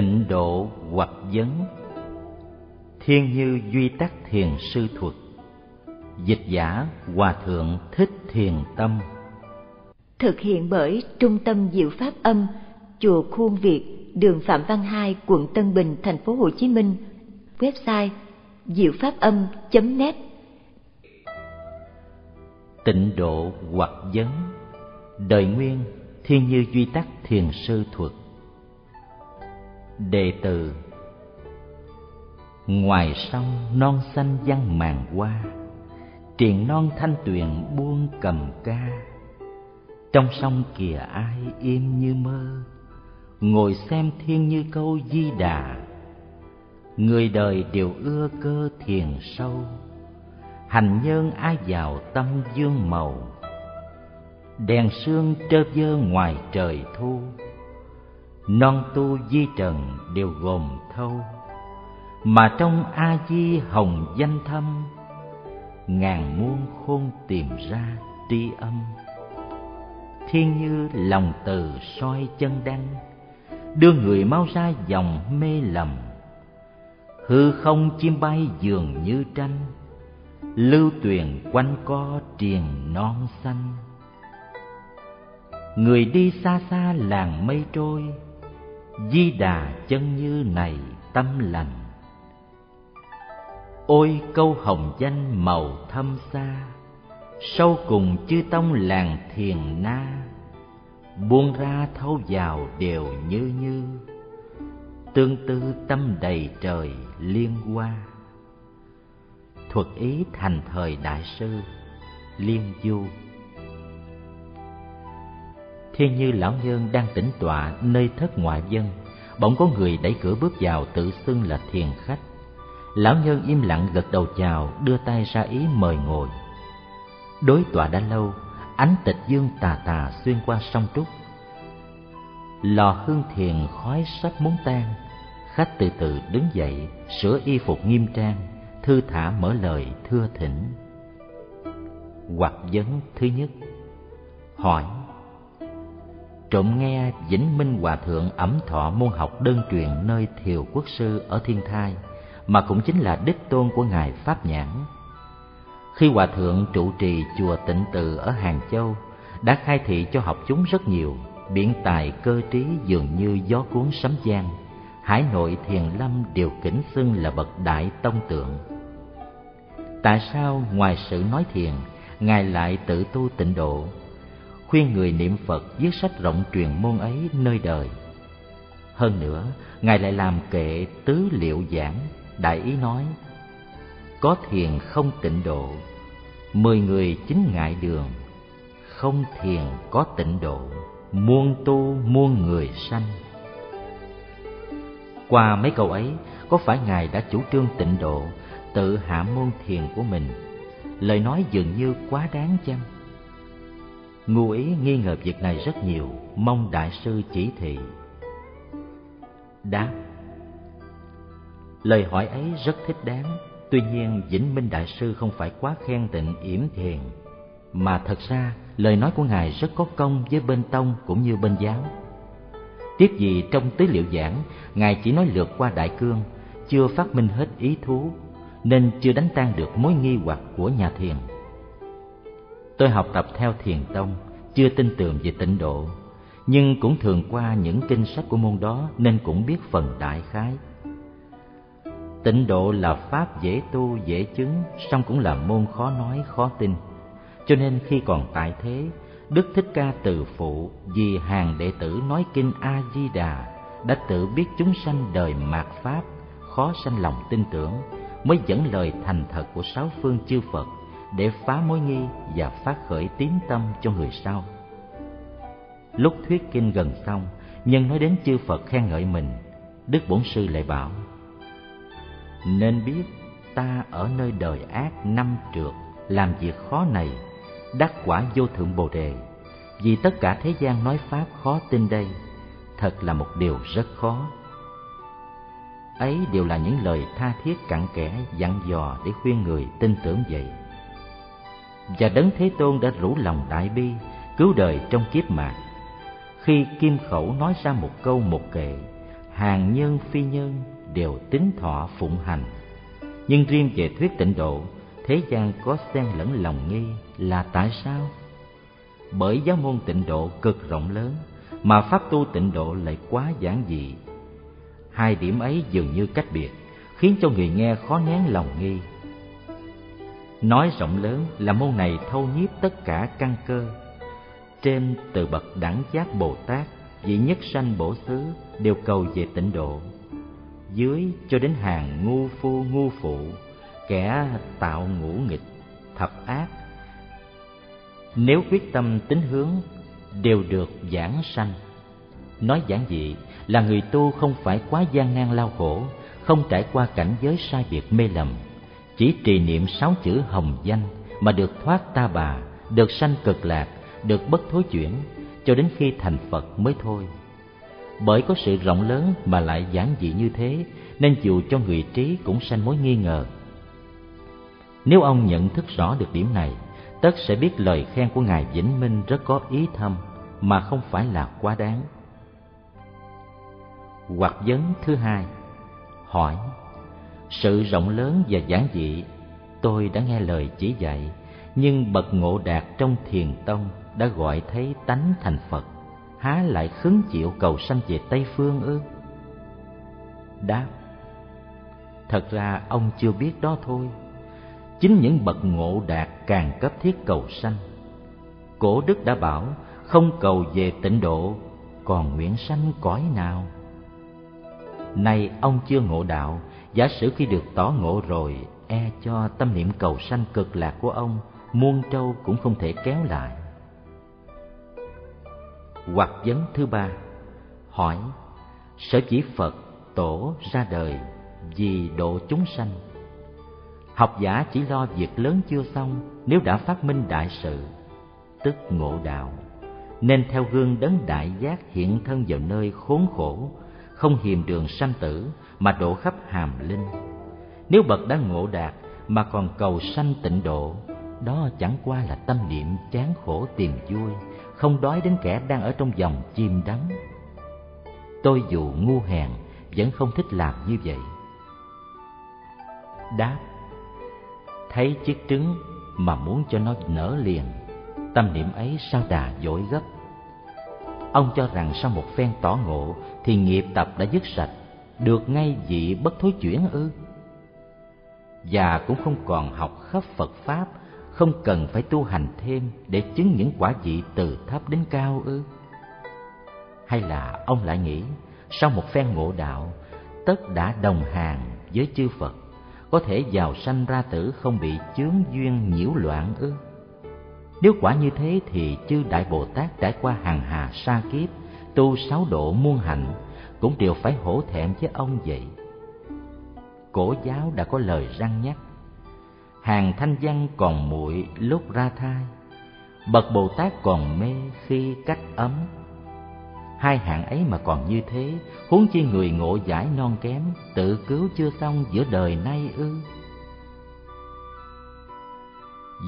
Tịnh độ hoặc vấn. Thiên như duy tắc thiền sư thuật. Dịch giả Hòa Thượng Thích Thiền Tâm. Thực hiện bởi Trung tâm Diệu Pháp Âm, Chùa Khuôn Việt, đường Phạm Văn Hai, quận Tân Bình, thành phố Hồ Chí Minh. Website diệu pháp âm.net Tịnh độ hoặc vấn. Đời nguyên Thiên như duy tắc thiền sư thuật Đệ tử. Ngoài sông non xanh văng màn hoa Triền non thanh tuyền buông cầm ca. Trong sông kìa ai im như mơ, Ngồi xem thiên như câu di đà. Người đời đều ưa cơ thiền sâu, Hành nhân ai vào tâm dương màu. Đèn sương trơ vơ ngoài trời thu Non tu di trần đều gồm thâu, Mà trong A-di hồng danh thâm, Ngàn muôn khôn tìm ra tri âm. Thiên như lòng từ soi chân đăng Đưa người mau ra dòng mê lầm. Hư không chim bay dường như tranh, lưu tuyền quanh co triền non xanh. Người đi xa xa làng mây trôi di đà chân như này tâm lành. Ôi câu hồng danh màu thâm xa sâu cùng chư tông làng thiền na. Buông ra thâu vào đều như như, tương tư tâm đầy trời liên hoa. Thuật ý thành thời đại sư, liên du thiên như lão nhân đang tĩnh tọa nơi thất ngoại dân. Bỗng có người đẩy cửa bước vào tự xưng là thiền khách. Lão nhân im lặng gật đầu chào, đưa tay ra ý mời ngồi. Đối tọa đã lâu, ánh tịch dương tà tà xuyên qua sông trúc. Lò hương thiền khói sắp muốn tan. Khách từ từ đứng dậy, sửa y phục nghiêm trang, thư thả mở lời thưa thỉnh. Hoặc vấn thứ nhất, hỏi trộm nghe vĩnh minh hòa thượng ẩm thọ môn học đơn truyền nơi thiều quốc sư ở thiên thai, mà cũng chính là đích tôn của ngài pháp nhãn. Khi hòa thượng trụ trì chùa tịnh từ ở hàng châu, đã khai thị cho học chúng rất nhiều, biện tài cơ trí dường như gió cuốn sấm giang, hải nội thiền lâm đều kính xưng là bậc đại tông tượng. Tại sao ngoài sự nói thiền, ngài lại tự tu tịnh độ? Khuyên người niệm phật viết sách rộng truyền môn ấy nơi đời. Hơn nữa, ngài lại làm kệ tứ liệu giảng, đại ý nói, có thiền không tịnh độ, mười người chính ngại đường, không thiền có tịnh độ, muôn tu muôn người sanh. Qua mấy câu ấy, có phải ngài đã chủ trương tịnh độ, tự hạ môn thiền của mình? Lời nói dường như quá đáng chăng? Ngụ ý nghi ngờ việc này rất nhiều, mong đại sư chỉ thị. Đáp. Lời hỏi ấy rất thích đáng, tuy nhiên vĩnh minh đại sư không phải quá khen tịnh yểm thiền. Mà thật ra, lời nói của ngài rất có công với bên tông cũng như bên giáo. Tiếc gì trong tứ liệu giảng, ngài chỉ nói lượt qua đại cương, chưa phát minh hết ý thú, nên chưa đánh tan được mối nghi hoặc của nhà thiền tôi học tập theo thiền tông, chưa tin tưởng về tịnh độ, nhưng cũng thường qua những kinh sách của môn đó nên cũng biết phần đại khái. Tịnh độ là pháp dễ tu, dễ chứng, song cũng là môn khó nói, khó tin. Cho nên khi còn tại thế, Đức Thích Ca từ phụ vì hàng đệ tử nói kinh A Di Đà đã tự biết chúng sanh đời mạt pháp, khó sanh lòng tin tưởng, mới dẫn lời thành thật của sáu phương chư Phật để phá mối nghi và phát khởi tín tâm cho người sau. Lúc thuyết kinh gần xong, nhân nói đến chư Phật khen ngợi mình, Đức Bổn Sư lại bảo: Nên biết ta ở nơi đời ác năm trượt, làm việc khó này đắc quả vô thượng bồ đề. Vì tất cả thế gian nói pháp khó tin đây thật là một điều rất khó. Ấy đều là những lời tha thiết cặn kẽ dặn dò để khuyên người tin tưởng vậy và đấng thế tôn đã rủ lòng đại bi, cứu đời trong kiếp mạng khi kim khẩu nói ra một câu một kệ, hàng nhân phi nhân đều tính thọ phụng hành. Nhưng riêng về thuyết tịnh độ, thế gian có xen lẫn lòng nghi là tại sao? Bởi giáo môn tịnh độ cực rộng lớn, mà pháp tu tịnh độ lại quá giản dị. Hai điểm ấy dường như cách biệt, khiến cho người nghe khó nén lòng nghi nói rộng lớn là môn này thâu nhiếp tất cả căn cơ. Trên từ bậc đẳng giác bồ tát, vị nhất sanh bổ xứ đều cầu về tịnh độ. Dưới cho đến hàng ngu phu ngu phụ, kẻ tạo ngũ nghịch, thập ác, nếu quyết tâm tính hướng đều được giảng sanh. Nói giản dị là người tu không phải quá gian nan lao khổ, không trải qua cảnh giới sai biệt mê lầm chỉ trì niệm sáu chữ hồng danh mà được thoát ta bà, được sanh cực lạc, được bất thối chuyển, cho đến khi thành phật mới thôi. Bởi có sự rộng lớn mà lại giản dị như thế, nên dù cho người trí cũng sanh mối nghi ngờ. Nếu ông nhận thức rõ được điểm này, tất sẽ biết lời khen của ngài vĩnh minh rất có ý thâm, mà không phải là quá đáng. Hoặc vấn thứ hai, hỏi sự rộng lớn và giản dị, tôi đã nghe lời chỉ dạy, nhưng bậc ngộ đạt trong thiền tông đã gọi thấy tánh thành phật, há lại khứng chịu cầu sanh về tây phương ư? Đáp, thật ra ông chưa biết đó thôi. Chính những bậc ngộ đạt càng cấp thiết cầu sanh. Cổ đức đã bảo, không cầu về tịnh độ, còn nguyện sanh cõi nào? Nay ông chưa ngộ đạo giả sử khi được tỏ ngộ rồi e cho tâm niệm cầu sanh cực lạc của ông, muôn trâu cũng không thể kéo lại. Hoặc vấn thứ ba, hỏi, sở chỉ phật tổ ra đời vì độ chúng sanh? Học giả chỉ lo việc lớn chưa xong, nếu đã phát minh đại sự, tức ngộ đạo, nên theo gương đấng đại giác hiện thân vào nơi khốn khổ, không hiềm đường sanh tử mà độ khắp hàm linh. Nếu bậc đã ngộ đạt mà còn cầu sanh tịnh độ, đó chẳng qua là tâm niệm chán khổ tìm vui, không đói đến kẻ đang ở trong dòng chim đắm. Tôi dù ngu hèn vẫn không thích làm như vậy. Đáp, thấy chiếc trứng mà muốn cho nó nở liền, tâm niệm ấy sao đà dỗi gấp? Ông cho rằng sau một phen tỏ ngộ thì nghiệp tập đã dứt sạch được ngay vị bất thối chuyển ư? Và cũng không còn học khắp phật pháp, không cần phải tu hành thêm để chứng những quả vị từ thấp đến cao ư? Hay là ông lại nghĩ, sau một phen ngộ đạo, tất đã đồng hàng với chư phật, có thể vào sanh ra tử không bị chướng duyên nhiễu loạn ư? Nếu quả như thế thì chư đại bồ tát trải qua hàng hà sa kiếp, tu sáu độ muôn hạnh cũng đều phải hổ thẹn với ông vậy. Cổ giáo đã có lời răng nhắc, hàng thanh văn còn muội lúc ra thai, bậc bồ tát còn mê khi cách ấm. Hai hạng ấy mà còn như thế, huống chi người ngộ giải non kém, tự cứu chưa xong giữa đời nay ư.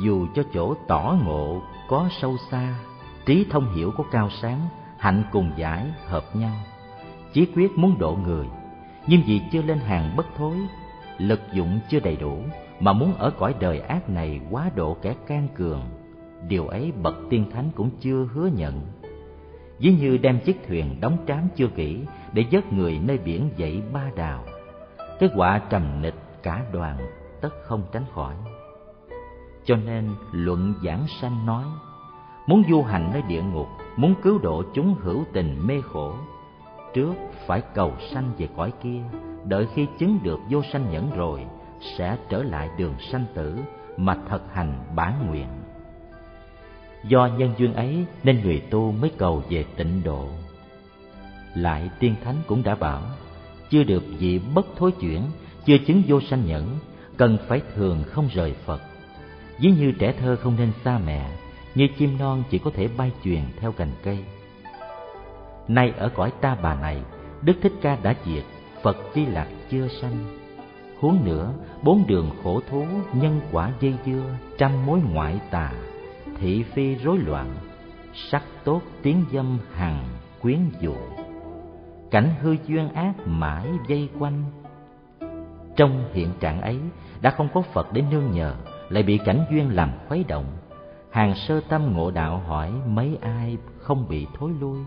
Dù cho chỗ tỏ ngộ có sâu xa, trí thông hiểu có cao sáng, hạnh cùng giải hợp nhau chí quyết muốn độ người. Nhưng vì chưa lên hàng bất thối, lực dụng chưa đầy đủ, mà muốn ở cõi đời ác này quá độ kẻ can cường, điều ấy bậc tiên thánh cũng chưa hứa nhận. Ví như đem chiếc thuyền đóng trám chưa kỹ để dớt người nơi biển dậy ba đào, kết quả trầm nịch cả đoàn, tất không tránh khỏi. Cho nên luận giảng sanh nói, muốn du hành nơi địa ngục, muốn cứu độ chúng hữu tình mê khổ trước phải cầu sanh về cõi kia, đợi khi chứng được vô sanh nhẫn rồi, sẽ trở lại đường sanh tử mà thật hành bản nguyện. Do nhân duyên ấy nên người tu mới cầu về tịnh độ. Lại tiên thánh cũng đã bảo, chưa được vị bất thối chuyển, chưa chứng vô sanh nhẫn, cần phải thường không rời phật. Ví như trẻ thơ không nên xa mẹ, như chim non chỉ có thể bay chuyền theo cành cây nay ở cõi ta bà này, đức thích ca đã diệt, phật di lạc chưa sanh. Huống nữa, bốn đường khổ thú, nhân quả dây dưa, trăm mối ngoại tà, thị phi rối loạn, sắc tốt tiếng dâm hằng quyến dụ. Cảnh hư duyên ác mãi dây quanh. Trong hiện trạng ấy, đã không có phật để nương nhờ, lại bị cảnh duyên làm khuấy động. Hàng sơ tâm ngộ đạo hỏi, mấy ai không bị thối lui?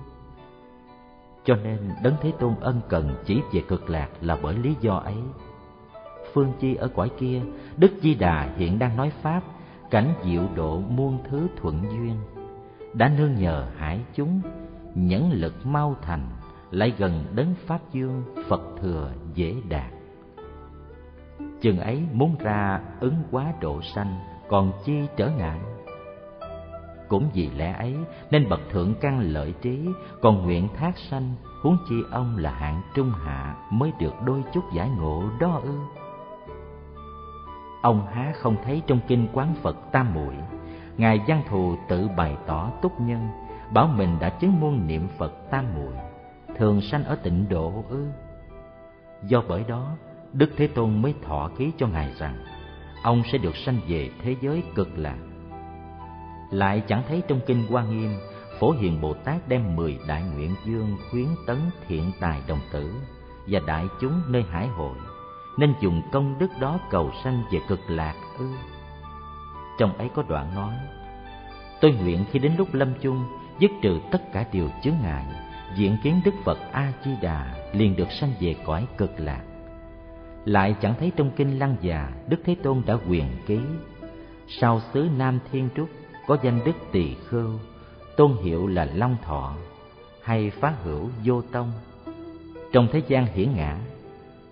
Cho nên đấng thế tôn ân cần chỉ về cực lạc là bởi lý do ấy. Phương chi ở cõi kia, đức di đà hiện đang nói pháp, cảnh diệu độ muôn thứ thuận duyên. Đã nương nhờ hải chúng, nhẫn lực mau thành, lại gần đấng pháp dương, phật thừa dễ đạt. Chừng ấy muốn ra ứng quá độ sanh, còn chi trở ngại? Cũng vì lẽ ấy, nên bậc thượng căn lợi trí, còn nguyện thác sanh, huống chi ông là hạng trung hạ, mới được đôi chút giải ngộ đó ư. Ông há không thấy trong kinh quán phật tam muội, ngài văn thù tự bày tỏ túc nhân, bảo mình đã chứng muôn niệm phật tam muội, thường sanh ở tịnh độ ư. Do bởi đó, đức thế tôn mới thọ ký cho ngài rằng, ông sẽ được sanh về thế giới cực lạc lại chẳng thấy trong kinh hoa nghiêm, phổ hiền bồ tát đem mười đại nguyện dương khuyến tấn thiện tài đồng tử và đại chúng nơi hải hội, nên dùng công đức đó cầu sanh về cực lạc ư. Trong ấy có đoạn nói, tôi nguyện khi đến lúc lâm chung, dứt trừ tất cả điều chướng ngại, diện kiến đức phật a di đà liền được sanh về cõi cực lạc. Lại chẳng thấy trong kinh lăng già, đức thế tôn đã quyền ký, sau xứ nam thiên trúc có danh đức tỳ khưu, tôn hiệu là long thọ, hay phá hữu vô tông. Trong thế gian hiển ngã,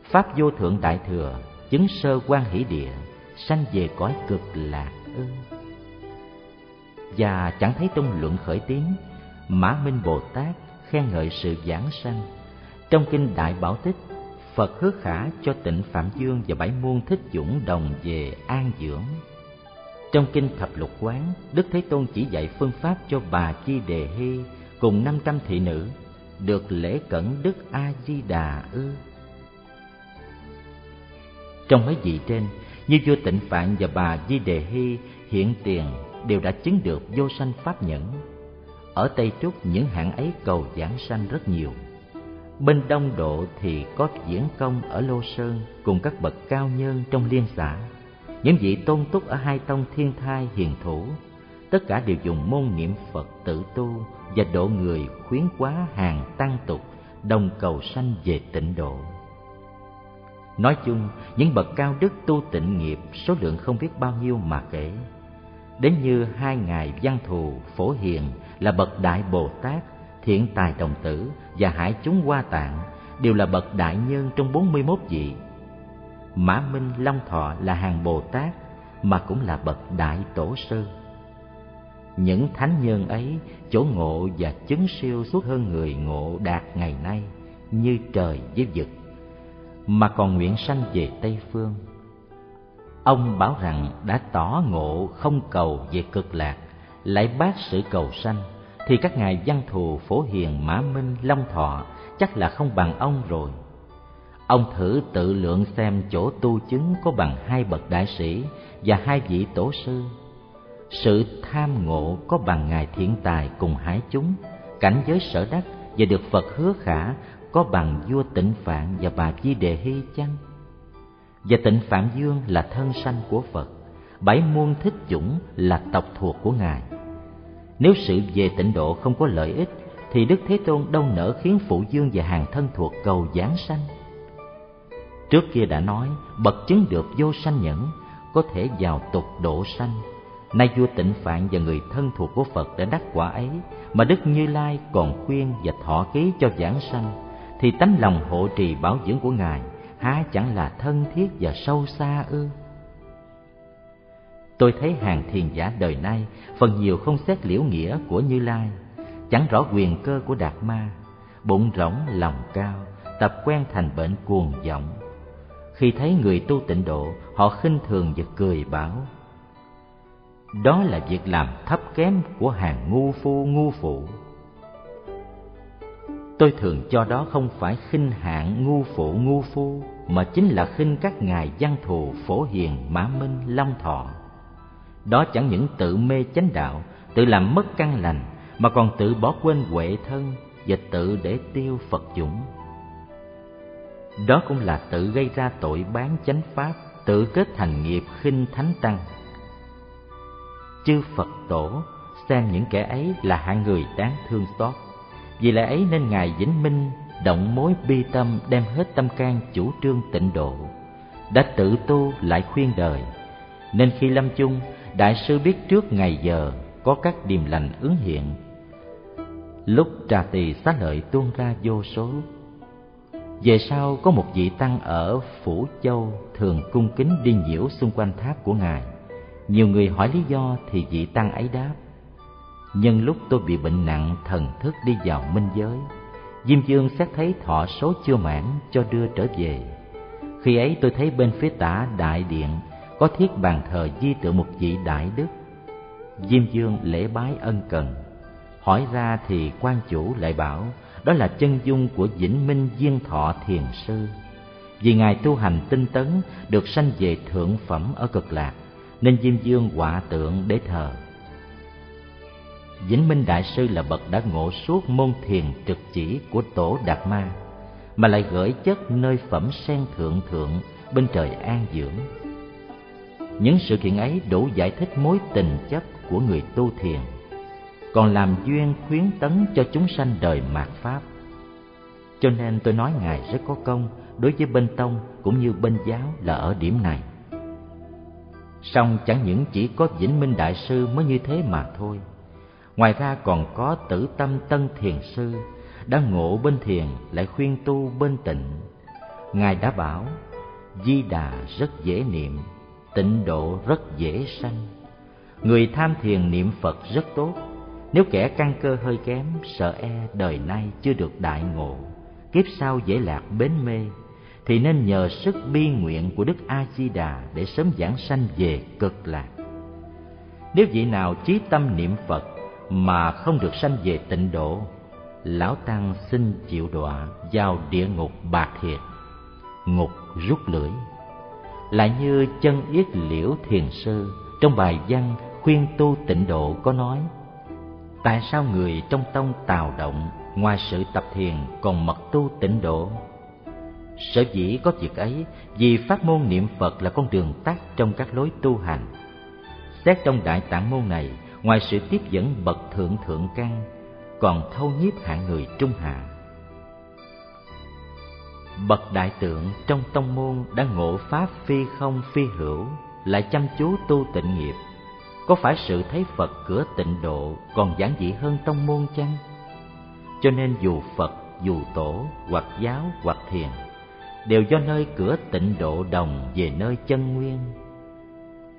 pháp vô thượng đại thừa chứng sơ quan hỷ địa, sanh về cõi cực lạc ư. Và chẳng thấy trong luận khởi tiếng, mã minh bồ tát khen ngợi sự giảng sanh. Trong kinh đại bảo tích phật hứa khả cho tịnh phạm dương và bảy muôn thích dũng đồng về an dưỡng trong kinh thập lục quán, đức thế tôn chỉ dạy phương pháp cho bà chi đề hy cùng năm trăm thị nữ, được lễ cẩn đức a di đà ư. Trong mấy vị trên, như vua tịnh phạn và bà di đề hy hiện tiền đều đã chứng được vô sanh pháp nhẫn. Ở tây trúc, những hạng ấy cầu giảng sanh rất nhiều. Bên đông độ thì có diễn công ở lô sơn cùng các bậc cao nhân trong liên xã những vị tôn túc ở hai tông thiên thai hiền thủ, tất cả đều dùng môn niệm phật tự tu và độ người khuyến quá hàng tăng tục, đồng cầu sanh về tịnh độ. Nói chung, những bậc cao đức tu tịnh nghiệp số lượng không biết bao nhiêu mà kể. Đến như hai ngài văn thù phổ hiền là bậc đại bồ tát, thiện tài đồng tử và hải chúng hoa tạng đều là bậc đại nhân trong bốn mươi 41 vị. Mã Minh Long Thọ là hàng Bồ Tát mà cũng là bậc đại tổ sư. Những thánh nhân ấy chỗ ngộ và chứng siêu suốt hơn người ngộ đạt ngày nay như trời với vực mà còn nguyện sanh về Tây phương. Ông bảo rằng đã tỏ ngộ không cầu về cực lạc, lại bác sự cầu sanh, thì các ngài văn thù phổ hiền mã minh long thọ chắc là không bằng ông rồi Ông thử tự lượng xem chỗ tu chứng có bằng hai bậc đại sĩ và hai vị tổ sư. Sự tham ngộ có bằng Ngài Thiện Tài cùng hải chúng, cảnh giới sở đắc và được Phật hứa khả có bằng vua tịnh Phạn và bà Di Đề Hy chăng? Và tịnh Phạm Dương là thân sanh của Phật, bảy muôn thích chủng là tộc thuộc của Ngài. Nếu sự về tịnh độ không có lợi ích, thì Đức Thế Tôn đâu nỡ khiến Phụ Dương và hàng thân thuộc cầu giáng sanh Trước kia đã nói, bậc chứng được vô sanh nhẫn, có thể vào tục độ sanh. Nay vua tịnh Phạn và người thân thuộc của Phật đã đắc quả ấy, mà Đức Như Lai còn khuyên và thọ ký cho giảng sanh, thì tấm lòng hộ trì bảo dưỡng của Ngài há chẳng là thân thiết và sâu xa ư? Tôi thấy hàng thiền giả đời nay phần nhiều không xét liễu nghĩa của Như Lai, chẳng rõ quyền cơ của Đạt Ma, bụng rỗng lòng cao, tập quen thành bệnh cuồng vọng, khi thấy người tu tịnh độ, họ khinh thường và cười bảo, đó là việc làm thấp kém của hàng ngu phu, ngu phụ. Tôi thường cho đó không phải khinh hạng ngu phụ, ngu phu, mà chính là khinh các ngài văn thù, phổ hiền, mã minh, long thọ. Đó chẳng những tự mê chánh đạo, tự làm mất căn lành, mà còn tự bỏ quên huệ thân và tự để tiêu phật dũng đó cũng là tự gây ra tội bán chánh pháp, tự kết thành nghiệp khinh thánh tăng. Chư phật tổ, xem những kẻ ấy là hạng người đáng thương xót. Vì lẽ ấy nên ngài vĩnh minh động mối bi tâm đem hết tâm can chủ trương tịnh độ, đã tự tu lại khuyên đời. Nên khi lâm chung, đại sư biết trước ngày giờ có các điềm lành ứng hiện. Lúc trà tỳ xá lợi tuôn ra vô số về sau có một vị tăng ở phủ châu thường cung kính đi nhiễu xung quanh tháp của ngài. Nhiều người hỏi lý do thì vị tăng ấy đáp, nhân lúc tôi bị bệnh nặng, thần thức đi vào minh giới. Diêm dương xét thấy thọ số chưa mãn, cho đưa trở về. Khi ấy tôi thấy bên phía tả đại điện có thiết bàn thờ di tượng một vị đại đức. Diêm dương lễ bái ân cần, hỏi ra thì quan chủ lại bảo đó là chân dung của vĩnh minh diên thọ thiền sư. Vì ngài tu hành tinh tấn, được sanh về thượng phẩm ở cực lạc, nên diêm dương họa tượng để thờ. Vĩnh minh đại sư là bậc đã ngộ suốt môn thiền trực chỉ của tổ đạt ma, mà lại gửi chất nơi phẩm sen thượng thượng bên trời an dưỡng. Những sự kiện ấy đủ giải thích mối tình chấp của người tu thiền còn làm duyên khuyến tấn cho chúng sanh đời mạt pháp. Cho nên tôi nói ngài rất có công đối với bên tông cũng như bên giáo là ở điểm này. Song chẳng những chỉ có vĩnh minh đại sư mới như thế mà thôi. Ngoài ra còn có tử tâm tân thiền sư đã ngộ bên thiền lại khuyên tu bên tịnh. Ngài đã bảo, di đà rất dễ niệm, tịnh độ rất dễ sanh. Người tham thiền niệm phật rất tốt nếu kẻ căn cơ hơi kém, sợ e đời nay chưa được đại ngộ, kiếp sau dễ lạc bến mê, thì nên nhờ sức bi nguyện của đức a di đà để sớm giảng sanh về cực lạc. Nếu vị nào chí tâm niệm phật mà không được sanh về tịnh độ, lão tăng xin chịu đọa vào địa ngục bạc thiệt ngục rút lưỡi. Lại như chân yết liễu thiền sư trong bài văn khuyên tu tịnh độ có nói tại sao người trong tông tào động, ngoài sự tập thiền còn mật tu tịnh độ? Sở dĩ có việc ấy, vì pháp môn niệm phật là con đường tắt trong các lối tu hành. Xét trong đại tạng môn này, ngoài sự tiếp dẫn bậc thượng thượng căn, còn thâu nhiếp hạng người trung hạ. Bậc đại tượng trong tông môn đã ngộ pháp phi không phi hữu, lại chăm chú tu tịnh nghiệp có phải sự thấy phật cửa tịnh độ còn giản dị hơn tông môn chăng? Cho nên dù phật, dù tổ, hoặc giáo, hoặc thiền, đều do nơi cửa tịnh độ đồng về nơi chân nguyên.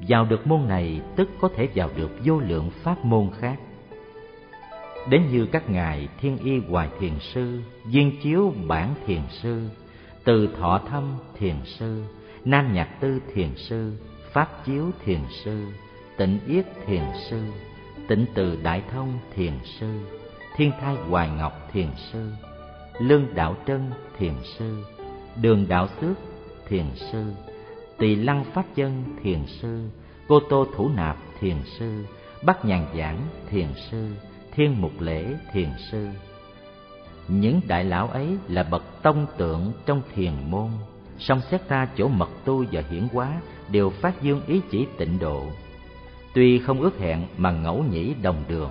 Vào được môn này, tức có thể vào được vô lượng pháp môn khác. Đến như các ngài thiên y hoài thiền sư, viên chiếu bản thiền sư, từ thọ thâm thiền sư, nam nhạc tư thiền sư, pháp chiếu thiền sư tịnh yết thiền sư, tịnh từ đại thông thiền sư, thiên thai hoài ngọc thiền sư, lương đạo trân thiền sư, đường đạo xước thiền sư, tỳ lăng pháp chân thiền sư, cô tô thủ nạp thiền sư bắc nhàn giảng thiền sư, thiên mục lễ thiền sư. Những đại lão ấy là bậc tông tượng trong thiền môn, song xét ra chỗ mật tu và hiển hóa đều phát dương ý chỉ tịnh độ tuy không ước hẹn mà ngẫu nhĩ đồng đường.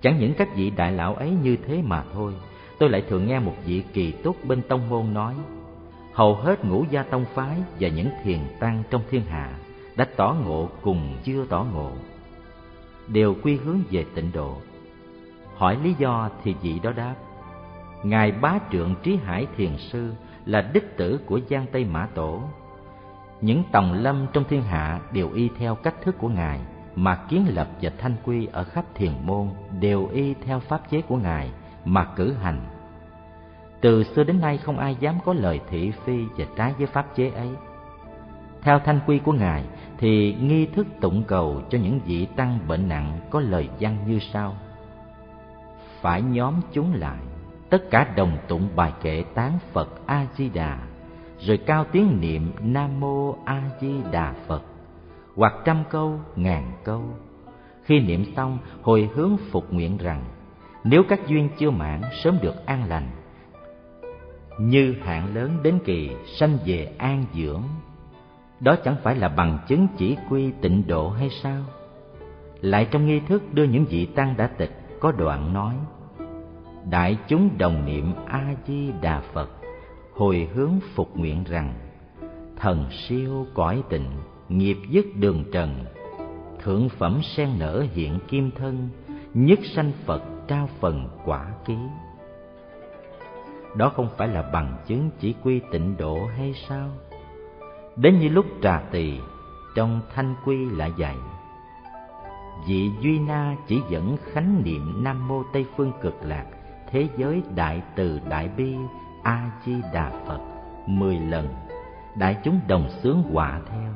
Chẳng những các vị đại lão ấy như thế mà thôi, tôi lại thường nghe một vị kỳ túc bên tông môn nói, hầu hết ngũ gia tông phái và những thiền tăng trong thiên hạ đã tỏ ngộ cùng chưa tỏ ngộ. Đều quy hướng về tịnh độ. Hỏi lý do thì vị đó đáp, ngài bá trượng trí hải thiền sư là đích tử của giang tây mã tổ những tòng lâm trong thiên hạ đều y theo cách thức của ngài, mà kiến lập và thanh quy ở khắp thiền môn đều y theo pháp chế của ngài mà cử hành. Từ xưa đến nay không ai dám có lời thị phi và trái với pháp chế ấy. Theo thanh quy của ngài thì nghi thức tụng cầu cho những vị tăng bệnh nặng có lời văn như sau. Phải nhóm chúng lại, tất cả đồng tụng bài kệ tán phật a di đà rồi cao tiếng niệm nam mô a di đà phật, hoặc trăm câu, ngàn câu. Khi niệm xong, hồi hướng phục nguyện rằng, nếu các duyên chưa mãn, sớm được an lành, như hạn lớn đến kỳ sanh về an dưỡng, đó chẳng phải là bằng chứng chỉ quy tịnh độ hay sao? Lại trong nghi thức đưa những vị tăng đã tịch có đoạn nói, đại chúng đồng niệm a di đà phật hồi hướng phục nguyện rằng, thần siêu cõi tịnh, nghiệp dứt đường trần, thượng phẩm sen nở hiện kim thân, nhất sanh phật trao phần quả ký. Đó không phải là bằng chứng chỉ quy tịnh độ hay sao? Đến như lúc trà tỳ, trong thanh quy lại dạy, vị duy na chỉ dẫn khánh niệm nam mô tây phương cực lạc, thế giới đại từ đại bi a di đà phật mười lần đại chúng đồng sướng quả theo.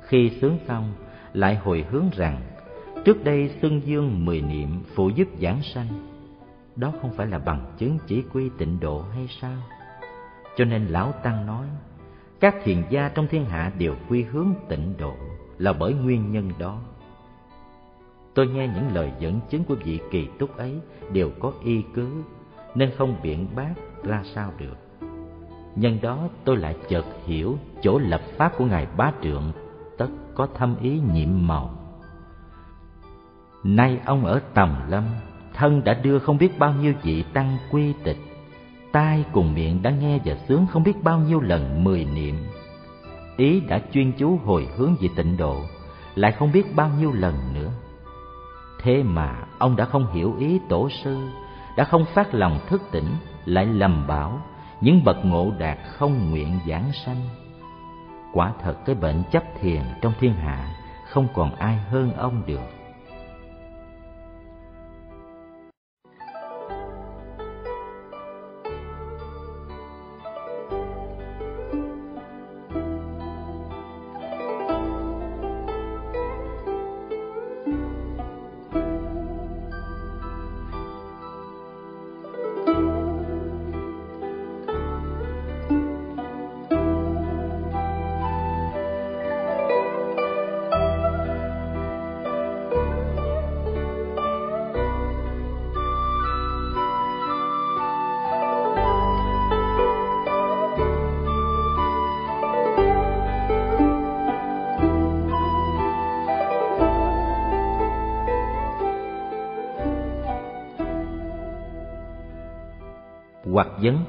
Khi sướng xong, lại hồi hướng rằng, trước đây xuân dương mười niệm phụ giúp giảng sanh, đó không phải là bằng chứng chỉ quy tịnh độ hay sao? Cho nên lão tăng nói, các thiền gia trong thiên hạ đều quy hướng tịnh độ là bởi nguyên nhân đó. Tôi nghe những lời dẫn chứng của vị kỳ túc ấy đều có y cứ, nên không biện bác ra sao được. Nhân đó tôi lại chợt hiểu chỗ lập pháp của ngài bá trượng, tất có thâm ý nhiệm màu. Nay ông ở tầm lâm, thân đã đưa không biết bao nhiêu vị tăng quy tịch, tai cùng miệng đã nghe và sướng không biết bao nhiêu lần mười niệm. Ý đã chuyên chú hồi hướng về tịnh độ, lại không biết bao nhiêu lần nữa. Thế mà ông đã không hiểu ý tổ sư, đã không phát lòng thức tỉnh lại lầm bảo, những bậc ngộ đạt không nguyện giảng sanh. Quả thật cái bệnh chấp thiền trong thiên hạ không còn ai hơn ông được.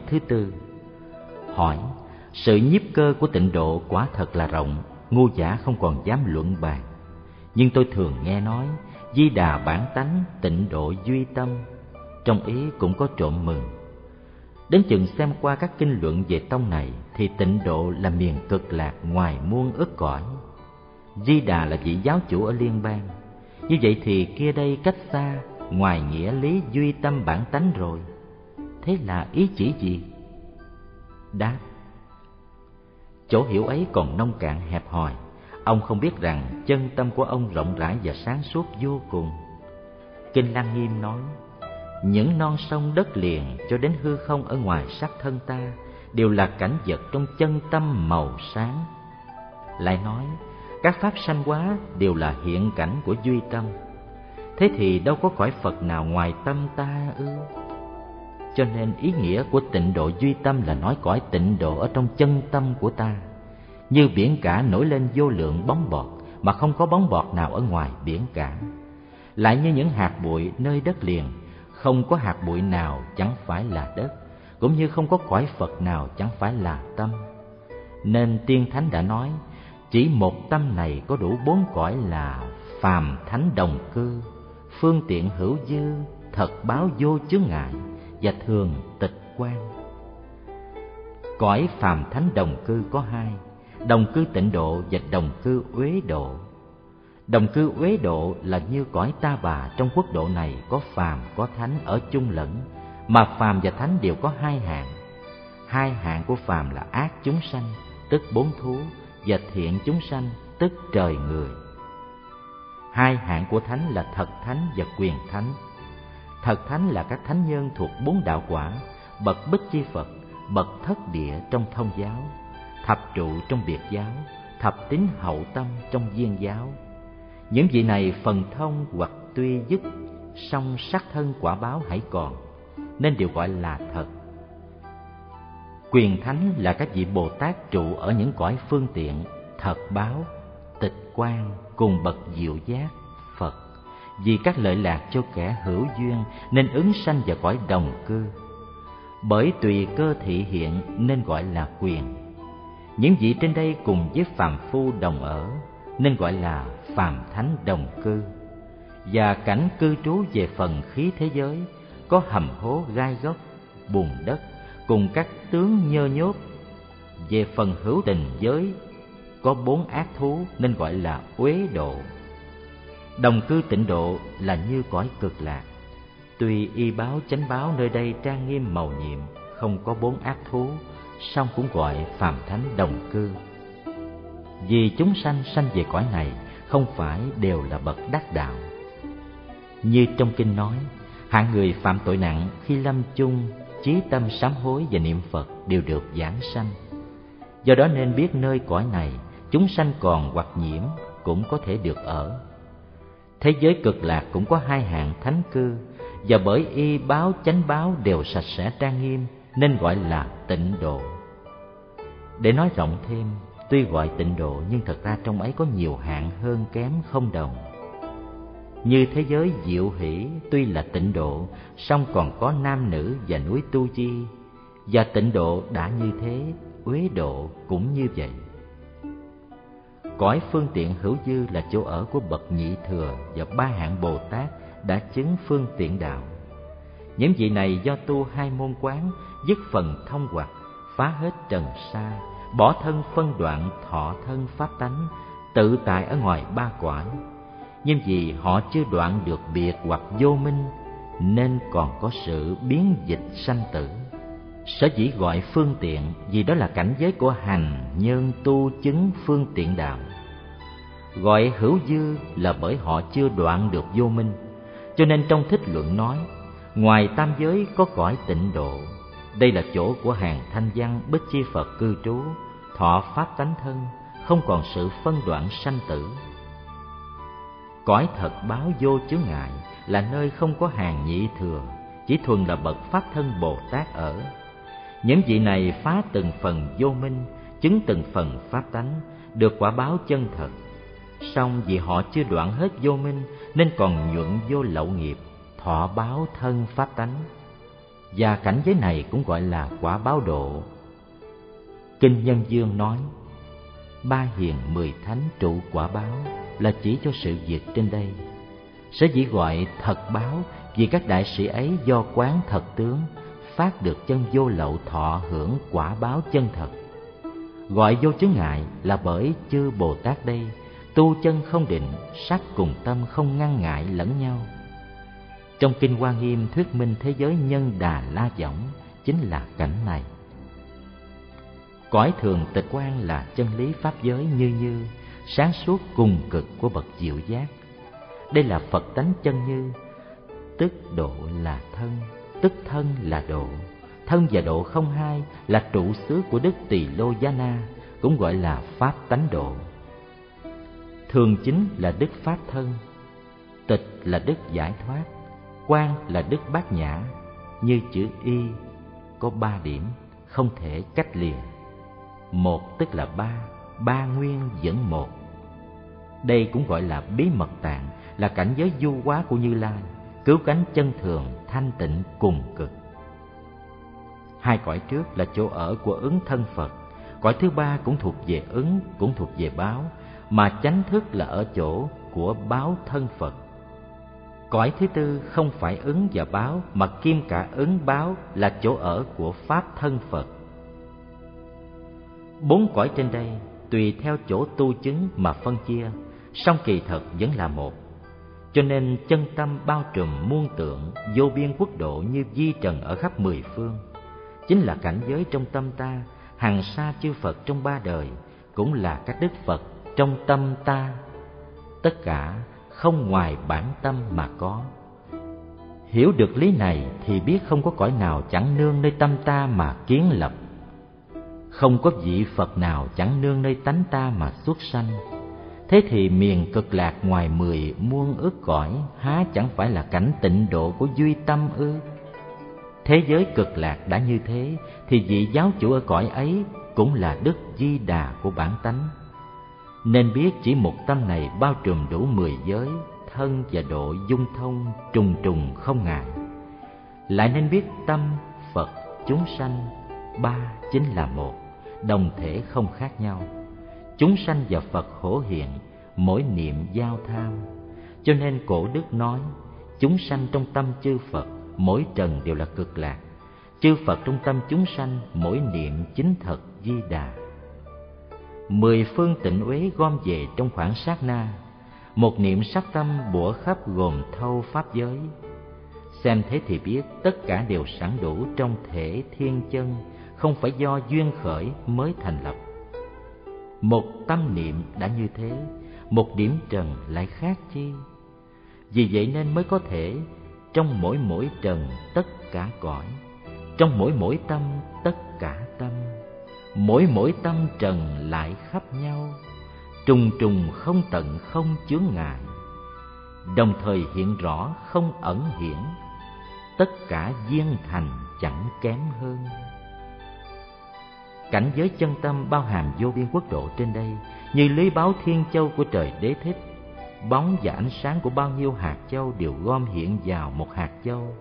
Thứ tư. Hỏi, Sự nhiếp cơ của tịnh độ quả thật là rộng, Ngu giả không còn dám luận bàn. Nhưng tôi thường nghe nói, Di đà bản tánh tịnh độ duy tâm, Trong ý cũng có trộm mừng. Đến chừng xem qua các kinh luận về tông này, Thì tịnh độ là miền cực lạc ngoài muôn ức cõi. Di Đà là vị giáo chủ ở liên bang. Như vậy thì kia đây cách xa, Ngoài nghĩa lý duy tâm bản tánh rồi thế là ý chỉ gì? Đáp, chỗ hiểu ấy còn nông cạn hẹp hòi. Ông không biết rằng chân tâm của ông rộng rãi và sáng suốt vô cùng. Kinh lăng nghiêm nói, những non sông đất liền cho đến hư không ở ngoài sắc thân ta đều là cảnh vật trong chân tâm màu sáng. Lại nói, các pháp sanh hóa đều là hiện cảnh của duy tâm. Thế thì đâu có cõi phật nào ngoài tâm ta ư? Cho nên ý nghĩa của tịnh độ duy tâm là nói cõi tịnh độ ở trong chân tâm của ta. Như biển cả nổi lên vô lượng bóng bọt, mà không có bóng bọt nào ở ngoài biển cả. Lại như những hạt bụi nơi đất liền, không có hạt bụi nào chẳng phải là đất, cũng như không có cõi phật nào chẳng phải là tâm. Nên tiên thánh đã nói, chỉ một tâm này có đủ bốn cõi là phàm thánh đồng cư, phương tiện hữu dư, thật báo vô chướng ngại và thường tịch quan. Cõi phàm thánh đồng cư có hai, đồng cư tịnh độ và đồng cư uế độ. Đồng cư uế độ là như cõi ta bà trong quốc độ này có phàm, có thánh ở chung lẫn, mà phàm và thánh đều có hai hạng. Hai hạng của phàm là ác chúng sanh, tức bốn thú, và thiện chúng sanh, tức trời người. Hai hạng của thánh là thật thánh và quyền thánh. Thật thánh là các thánh nhân thuộc bốn đạo quả, bậc bích chi Phật, bậc thất địa trong thông giáo, thập trụ trong biệt giáo, thập tín hậu tâm trong viên giáo. Những vị này phần thông hoặc tuy dứt, song sắc thân quả báo hãy còn, nên đều gọi là thật. Quyền thánh là các vị Bồ Tát trụ ở những cõi phương tiện, thật báo, tịch quan cùng bậc diệu giác, vì các lợi lạc cho kẻ hữu duyên nên ứng sanh vào cõi đồng cư. Bởi tùy cơ thị hiện nên gọi là quyền. Những vị trên đây cùng với phàm phu đồng ở nên gọi là phàm thánh đồng cư. Và cảnh cư trú về phần khí thế giới có hầm hố gai góc, bùn đất cùng các tướng nhơ nhốt. Về phần hữu tình giới có bốn ác thú nên gọi là uế độ. Đồng cư tịnh độ là như cõi cực lạc. Tuy y báo chánh báo nơi đây trang nghiêm màu nhiệm, không có bốn ác thú, song cũng gọi phàm thánh đồng cư. Vì chúng sanh sanh về cõi này không phải đều là bậc đắc đạo. Như trong kinh nói, hạng người phạm tội nặng khi lâm chung, chí tâm sám hối và niệm Phật đều được giảng sanh. Do đó nên biết nơi cõi này chúng sanh còn hoặc nhiễm cũng có thể được ở. Thế giới cực lạc cũng có hai hạng thánh cư và bởi y báo chánh báo đều sạch sẽ trang nghiêm nên gọi là tịnh độ. Để nói rộng thêm, tuy gọi tịnh độ nhưng thật ra trong ấy có nhiều hạng hơn kém không đồng. Như thế giới diệu hỷ tuy là tịnh độ, song còn có nam nữ và núi tu chi, và tịnh độ đã như thế, uế độ cũng như vậy. Cõi phương tiện hữu dư là chỗ ở của bậc nhị thừa và ba hạng Bồ Tát đã chứng phương tiện đạo. Những vị này do tu hai môn quán, dứt phần thông hoặc, phá hết trần sa, bỏ thân phân đoạn thọ thân pháp tánh, tự tại ở ngoài ba cõi. Nhưng vì họ chưa đoạn được biệt hoặc vô minh, nên còn có sự biến dịch sanh tử. Sở dĩ gọi phương tiện vì đó là cảnh giới của hành nhân tu chứng phương tiện đạo. Gọi hữu dư là bởi họ chưa đoạn được vô minh. Cho nên trong thích luận nói, ngoài tam giới có cõi tịnh độ. Đây là chỗ của hàng thanh văn bích chi Phật cư trú, thọ pháp tánh thân, không còn sự phân đoạn sanh tử. Cõi thật báo vô chướng ngại là nơi không có hàng nhị thừa, chỉ thuần là bậc pháp thân Bồ Tát ở những vị này phá từng phần vô minh, chứng từng phần pháp tánh, được quả báo chân thật. Song vì họ chưa đoạn hết vô minh nên còn nhuận vô lậu nghiệp, thọ báo thân pháp tánh. Và cảnh giới này cũng gọi là quả báo độ. Kinh Nhân Dương nói, ba hiền mười thánh trụ quả báo là chỉ cho sự việc trên đây. sẽ chỉ gọi thật báo vì các đại sĩ ấy do quán thật tướng phát được chân vô lậu thọ hưởng quả báo chân thật. Gọi vô chứng ngại là bởi chư Bồ Tát đây tu chân không định, sắc cùng tâm không ngăn ngại lẫn nhau. Trong kinh Hoa Nghiêm thuyết minh thế giới nhân đà la võng chính là cảnh này. Cõi thường tịch quan là chân lý pháp giới như như, sáng suốt cùng cực của bậc diệu giác. Đây là Phật tánh chân như, tức độ là thân, tức thân là độ. Thân và độ không hai là trụ xứ của đức tỳ lô gia na, cũng gọi là pháp tánh độ. Thường chính là đức pháp thân, tịch là đức giải thoát quan là đức bát nhã. Như chữ y có ba điểm, không thể cách lìa. Một tức là ba ba nguyên dẫn một. Đây cũng gọi là bí mật tạng, là cảnh giới du hóa của như lai, cứu cánh chân thường thanh tịnh cùng cực. Hai cõi trước là chỗ ở của ứng thân phật, cõi thứ ba cũng thuộc về ứng, cũng thuộc về báo, mà chánh thức là ở chỗ của báo thân phật. Cõi thứ tư không phải ứng và báo, mà kim cả ứng báo là chỗ ở của pháp thân phật. Bốn cõi trên đây tùy theo chỗ tu chứng mà phân chia, song kỳ thật vẫn là một cho nên chân tâm bao trùm muôn tượng, vô biên quốc độ như di trần ở khắp mười phương. Chính là cảnh giới trong tâm ta, hằng xa chư phật trong ba đời, cũng là các đức phật trong tâm ta. Tất cả không ngoài bản tâm mà có. Hiểu được lý này thì biết không có cõi nào chẳng nương nơi tâm ta mà kiến lập. Không có vị phật nào chẳng nương nơi tánh ta mà xuất sanh. Thế thì miền cực lạc ngoài mười muôn ước cõi, Há chẳng phải là cảnh tịnh độ của duy tâm ư? Thế giới cực lạc đã như thế, thì vị giáo chủ ở cõi ấy cũng là đức di đà của bản tánh. Nên biết chỉ một tâm này bao trùm đủ mười giới, thân và độ dung thông trùng trùng không ngại. Lại nên biết tâm, phật, chúng sanh, ba chính là một, đồng thể không khác nhau chúng sanh và phật hổ hiện, mỗi niệm giao tham. Cho nên cổ đức nói, chúng sanh trong tâm chư phật, mỗi trần đều là cực lạc. Chư phật trong tâm chúng sanh, mỗi niệm chính thật di đà. Mười phương tịnh uế gom về trong khoảng sát na. Một niệm sắc tâm bủa khắp gồm thâu pháp giới. Xem thế thì biết tất cả đều sẵn đủ trong thể thiên chân, không phải do duyên khởi mới thành lập một tâm niệm đã như thế, một điểm trần lại khác chi? Vì vậy nên mới có thể, trong mỗi mỗi trần tất cả cõi, trong mỗi mỗi tâm tất cả tâm, mỗi mỗi tâm trần lại khắp nhau, trùng trùng không tận không chướng ngại. Đồng thời hiện rõ không ẩn hiển tất cả viên thành chẳng kém hơn cảnh giới chân tâm bao hàm vô biên quốc độ trên đây, như lưới báo thiên châu của trời đế thích. Bóng và ánh sáng của bao nhiêu hạt châu đều gom hiện vào một hạt châu.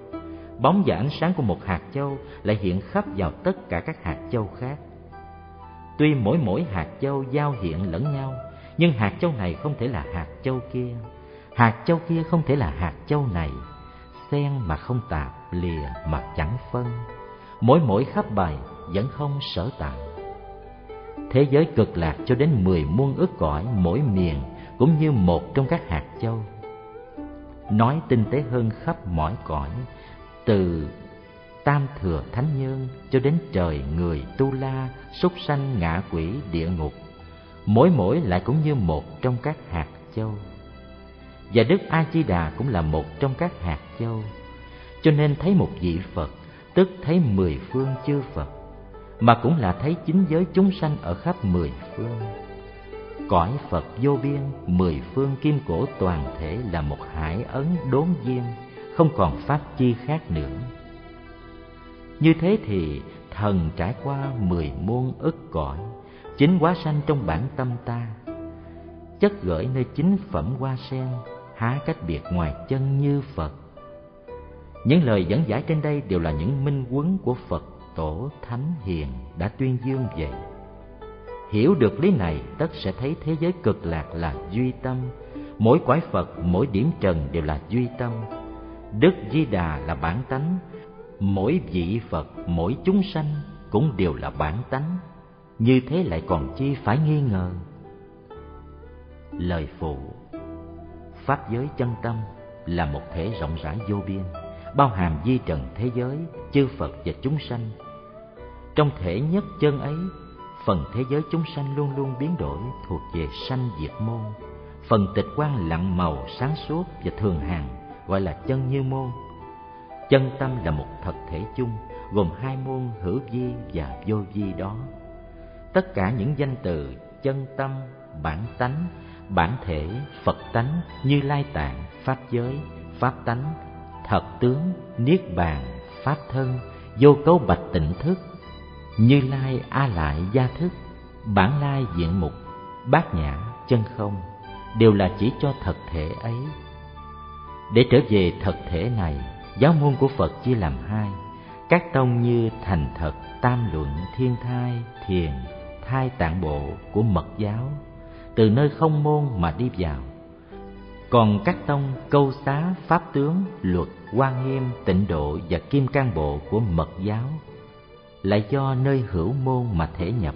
Bóng và ánh sáng của một hạt châu lại hiện khắp vào tất cả các hạt châu khác. Tuy mỗi mỗi hạt châu giao hiện lẫn nhau, nhưng hạt châu này không thể là hạt châu kia. Hạt châu kia không thể là hạt châu này. Xen mà không tạp, lìa mà chẳng phân. Mỗi mỗi khắp bài vẫn không sở tại thế giới cực lạc cho đến mười muôn ức cõi mỗi miền, cũng như một trong các hạt châu. Nói tinh tế hơn khắp mọi cõi, từ tam thừa thánh nhân cho đến trời người tu la, súc sanh, ngạ quỷ, địa ngục, mỗi mỗi lại cũng như một trong các hạt châu. Và đức a di đà cũng là một trong các hạt châu. Cho nên thấy một vị phật, tức thấy mười phương chư phật mà cũng là thấy chính giới chúng sanh ở khắp mười phương. Cõi phật vô biên, mười phương kim cổ toàn thể là một hải ấn đốn viên, không còn pháp chi khác nữa. Như thế thì thần trải qua mười muôn ức cõi, chính quá sanh trong bản tâm ta, chất gửi nơi chính phẩm hoa sen, há cách biệt ngoài chân như phật. Những lời dẫn giải trên đây đều là những minh quấn của phật tổ thánh hiền đã tuyên dương vậy. Hiểu được lý này, tất sẽ thấy thế giới cực lạc là duy tâm. Mỗi quái phật mỗi điểm trần đều là duy tâm. Đức di đà là bản tánh. Mỗi vị phật, mỗi chúng sanh cũng đều là bản tánh. Như thế lại còn chi phải nghi ngờ? Lời phụ. Pháp giới chân tâm là một thể rộng rãi vô biên, bao hàm di trần thế giới, chư phật và chúng sanh trong thể nhất chân ấy, phần thế giới chúng sanh luôn luôn biến đổi thuộc về sanh diệt môn. Phần tịch quan lặng màu sáng suốt và thường hàng gọi là chân như môn. Chân tâm là một thật thể chung, gồm hai môn hữu vi và vô vi đó. Tất cả những danh từ chân tâm, bản tánh, bản thể, phật tánh như lai tạng, pháp giới, pháp tánh thật tướng, niết bàn, pháp thân, vô cấu bạch tịnh thức như lai a lại gia thức, bản lai diện mục, bát nhã chân không đều là chỉ cho thật thể ấy. Để trở về thật thể này, giáo môn của phật chia làm hai. Các tông như thành thật, tam luận, thiên thai, thiền, thai tạng bộ của mật giáo, từ nơi không môn mà đi vào. Còn các tông câu xá, pháp tướng, luật quan nghiêm, tịnh độ và kim cang bộ của mật giáo lại do nơi hữu môn mà thể nhập.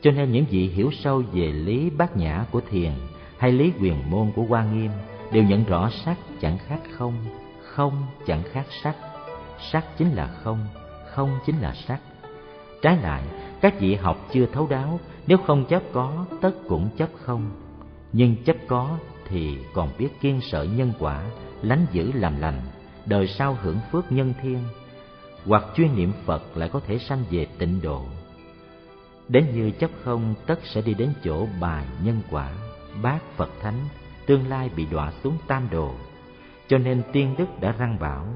Cho nên những vị hiểu sâu về lý bát nhã của thiền hay lý quyền môn của quan nghiêm đều nhận rõ sắc chẳng khác không không chẳng khác sắc. Sắc chính là không không chính là sắc. Trái lại, các vị học chưa thấu đáo, nếu không chấp có, tất cũng chấp không. Nhưng chấp có thì còn biết kiên sợ nhân quả, lánh giữ làm lành, đời sau hưởng phước nhân thiên hoặc chuyên niệm phật lại có thể sanh về tịnh độ. Đến như chấp không, tất sẽ đi đến chỗ bài nhân quả bát phật thánh, tương lai bị đọa xuống tam đồ. Cho nên tiên đức đã răng bảo,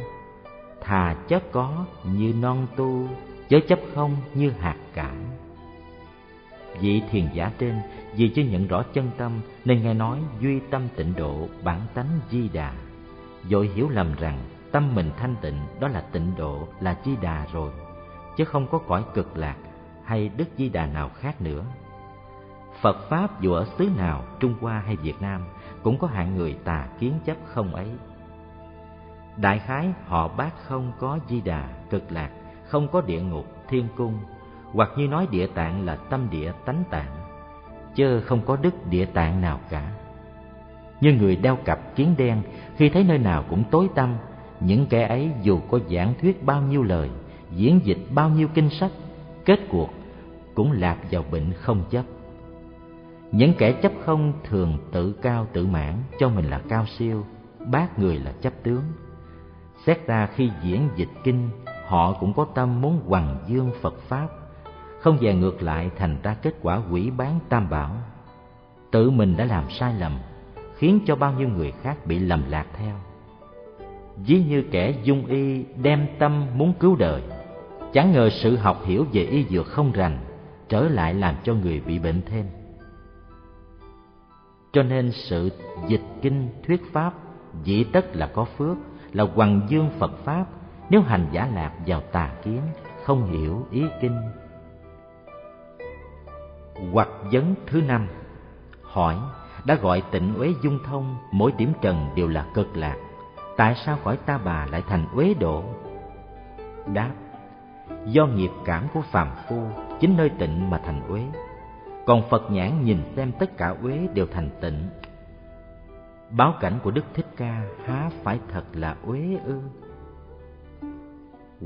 thà chấp có như non tu, chớ chấp không như hạt cải. Vị thiền giả trên, vì chưa nhận rõ chân tâm, nên nghe nói duy tâm tịnh độ bản tánh di đà. Rồi hiểu lầm rằng tâm mình thanh tịnh, đó là tịnh độ, là di đà rồi. Chứ không có cõi cực lạc hay đức di đà nào khác nữa. Phật pháp dù ở xứ nào, trung hoa hay việt nam, cũng có hạng người tà kiến chấp không ấy. Đại khái, họ bác không có di đà, cực lạc, không có địa ngục, thiên cung, hoặc như nói địa tạng là tâm địa tánh tạng chớ không có đức địa tạng nào cả. Như người đeo cặp kiến đen, khi thấy nơi nào cũng tối tăm những kẻ ấy dù có giảng thuyết bao nhiêu lời, diễn dịch bao nhiêu kinh sách, kết cuộc cũng lạc vào bệnh không chấp. Những kẻ chấp không thường tự cao tự mãn, cho mình là cao siêu, bác người là chấp tướng. Xét ra khi diễn dịch kinh, họ cũng có tâm muốn hoằng dương phật pháp, không về ngược lại thành ra kết quả quỷ bán tam bảo. Tự mình đã làm sai lầm, khiến cho bao nhiêu người khác bị lầm lạc theo ví như kẻ dung y đem tâm muốn cứu đời, chẳng ngờ sự học hiểu về y dược không rành, trở lại làm cho người bị bệnh thêm. Cho nên sự dịch kinh thuyết pháp dĩ tất là có phước, là hoằng dương phật pháp, nếu hành giả lạc vào tà kiến, không hiểu ý kinh. Hoặc vấn thứ năm, hỏi, đã gọi tịnh uế dung thông, mỗi điểm trần đều là cực lạc tại sao khỏi ta bà lại thành uế độ? Đáp, do nghiệp cảm của phàm phu chính nơi tịnh mà thành uế. Còn phật nhãn nhìn xem tất cả uế đều thành tịnh. Báo cảnh của đức thích ca há phải thật là uế ư?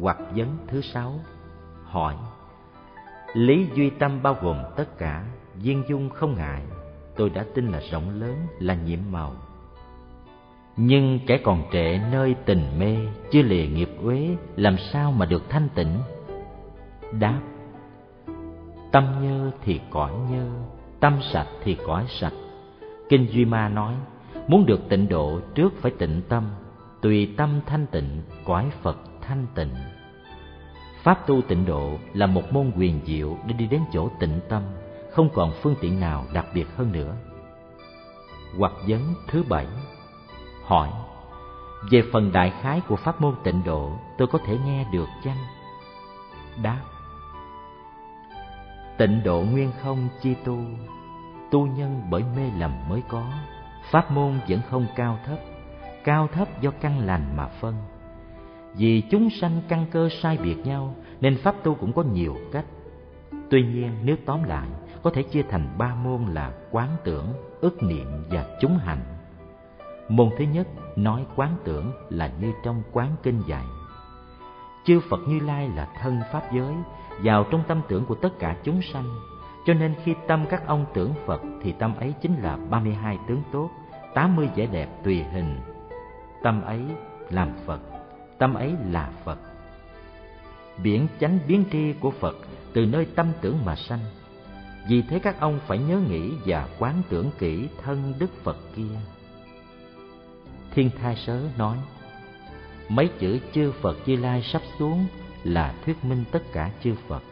Hoặc vấn thứ sáu, hỏi, lý duy tâm bao gồm tất cả, viên dung không ngại, tôi đã tin là rộng lớn, là nhiệm màu nhưng kẻ còn trẻ nơi tình mê, chưa lìa nghiệp uế, làm sao mà được thanh tịnh? Đáp, tâm nhơ thì cõi nhơ, tâm sạch thì cõi sạch. Kinh duy ma nói, muốn được tịnh độ trước phải tịnh tâm, tùy tâm thanh tịnh, cõi phật thanh tịnh. Pháp tu tịnh độ là một môn quyền diệu để đi đến chỗ tịnh tâm, không còn phương tiện nào đặc biệt hơn nữa. Hoặc vấn thứ bảy hỏi, về phần đại khái của pháp môn tịnh độ, tôi có thể nghe được chăng? Đáp, tịnh độ nguyên không chi tu tu nhân bởi mê lầm mới có. Pháp môn vẫn không cao thấp cao thấp do căn lành mà phân. Vì chúng sanh căn cơ sai biệt nhau, nên pháp tu cũng có nhiều cách. Tuy nhiên, nếu tóm lại, có thể chia thành ba môn là quán tưởng ức niệm và chúng hành môn thứ nhất nói quán tưởng là như trong quán kinh dạy. Chư phật như lai là thân pháp giới, vào trong tâm tưởng của tất cả chúng sanh. Cho nên khi tâm các ông tưởng phật thì tâm ấy chính là ba mươi hai tướng tốt, tám mươi vẻ đẹp tùy hình. Tâm ấy làm phật, tâm ấy là phật. Biển chánh biến tri của phật từ nơi tâm tưởng mà sanh. Vì thế các ông phải nhớ nghĩ và quán tưởng kỹ thân đức phật kia thiên thai sớ nói, mấy chữ chư phật di lai sắp xuống là thuyết minh tất cả chư phật.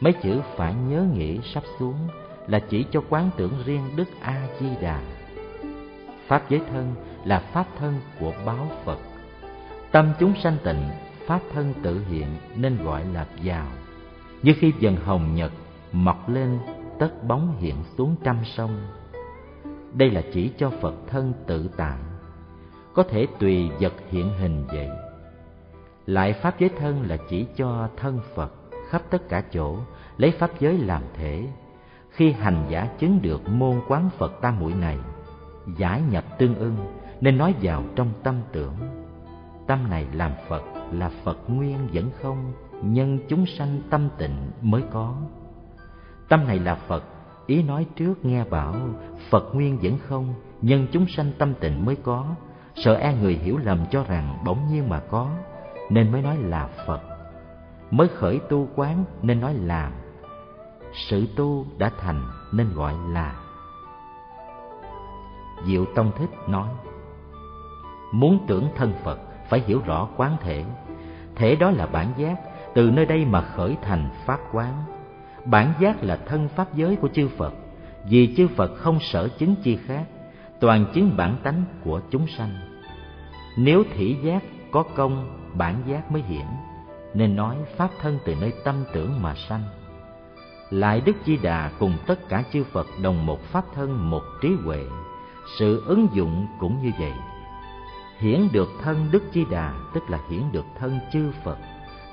Mấy chữ phải nhớ nghĩ sắp xuống là chỉ cho quán tưởng riêng đức a di đà pháp giới thân là pháp thân của báo phật. Tâm chúng sanh tịnh, pháp thân tự hiện nên gọi là giàu. Như khi dần hồng nhật mọc lên, tất bóng hiện xuống trăm sông. Đây là chỉ cho phật thân tự tại có thể tùy vật hiện hình vậy. Lại pháp giới thân là chỉ cho thân phật khắp tất cả chỗ, lấy pháp giới làm thể. Khi hành giả chứng được môn quán phật tam muội này, giải nhập tương ưng, nên nói vào trong tâm tưởng, tâm này làm phật là phật nguyên vẫn không, nhân chúng sanh tâm tịnh mới có. Tâm này là phật, ý nói trước nghe bảo, phật nguyên vẫn không, nhân chúng sanh tâm tịnh mới có sợ e người hiểu lầm cho rằng bỗng nhiên mà có, nên mới nói là phật. Mới khởi tu quán nên nói làm sự tu đã thành nên gọi là. Diệu tông thích nói, muốn tưởng thân phật, phải hiểu rõ quán thể. Thể đó là bản giác, từ nơi đây mà khởi thành pháp quán. Bản giác là thân pháp giới của chư phật. Vì chư phật không sở chứng chi khác toàn chứng bản tánh của chúng sanh. Nếu thỉ giác có công, bản giác mới hiển, nên nói pháp thân từ nơi tâm tưởng mà sanh. Lại đức di đà cùng tất cả chư phật đồng một pháp thân, một trí huệ. Sự ứng dụng cũng như vậy. Hiển được thân đức di đà, tức là hiển được thân chư phật.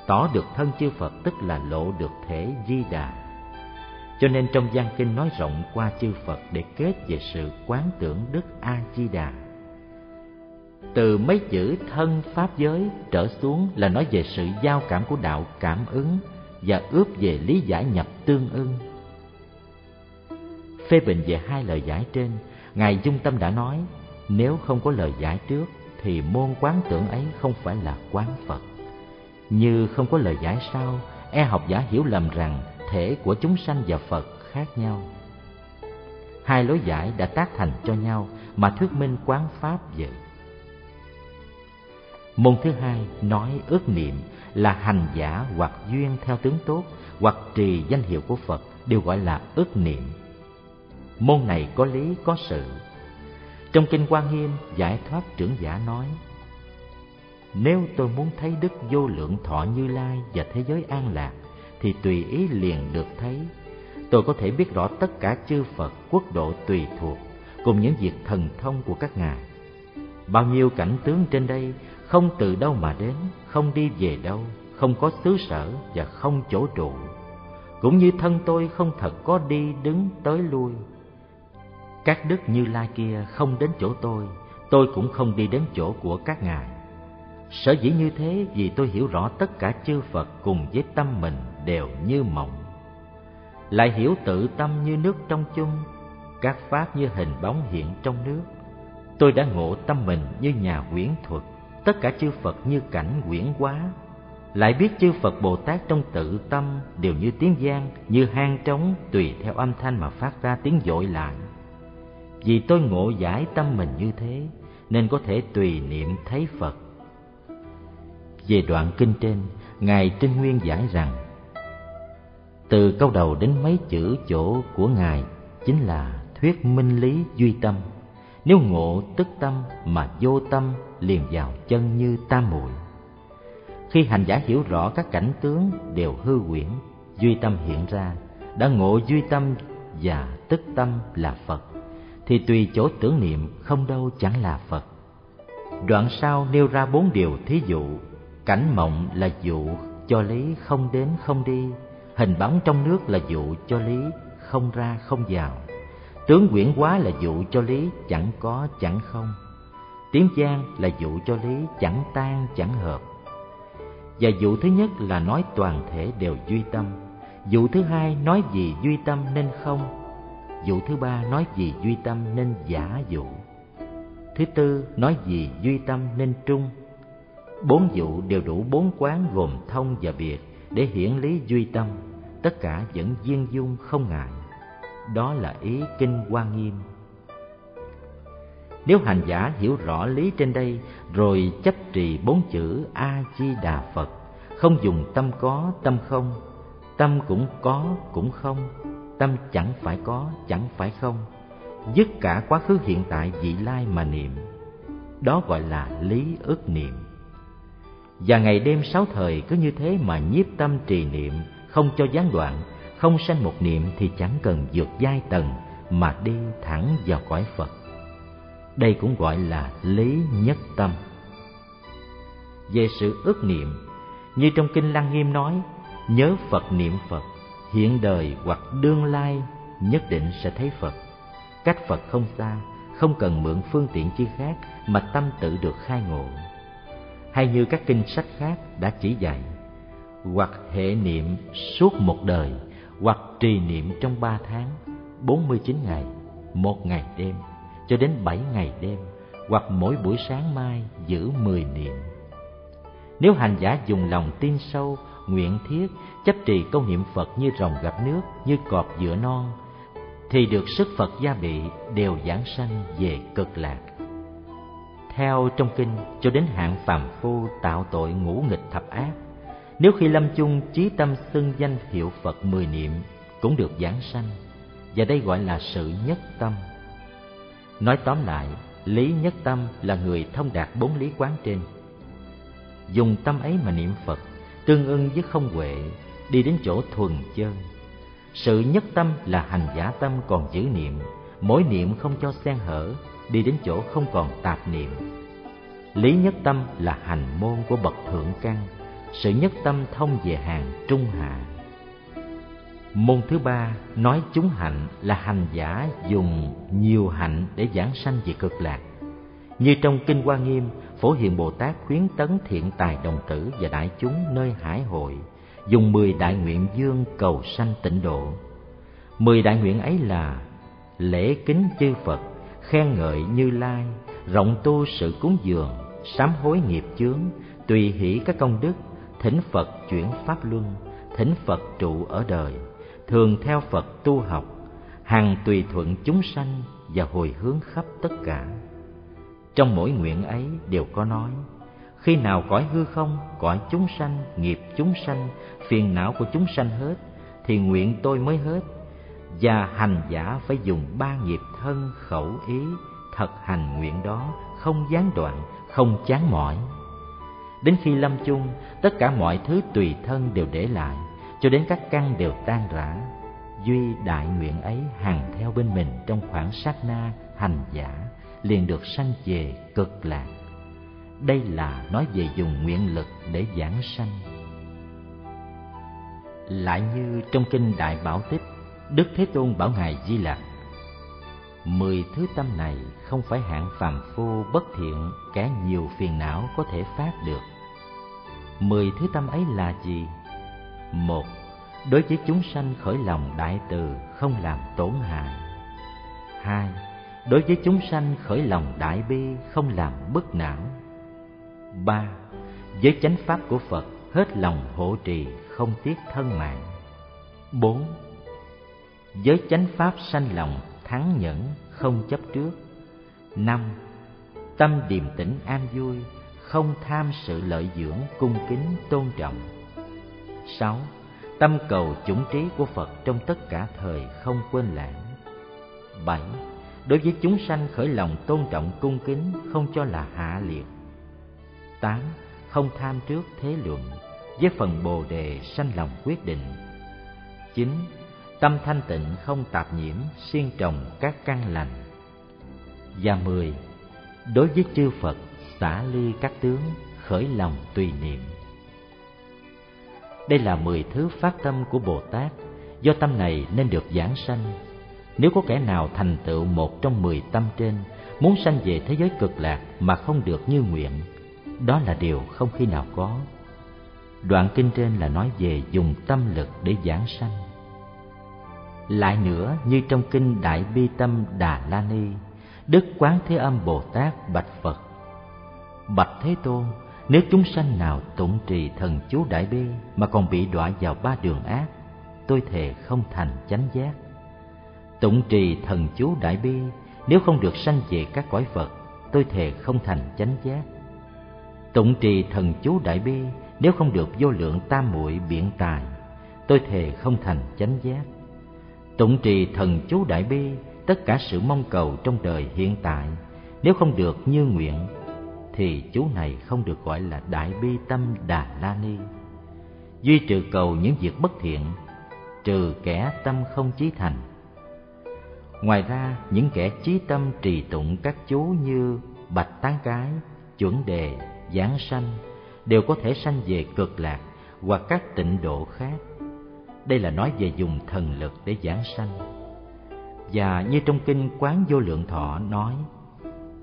Tỏ được thân chư phật, tức là lộ được thể di đà cho nên trong gian kinh nói rộng qua chư phật để kết về sự quán tưởng đức a di đà từ mấy chữ thân pháp giới trở xuống là nói về sự giao cảm của đạo cảm ứng và ướp về lý giải nhập tương ưng. Phê bình về hai lời giải trên, ngài dung tâm đã nói, nếu không có lời giải trước, thì môn quán tưởng ấy không phải là quán phật. Như không có lời giải sau e học giả hiểu lầm rằng thể của chúng sanh và phật khác nhau. Hai lối giải đã tác thành cho nhau mà thuyết minh quán pháp vậy. Môn thứ hai nói ước niệm là hành giả hoặc duyên theo tướng tốt hoặc trì danh hiệu của phật đều gọi là ước niệm. Môn này có lý, có sự. Trong kinh quan nghiêm giải thoát trưởng giả nói, nếu tôi muốn thấy đức vô lượng thọ như lai và thế giới an lạc thì tùy ý liền được thấy. Tôi có thể biết rõ tất cả chư phật quốc độ tùy thuộc cùng những việc thần thông của các ngài. Bao nhiêu cảnh tướng trên đây không từ đâu mà đến, không đi về đâu, không có xứ sở và không chỗ trụ. Cũng như thân tôi không thật có đi đứng tới lui. Các đức như lai kia không đến chỗ tôi tôi cũng không đi đến chỗ của các ngài. Sở dĩ như thế vì tôi hiểu rõ tất cả chư phật cùng với tâm mình đều như mộng. Lại hiểu tự tâm như nước trong chung, các pháp như hình bóng hiện trong nước. Tôi đã ngộ tâm mình như nhà quyển thuật, tất cả chư phật như cảnh quyển quá lại biết chư phật bồ tát trong tự tâm đều như tiếng giang như hang trống, tùy theo âm thanh mà phát ra tiếng dội lại vì tôi ngộ giải tâm mình như thế, nên có thể tùy niệm thấy phật. Về đoạn kinh trên, ngài trinh nguyên giải rằng từ câu đầu đến mấy chữ chỗ của ngài chính là thuyết minh lý duy tâm. Nếu ngộ tức tâm mà vô tâm, liền vào chân như tam muội. Khi hành giả hiểu rõ các cảnh tướng đều hư quyển, duy tâm hiện ra, đã ngộ duy tâm và tức tâm là phật, thì tùy chỗ tưởng niệm không đâu chẳng là phật. Đoạn sau nêu ra bốn điều thí dụ, cảnh mộng là dụ cho lý không đến không đi hình bóng trong nước là dụ cho lý, không ra không vào. Tướng quyển quá là dụ cho lý, chẳng có chẳng không. Tiếng giang là dụ cho lý, chẳng tan chẳng hợp. Và dụ thứ nhất là nói toàn thể đều duy tâm. Dụ thứ hai nói gì duy tâm nên không. Dụ thứ ba nói gì duy tâm nên giả dụ. Thứ tư nói gì duy tâm nên trung. Bốn dụ đều đủ bốn quán gồm thông và biệt để hiển lý duy tâm tất cả vẫn viên dung không ngại. Đó là ý kinh quan nghiêm. Nếu hành giả hiểu rõ lý trên đây, rồi chấp trì bốn chữ a di đà phật, không dùng tâm có, tâm không. Tâm cũng có, cũng không. Tâm chẳng phải có, chẳng phải không. Dứt cả quá khứ hiện tại vị lai mà niệm. Đó gọi là lý ức niệm. Và ngày đêm sáu thời cứ như thế mà nhiếp tâm trì niệm không cho gián đoạn, không sanh một niệm thì chẳng cần vượt giai tầng mà đi thẳng vào cõi phật. Đây cũng gọi là lý nhất tâm. Về sự ức niệm, như trong kinh lăng nghiêm nói, nhớ phật niệm phật, hiện đời hoặc đương lai nhất định sẽ thấy phật. Cách phật không xa, không cần mượn phương tiện chi khác mà tâm tự được khai ngộ. Hay như các kinh sách khác đã chỉ dạy hoặc hệ niệm suốt một đời, hoặc trì niệm trong ba tháng, bốn mươi chín ngày, một ngày đêm, cho đến bảy ngày đêm, hoặc mỗi buổi sáng mai giữ mười niệm. Nếu hành giả dùng lòng tin sâu, nguyện thiết, chấp trì câu niệm phật như rồng gặp nước, như cọp giữa non, thì được sức phật gia bị đều giảng sanh về cực lạc. Theo trong kinh, cho đến hạng phàm phu tạo tội ngũ nghịch thập ác nếu khi lâm chung chí tâm xưng danh hiệu phật mười niệm cũng được giảng sanh, và đây gọi là sự nhất tâm. Nói tóm lại, lý nhất tâm là người thông đạt bốn lý quán trên. Dùng tâm ấy mà niệm phật tương ưng với không huệ, đi đến chỗ thuần chân. Sự nhất tâm là hành giả tâm còn giữ niệm, mỗi niệm không cho xen hở, đi đến chỗ không còn tạp niệm. Lý nhất tâm là hành môn của bậc thượng căn sự nhất tâm thông về hàng trung hạ. Môn thứ ba nói chúng hạnh là hành giả dùng nhiều hạnh để giảng sanh về cực lạc. Như trong kinh hoa nghiêm, phổ hiền bồ tát khuyến tấn thiện tài đồng tử và đại chúng nơi hải hội, dùng mười đại nguyện dương cầu sanh tịnh độ. Mười đại nguyện ấy là lễ kính chư phật, khen ngợi như lai, rộng tu sự cúng dường, sám hối nghiệp chướng, tùy hỷ các công đức thỉnh phật chuyển pháp luân, thỉnh phật trụ ở đời, thường theo phật tu học, hằng tùy thuận chúng sanh và hồi hướng khắp tất cả. Trong mỗi nguyện ấy đều có nói, khi nào cõi hư không, cõi chúng sanh, nghiệp chúng sanh, phiền não của chúng sanh hết, thì nguyện tôi mới hết. Và hành giả phải dùng ba nghiệp thân, khẩu ý, thật hành nguyện đó, không gián đoạn, không chán mỏi đến khi lâm chung, tất cả mọi thứ tùy thân đều để lại, cho đến các căn đều tan rã. Duy đại nguyện ấy hằng theo bên mình trong khoảng sát na, hành giả, liền được sanh về cực lạc. Đây là nói về dùng nguyện lực để giảng sanh. Lại như trong kinh đại bảo tích, đức thế tôn bảo ngài di lặc mười thứ tâm này không phải hạng phàm phu bất thiện kẻ nhiều phiền não có thể phát được. Mười thứ tâm ấy là gì? Một, đối với chúng sanh khởi lòng đại từ không làm tổn hại. Hai, đối với chúng sanh khởi lòng đại bi không làm bất não. Ba, với chánh pháp của phật hết lòng hộ trì không tiếc thân mạng. Bốn, với chánh pháp sanh lòng thắng nhẫn không chấp trước. Năm, tâm điềm tĩnh an vui, không tham sự lợi dưỡng cung kính tôn trọng. Sáu, tâm cầu chủng trí của phật trong tất cả thời không quên lãng. Bảy, đối với chúng sanh khởi lòng tôn trọng cung kính không cho là hạ liệt. Tám, không tham trước thế luận, với phần bồ đề sanh lòng quyết định. Chín tâm thanh tịnh không tạp nhiễm, siêng trồng các căn lành. Và mười, đối với chư phật, xả ly các tướng, khởi lòng tùy niệm. Đây là mười thứ phát tâm của bồ tát. Do tâm này nên được giảng sanh. Nếu có kẻ nào thành tựu một trong mười tâm trên, muốn sanh về thế giới cực lạc mà không được như nguyện, đó là điều không khi nào có. Đoạn kinh trên là nói về dùng tâm lực để giảng sanh lại nữa, như trong kinh đại bi tâm đà la ni, đức quán thế âm bồ tát bạch phật. Bạch thế tôn, nếu chúng sanh nào tụng trì thần chú đại bi mà còn bị đọa vào ba đường ác, tôi thề không thành chánh giác. Tụng trì thần chú đại bi, nếu không được sanh về các cõi phật, tôi thề không thành chánh giác. Tụng trì thần chú đại bi, nếu không được vô lượng tam muội biện tài, tôi thề không thành chánh giác tụng trì thần chú đại bi, tất cả sự mong cầu trong đời hiện tại. Nếu không được như nguyện, thì chú này không được gọi là đại bi tâm đà la ni. Duy trừ cầu những việc bất thiện, trừ kẻ tâm không chí thành. Ngoài ra, những kẻ chí tâm trì tụng các chú như bạch tán cái, chuẩn đề, giảng sanh đều có thể sanh về cực lạc hoặc các tịnh độ khác đây là nói về dùng thần lực để giảng sanh. Và như trong kinh quán vô lượng thọ nói,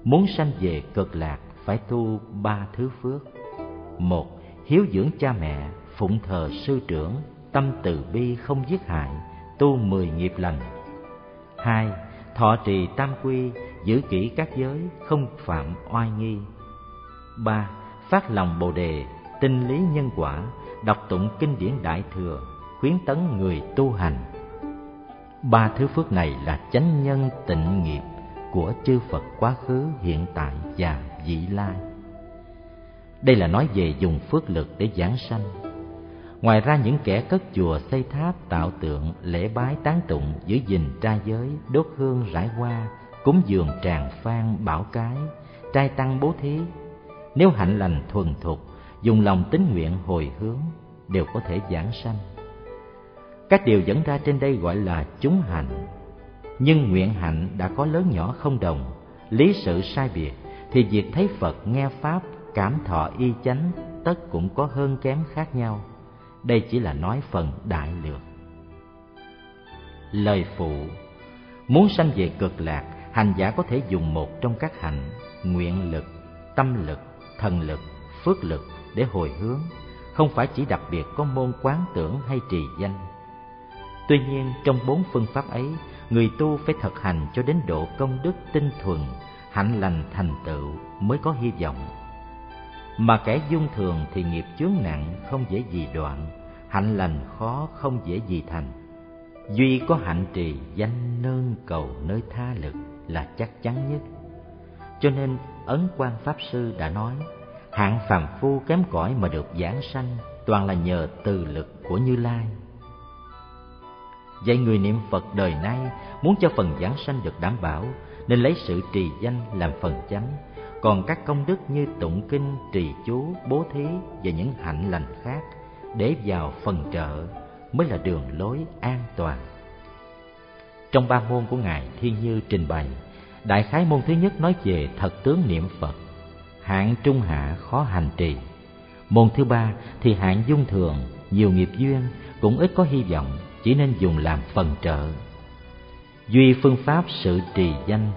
muốn sanh về cực lạc phải tu ba thứ phước. Một, hiếu dưỡng cha mẹ, phụng thờ sư trưởng, tâm từ bi không giết hại, tu mười nghiệp lành. Hai, thọ trì tam quy, giữ kỹ các giới, không phạm oai nghi. Ba, phát lòng bồ đề, tinh lý nhân quả, đọc tụng kinh điển đại thừa khuyến tấn người tu hành ba thứ phước này là chánh nhân tịnh nghiệp của chư phật quá khứ, hiện tại và vị lai. Đây là nói về dùng phước lực để giảng sanh. Ngoài ra những kẻ cất chùa, xây tháp, tạo tượng, lễ bái, tán tụng giữ gìn trai giới, đốt hương, rải hoa, cúng dường tràng phan, bảo cái, trai tăng bố thí, nếu hạnh lành thuần thục, dùng lòng tín nguyện hồi hướng, đều có thể giảng sanh các điều dẫn ra trên đây gọi là chúng hạnh. Nhưng nguyện hạnh đã có lớn nhỏ không đồng. Lý sự sai biệt, thì việc thấy phật nghe pháp, cảm thọ y chánh, tất cũng có hơn kém khác nhau. Đây chỉ là nói phần đại lược. Lời phụ, muốn sanh về cực lạc, hành giả có thể dùng một trong các hạnh, nguyện lực, tâm lực, thần lực, phước lực để hồi hướng. Không phải chỉ đặc biệt có môn quán tưởng hay trì danh tuy nhiên, trong bốn phương pháp ấy, người tu phải thực hành cho đến độ công đức tinh thuần, hạnh lành thành tựu mới có hy vọng. Mà kẻ dung thường thì nghiệp chướng nặng, không dễ gì đoạn, hạnh lành khó không dễ gì thành. Duy có hạnh trì, danh nương cầu nơi tha lực là chắc chắn nhất. Cho nên, ấn quan pháp sư đã nói, hạng phàm phu kém cỏi mà được giảng sanh, toàn là nhờ từ lực của như lai vậy người niệm phật đời nay, muốn cho phần giảng sanh được đảm bảo, nên lấy sự trì danh làm phần chánh. Còn các công đức như tụng kinh, trì chú, bố thí và những hạnh lành khác để vào phần trợ mới là đường lối an toàn. Trong ba môn của ngài thiên như trình bày, đại khái môn thứ nhất nói về thật tướng niệm phật, hạng trung hạ khó hành trì. Môn thứ ba thì hạng dung thường, nhiều nghiệp duyên cũng ít có hy vọng chỉ nên dùng làm phần trợ. Duy phương pháp sự trì danh.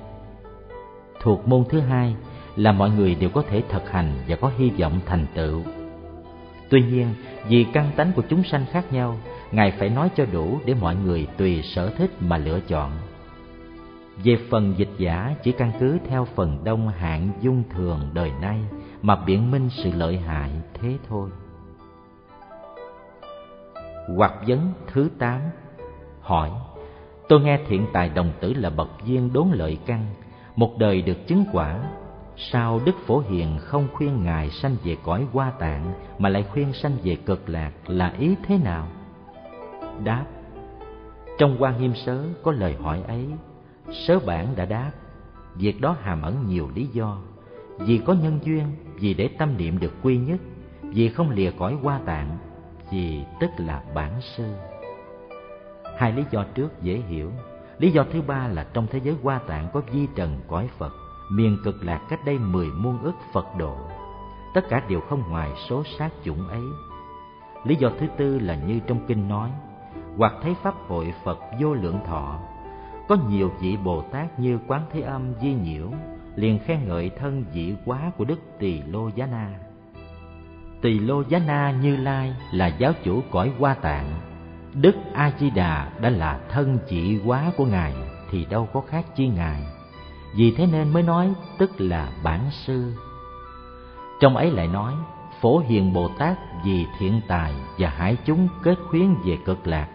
Thuộc môn thứ hai là mọi người đều có thể thực hành và có hy vọng thành tựu. Tuy nhiên, vì căn tánh của chúng sanh khác nhau, ngài phải nói cho đủ để mọi người tùy sở thích mà lựa chọn. Về phần dịch giả, chỉ căn cứ theo phần đông hạng dung thường đời nay mà biện minh sự lợi hại thế thôi hoặc vấn thứ tám, hỏi, tôi nghe thiện tài đồng tử là bậc viên đốn lợi căn, một đời được chứng quả, sao đức phổ hiền không khuyên ngài sanh về cõi hoa tạng mà lại khuyên sanh về cực lạc là ý thế nào? Đáp, trong quan nghiêm sớ có lời hỏi ấy, sớ bản đã đáp, việc đó hàm ẩn nhiều lý do. Vì có nhân duyên, vì để tâm niệm được quy nhất, vì không lìa cõi hoa tạng vì tức là bản sư? Hai lý do trước dễ hiểu. Lý do thứ ba là trong thế giới hoa tạng có di trần cõi phật, miền cực lạc cách đây mười muôn ức phật độ. Tất cả đều không ngoài số sát chủng ấy. Lý do thứ tư là như trong kinh nói, hoặc thấy pháp hội phật vô lượng thọ, có nhiều vị bồ tát như quán thế âm, di nhiễu, liền khen ngợi thân vị quá của đức tỳ lô giá na tỳ lô giá na như lai là giáo chủ cõi hoa tạng. Đức a di đà đã là thân chỉ quá của ngài thì đâu có khác chi ngài. Vì thế nên mới nói tức là bản sư. Trong ấy lại nói, phổ hiền bồ tát vì thiện tài và hải chúng kết khuyến về cực lạc.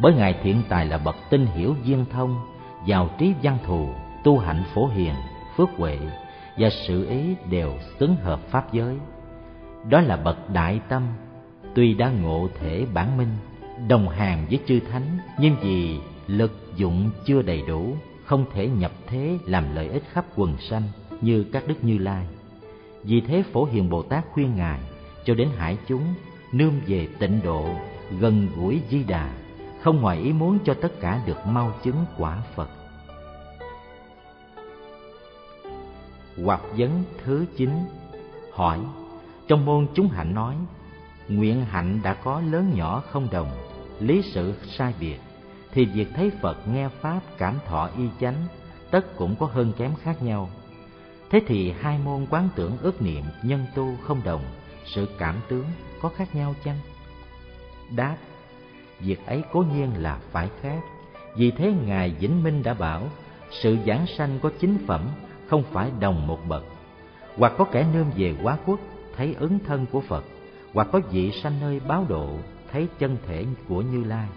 Bởi ngài thiện tài là bậc tinh hiểu viên thông, giàu trí văn thù, tu hạnh phổ hiền, phước huệ và sự ý đều xứng hợp pháp giới đó là bậc đại tâm. Tuy đã ngộ thể bản minh, đồng hàng với chư thánh, nhưng vì lực dụng chưa đầy đủ, không thể nhập thế làm lợi ích khắp quần sanh như các đức như lai. Vì thế phổ hiền bồ tát khuyên ngài, cho đến hải chúng, nương về tịnh độ, gần gũi di đà, không ngoài ý muốn cho tất cả được mau chứng quả phật. Hoặc vấn thứ chín hỏi trong môn chúng hạnh nói, nguyện hạnh đã có lớn nhỏ không đồng, lý sự sai biệt, thì việc thấy phật nghe pháp cảm thọ y chánh, tất cũng có hơn kém khác nhau. Thế thì hai môn quán tưởng ước niệm nhân tu không đồng, sự cảm tướng có khác nhau chăng? Đáp, việc ấy cố nhiên là phải khác vì thế ngài vĩnh minh đã bảo, sự giảng sanh có chính phẩm, không phải đồng một bậc. Hoặc có kẻ nương về quá quốc thấy ứng thân của phật, hoặc có vị sanh nơi báo độ, thấy chân thể của như lai.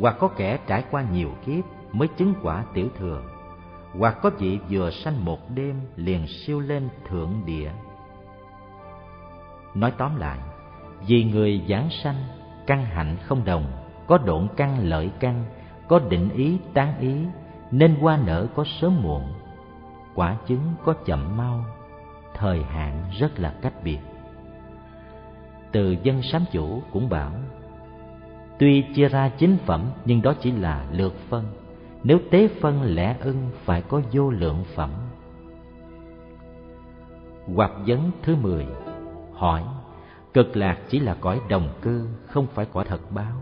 Hoặc có kẻ trải qua nhiều kiếp mới chứng quả tiểu thừa, hoặc có vị vừa sanh một đêm liền siêu lên thượng địa. Nói tóm lại, vì người giảng sanh, căn hạnh không đồng, có độn căn lợi căn, có định ý tán ý, nên qua nở có sớm muộn, quả chứng có chậm mau thời hạn rất là cách biệt. Từ dân sám chủ cũng bảo, tuy chia ra chính phẩm nhưng đó chỉ là lược phân. Nếu tế phân lẽ ưng phải có vô lượng phẩm. Hoặc vấn thứ mười, hỏi, cực lạc chỉ là cõi đồng cư, không phải cõi thật báo.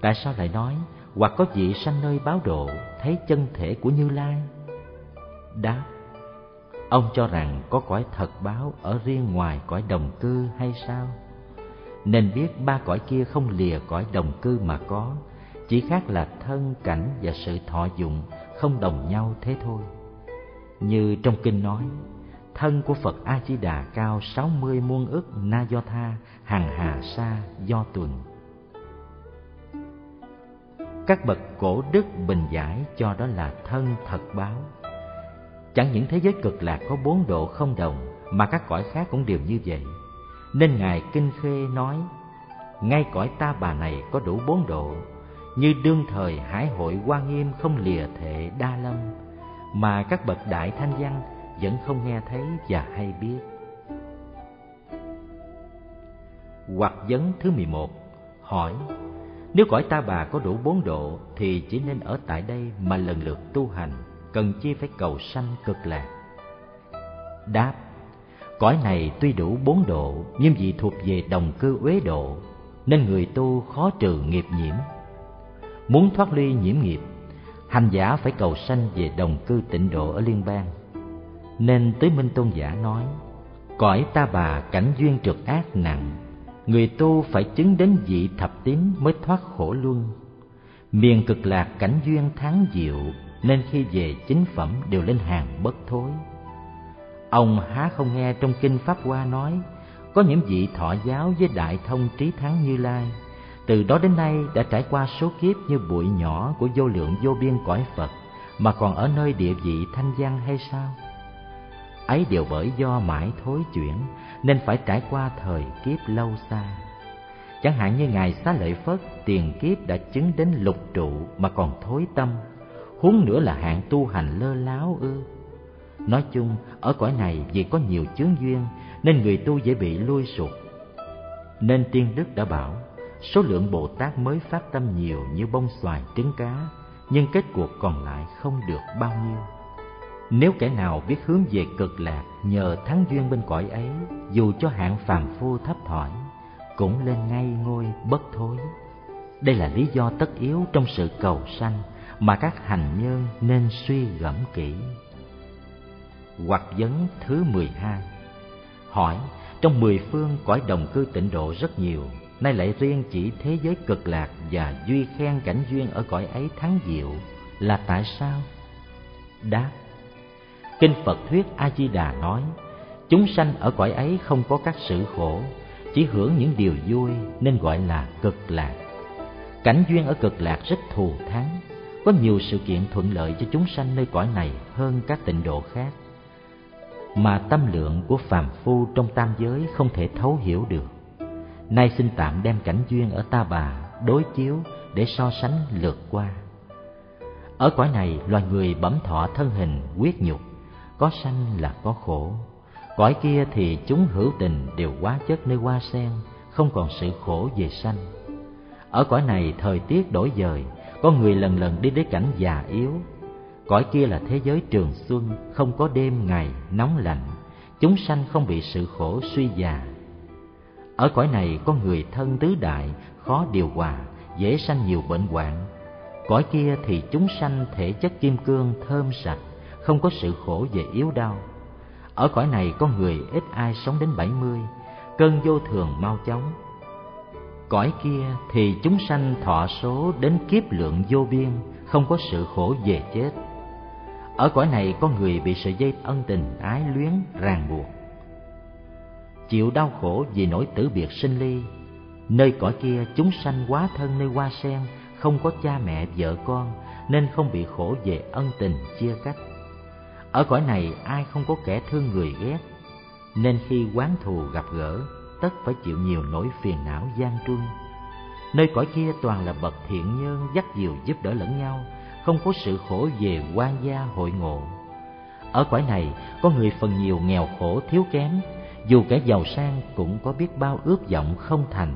Tại sao lại nói, hoặc có vị sanh nơi báo độ, thấy chân thể của như lai? Đáp ông cho rằng có cõi thật báo ở riêng ngoài cõi đồng cư hay sao? Nên biết ba cõi kia không lìa cõi đồng cư mà có, chỉ khác là thân cảnh và sự thọ dụng không đồng nhau thế thôi. Như trong kinh nói, thân của phật a di đà cao sáu mươi muôn ức na do tha hằng hà sa, do tuần. Các bậc cổ đức bình giải cho đó là thân thật báo chẳng những thế giới cực lạc có bốn độ không đồng, mà các cõi khác cũng đều như vậy. Nên ngài kinh khê nói, ngay cõi ta bà này có đủ bốn độ, như đương thời hải hội hoa nghiêm không lìa thệ đa lâm, mà các bậc đại thanh văn vẫn không nghe thấy và hay biết. Hoặc vấn thứ mười một hỏi, nếu cõi ta bà có đủ bốn độ thì chỉ nên ở tại đây mà lần lượt tu hành cần chi phải cầu sanh cực lạc. Đáp, cõi này tuy đủ bốn độ, nhưng vì thuộc về đồng cư uế độ, nên người tu khó trừ nghiệp nhiễm. Muốn thoát ly nhiễm nghiệp, hành giả phải cầu sanh về đồng cư tịnh độ ở liên bang. Nên tứ minh tôn giả nói, cõi ta bà cảnh duyên trượt ác nặng, người tu phải chứng đến vị thập tín mới thoát khổ luân. Miền cực lạc cảnh duyên tháng diệu nên khi về chính phẩm đều lên hàng bất thối. Ông há không nghe trong kinh pháp hoa nói, có những vị thọ giáo với đại thông trí thắng như lai. Từ đó đến nay đã trải qua số kiếp như bụi nhỏ của vô lượng vô biên cõi phật, mà còn ở nơi địa vị thanh văn hay sao? Ấy đều bởi do mãi thối chuyển, nên phải trải qua thời kiếp lâu xa. Chẳng hạn như ngài xá lợi phất, tiền kiếp đã chứng đến lục trụ mà còn thối tâm huống nữa là hạng tu hành lơ láo ư. Nói chung ở cõi này vì có nhiều chướng duyên nên người tu dễ bị lui sụt nên tiên đức đã bảo số lượng bồ tát mới phát tâm nhiều như bông xoài trứng cá nhưng kết cuộc còn lại không được bao nhiêu. Nếu kẻ nào biết hướng về cực lạc nhờ thắng duyên bên cõi ấy, dù cho hạng phàm phu thấp thỏi, cũng lên ngay ngôi bất thối. Đây là lý do tất yếu trong sự cầu sanh mà các hành nhân nên suy gẫm kỹ. Hoặc vấn thứ mười hai Hỏi, trong mười phương cõi đồng cư tịnh độ rất nhiều, nay lại riêng chỉ thế giới cực lạc và duy khen cảnh duyên ở cõi ấy thắng diệu là tại sao? Đáp, Kinh Phật thuyết A Di Đà nói, chúng sanh ở cõi ấy không có các sự khổ, chỉ hưởng những điều vui nên gọi là cực lạc. Cảnh duyên ở cực lạc rất thù thắng, có nhiều sự kiện thuận lợi cho chúng sanh nơi cõi này hơn các tịnh độ khác mà tâm lượng của phàm phu trong tam giới không thể thấu hiểu được. Nay xin tạm đem cảnh duyên ở ta bà đối chiếu để so sánh lượt qua. Ở cõi này, loài người bẩm thọ thân hình, quyết nhục, có sanh là có khổ cõi kia thì chúng hữu tình đều quá chất nơi hoa sen, không còn sự khổ về sanh ở cõi này thời tiết đổi dời có người lần lần đi đến cảnh già yếu cõi kia là thế giới trường xuân không có đêm ngày nóng lạnh chúng sanh không bị sự khổ suy già ở cõi này có người thân tứ đại khó điều hòa dễ sanh nhiều bệnh hoạn cõi kia thì chúng sanh thể chất kim cương thơm sạch không có sự khổ về yếu đau. Ở cõi này có người ít ai sống đến bảy mươi, cơn vô thường mau chóng. Cõi kia thì chúng sanh thọ số đến kiếp lượng vô biên, không có sự khổ về chết. Ở cõi này có người bị sợi dây ân tình ái luyến ràng buộc. Chịu đau khổ vì nỗi tử biệt sinh ly. Nơi cõi kia chúng sanh quá thân nơi hoa sen, không có cha mẹ vợ con nên không bị khổ về ân tình chia cách ở cõi này ai không có kẻ thương người ghét nên khi quán thù gặp gỡ tất phải chịu nhiều nỗi phiền não gian truân. Nơi cõi kia toàn là bậc thiện nhân dắt dìu giúp đỡ lẫn nhau, không có sự khổ về quan gia hội ngộ. Ở cõi này, có người phần nhiều nghèo khổ thiếu kém, dù kẻ giàu sang cũng có biết bao ước vọng không thành.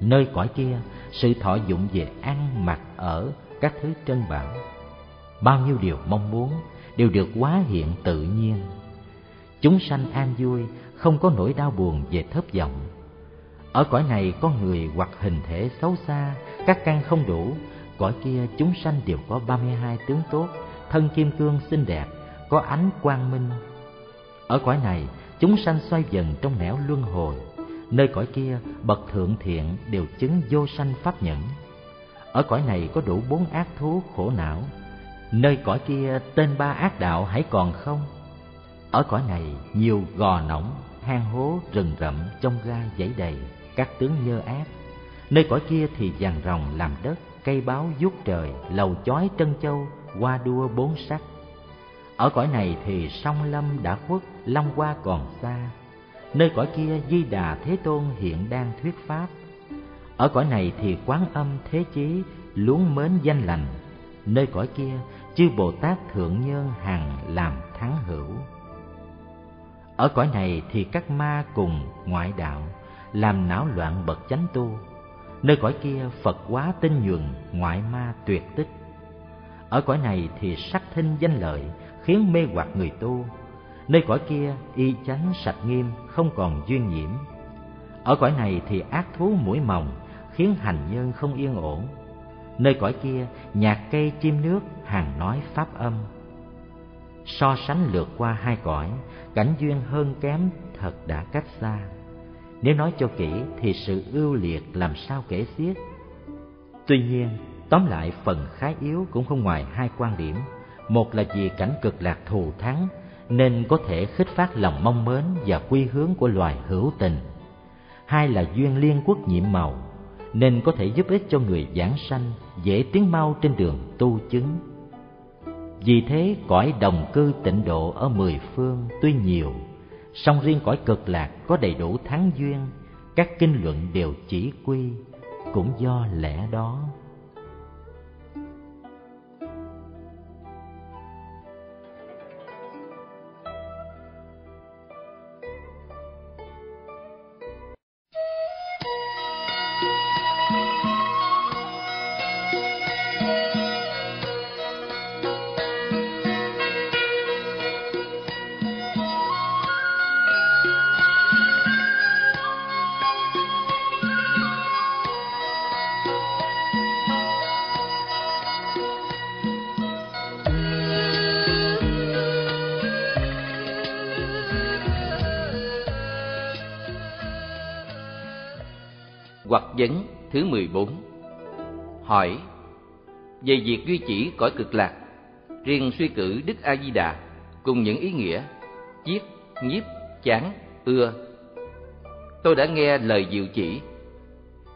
Nơi cõi kia, sự thọ dụng về ăn, mặc, ở, các thứ trân bảo. Bao nhiêu điều mong muốn đều được quá hiện tự nhiên. Chúng sanh an vui không có nỗi đau buồn về thấp vọng ở cõi này có người hoặc hình thể xấu xa, các căn không đủ, cõi kia chúng sanh đều có ba mươi hai tướng tốt, thân kim cương xinh đẹp, có ánh quang minh. Ở cõi này, chúng sanh xoay dần trong nẻo luân hồi, nơi cõi kia bậc thượng thiện đều chứng vô sanh pháp nhẫn. Ở cõi này có đủ bốn ác thú khổ não, nơi cõi kia tên ba ác đạo hãy còn không? Ở cõi này nhiều gò nỏng hang hố rừng rậm trong gai dãy đầy, các tướng nhơ ác. Nơi cõi kia thì vàng rồng làm đất, cây báo vuốt trời, lầu chói trân châu, hoa đua bốn sắc. Ở cõi này thì song lâm đã khuất, long hoa còn xa. Nơi cõi kia di đà thế tôn hiện đang thuyết pháp. Ở cõi này thì quán âm thế chí, luống mến danh lành. Nơi cõi kia, chư bồ tát thượng nhân hằng làm thắng hữu ở cõi này thì các ma cùng ngoại đạo, làm não loạn bậc chánh tu. Nơi cõi kia, phật quá tinh nhuần ngoại ma tuyệt tích. Ở cõi này thì sắc thinh danh lợi, khiến mê hoặc người tu. Nơi cõi kia, y chánh sạch nghiêm, không còn duyên nhiễm. Ở cõi này thì ác thú mũi mồng khiến hành nhân không yên ổn. Nơi cõi kia, nhạc cây chim nước, hàng nói pháp âm so sánh lượt qua hai cõi, cảnh duyên hơn kém thật đã cách xa. Nếu nói cho kỹ thì sự ưu liệt làm sao kể xiết. Tuy nhiên, tóm lại phần khá yếu cũng không ngoài hai quan điểm. Một là vì cảnh cực lạc thù thắng, nên có thể khích phát lòng mong mến và quy hướng của loài hữu tình. Hai là duyên liên quốc nhiệm màu, nên có thể giúp ích cho người giảng sanh, dễ tiến mau trên đường tu chứng vì thế cõi đồng cư tịnh độ ở mười phương tuy nhiều, song riêng cõi cực lạc có đầy đủ thắng duyên, các kinh luận đều chỉ quy cũng do lẽ đó. Hoặc vấn thứ 14 Hỏi Về việc duy chỉ cõi cực lạc Riêng suy cử Đức A-di-đà Cùng những ý nghĩa Chiết, nhiếp, chán, ưa. Tôi đã nghe lời diệu chỉ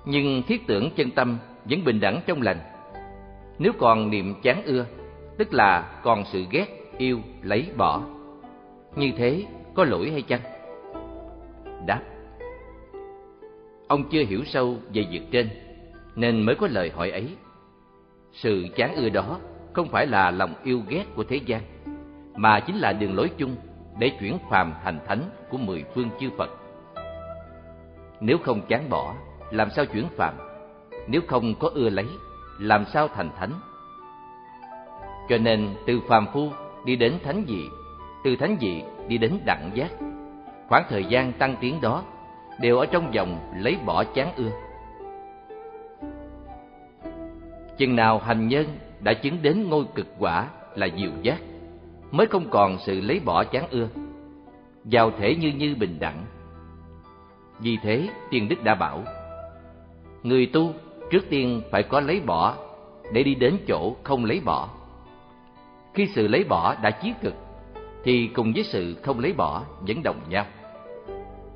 Nhưng thiết tưởng chân tâm Vẫn bình đẳng trong lành. Nếu còn niệm chán ưa Tức là còn sự ghét, yêu, lấy, bỏ Như thế có lỗi hay chăng? Đáp. Ông chưa hiểu sâu về việc trên, nên mới có lời hỏi ấy. Sự chán ưa đó không phải là lòng yêu ghét của thế gian, mà chính là đường lối chung để chuyển phàm thành thánh của mười phương chư Phật. Nếu không chán bỏ, làm sao chuyển phàm? Nếu không có ưa lấy, làm sao thành thánh? Cho nên từ phàm phu đi đến thánh dị, từ thánh dị đi đến đẳng giác. Khoảng thời gian tăng tiến đó đều ở trong vòng lấy bỏ chán ưa. Chừng nào hành nhân đã chứng đến ngôi cực quả là diệu giác, mới không còn sự lấy bỏ chán ưa, vào thể như như bình đẳng. Vì thế, Tiên Đức đã bảo, người tu trước tiên phải có lấy bỏ để đi đến chỗ không lấy bỏ. Khi sự lấy bỏ đã chí cực, thì cùng với sự không lấy bỏ vẫn đồng nhau.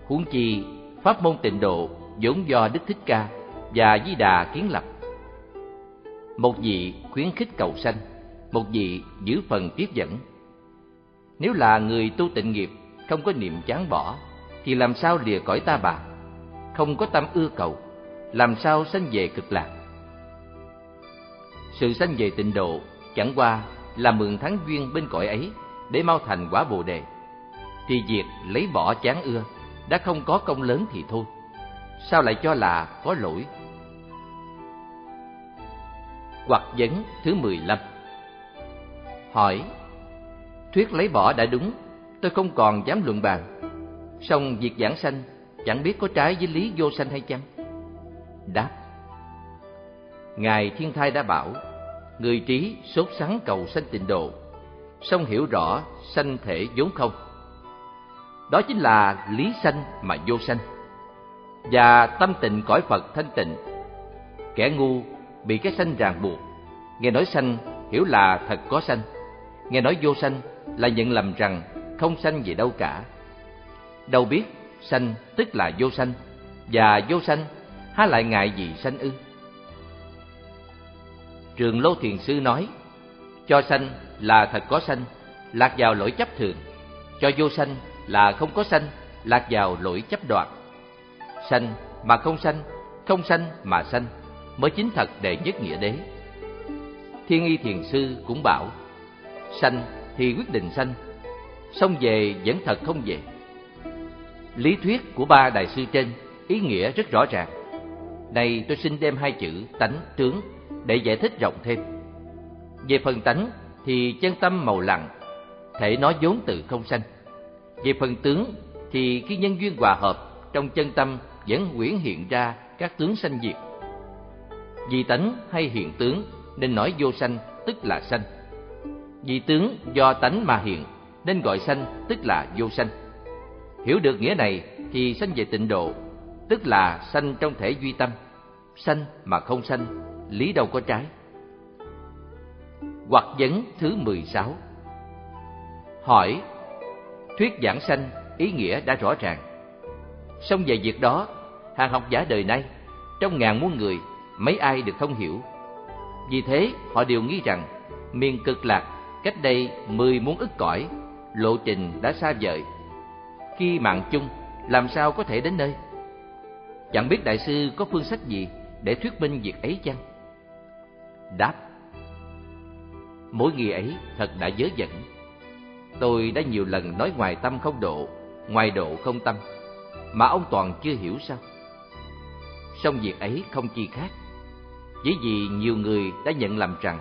Huống chi Pháp môn tịnh độ vốn do Đức Thích Ca và Di Đà kiến lập. Một vị khuyến khích cầu sanh, một vị giữ phần tiếp dẫn. Nếu là người tu tịnh nghiệp, không có niệm chán bỏ, thì làm sao lìa cõi ta bà? Không có tâm ưa cầu, làm sao sanh về cực lạc? Sự sanh về tịnh độ chẳng qua là mượn thắng duyên bên cõi ấy để mau thành quả bồ đề. Thì việc lấy bỏ chán ưa đã không có công lớn thì thôi. Sao lại cho là có lỗi? Hoặc vấn thứ 15 Hỏi Thuyết lấy bỏ đã đúng, tôi không còn dám luận bàn. Song việc giảng sanh chẳng biết có trái với lý vô sanh hay chăng? Đáp Ngài Thiên Thai đã bảo Người trí sốt sắng cầu sanh tịnh độ Song hiểu rõ sanh thể vốn không đó chính là lý sanh mà vô sanh. Và tâm tịnh cõi Phật thanh tịnh Kẻ ngu bị cái sanh ràng buộc. Nghe nói sanh hiểu là thật có sanh. Nghe nói vô sanh là nhận lầm rằng không sanh gì đâu cả. Đâu biết sanh tức là vô sanh Và vô sanh há lại ngại gì sanh ư? Trường Lô Thiền Sư nói, cho sanh là thật có sanh, lạc vào lỗi chấp thường, cho vô sanh là không có sanh, lạc vào lỗi chấp đoạt. Sanh mà không sanh, không sanh mà sanh, mới chính thật đệ nhất nghĩa đế. Thiên Y Thiền Sư cũng bảo, sanh thì quyết định sanh, xong về vẫn thật không về. Lý thuyết của ba đại sư trên ý nghĩa rất rõ ràng. này tôi xin đem hai chữ tánh tướng để giải thích rộng thêm. Về phần tánh thì chân tâm màu lặng, thể nó vốn từ không sanh. Về phần tướng thì khi nhân duyên hòa hợp trong chân tâm vẫn quyển hiện ra các tướng sanh diệt. Vì tánh hay hiện tướng nên nói vô sanh tức là sanh. Vì tướng do tánh mà hiện nên gọi sanh tức là vô sanh. Hiểu được nghĩa này thì sanh về tịnh độ, tức là sanh trong thể duy tâm, sanh mà không sanh lý đâu có trái. Hoặc vấn thứ 16 Hỏi Thuyết giảng sanh ý nghĩa đã rõ ràng. Xong về việc đó, hàng học giả đời nay, trong ngàn muôn người, mấy ai được thông hiểu. Vì thế, họ đều nghĩ rằng miền cực lạc cách đây mười muôn ức cõi, lộ trình đã xa vời. Khi mạng chung, làm sao có thể đến nơi? Chẳng biết đại sư có phương sách gì để thuyết minh việc ấy chăng? đáp Mỗi nghi ấy thật đã dớ dẫn Tôi đã nhiều lần nói ngoài tâm không độ Ngoài độ không tâm Mà ông Toàn chưa hiểu sao? Song việc ấy không chi khác. Chỉ vì nhiều người đã nhận lầm rằng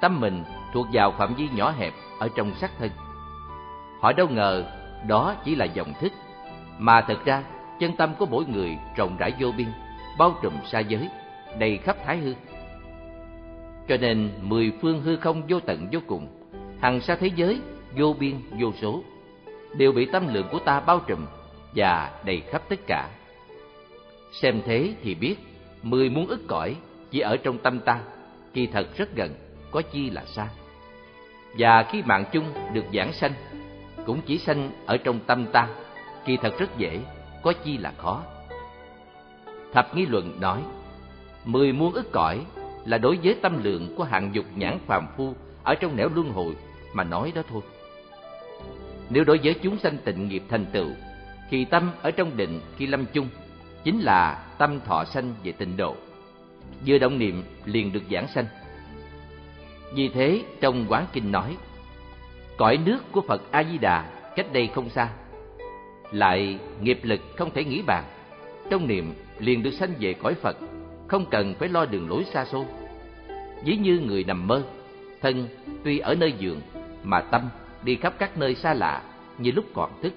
Tâm mình thuộc vào phạm vi nhỏ hẹp Ở trong xác thân. Họ đâu ngờ đó chỉ là dòng thức Mà thật ra chân tâm của mỗi người rộng rãi vô biên Bao trùm xa giới Đầy khắp thái hư. Cho nên mười phương hư không vô tận vô cùng, hằng xa thế giới vô biên vô số, đều bị tâm lượng của ta bao trùm và đầy khắp tất cả. Xem thế thì biết, mười muôn ức cõi chỉ ở trong tâm ta, kỳ thật rất gần, có chi là xa. Và khi mạng chung được giảng sanh, cũng chỉ sanh ở trong tâm ta, kỳ thật rất dễ, có chi là khó. Thập nghi luận nói, mười muôn ức cõi là đối với tâm lượng của hạng dục nhãn phàm phu ở trong nẻo luân hồi mà nói đó thôi. Nếu đối với chúng sanh tịnh nghiệp thành tựu, thì tâm ở trong định khi lâm chung chính là tâm thọ sanh về tịnh độ. Vừa động niệm liền được giảng sanh. Vì thế trong quán kinh nói, cõi nước của Phật A Di Đà cách đây không xa, lại nghiệp lực không thể nghĩ bàn, trong niệm liền được sanh về cõi Phật không cần phải lo đường lối xa xôi. Ví như người nằm mơ, thân tuy ở nơi giường mà tâm đi khắp các nơi xa lạ như lúc còn thức.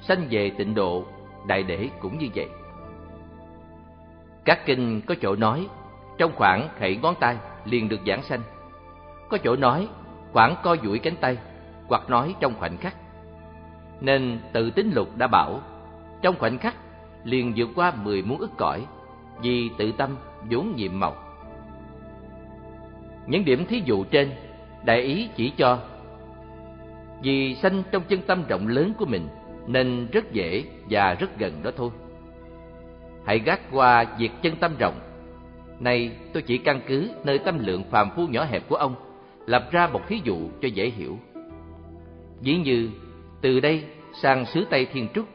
Sanh về tịnh độ, đại để cũng như vậy. Các kinh có chỗ nói, trong khoảng khẩy ngón tay liền được giảng sanh. Có chỗ nói, khoảng co duỗi cánh tay, hoặc nói trong khoảnh khắc. Nên tự tính lục đã bảo, trong khoảnh khắc liền vượt qua mười muôn ức cõi vì tự tâm vốn nhiệm màu. Những điểm thí dụ trên, đại ý chỉ cho vì sanh trong chân tâm rộng lớn của mình nên rất dễ và rất gần đó thôi. Hãy gác qua việc chân tâm rộng. Này, tôi chỉ căn cứ nơi tâm lượng phàm phu nhỏ hẹp của ông, lập ra một thí dụ cho dễ hiểu. Ví như từ đây sang xứ Tây Thiên Trúc,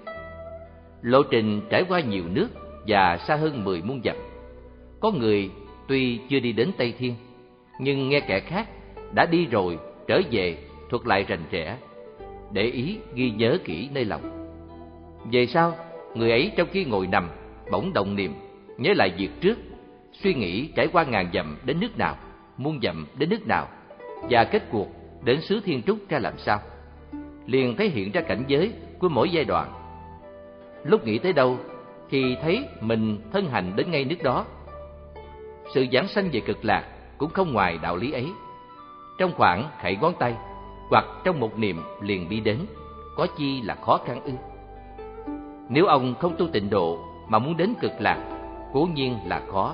lộ trình trải qua nhiều nước và xa hơn mười muôn dặm. Có người tuy chưa đi đến Tây Thiên, nhưng nghe kẻ khác đã đi rồi trở về thuật lại rành rẽ, để ý ghi nhớ kỹ nơi lòng. Về sau, người ấy trong khi ngồi nằm, bỗng động niệm, nhớ lại việc trước, suy nghĩ trải qua ngàn dặm đến nước nào, muôn dặm đến nước nào, và kết cuộc đến xứ Thiên Trúc ra làm sao. Liền thấy hiện ra cảnh giới của mỗi giai đoạn. Lúc nghĩ tới đâu, thì thấy mình thân hành đến ngay nước đó. Sự giảng sanh về cực lạc cũng không ngoài đạo lý ấy. Trong khoảng khẩy ngón tay, hoặc trong một niệm liền đi đến, có chi là khó khăn ư? Nếu ông không tu tịnh độ mà muốn đến cực lạc, cố nhiên là khó.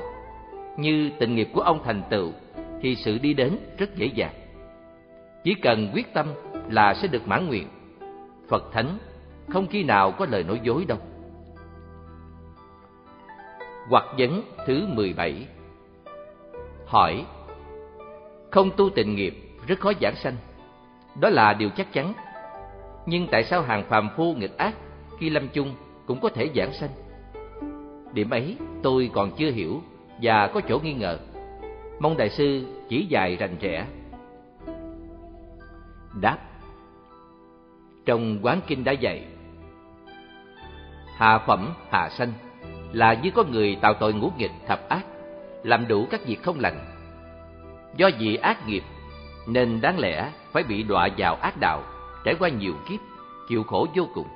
Như tình nghiệp của ông thành tựu, thì sự đi đến rất dễ dàng. Chỉ cần quyết tâm là sẽ được mãn nguyện. Phật Thánh không khi nào có lời nói dối đâu. Hoặc vấn thứ 17 Hỏi Không tu tịnh nghiệp rất khó giảng sanh đó là điều chắc chắn. Nhưng tại sao hàng phàm phu nghịch ác Khi lâm chung cũng có thể giảng sanh? Điểm ấy tôi còn chưa hiểu Và có chỗ nghi ngờ. Mong Đại sư chỉ dạy rành rẽ. Đáp. Trong quán kinh đã dạy Hạ phẩm hạ sanh là như có người tạo tội ngũ nghịch thập ác, làm đủ các việc không lành. Do vì ác nghiệp nên đáng lẽ phải bị đọa vào ác đạo, trải qua nhiều kiếp, chịu khổ vô cùng.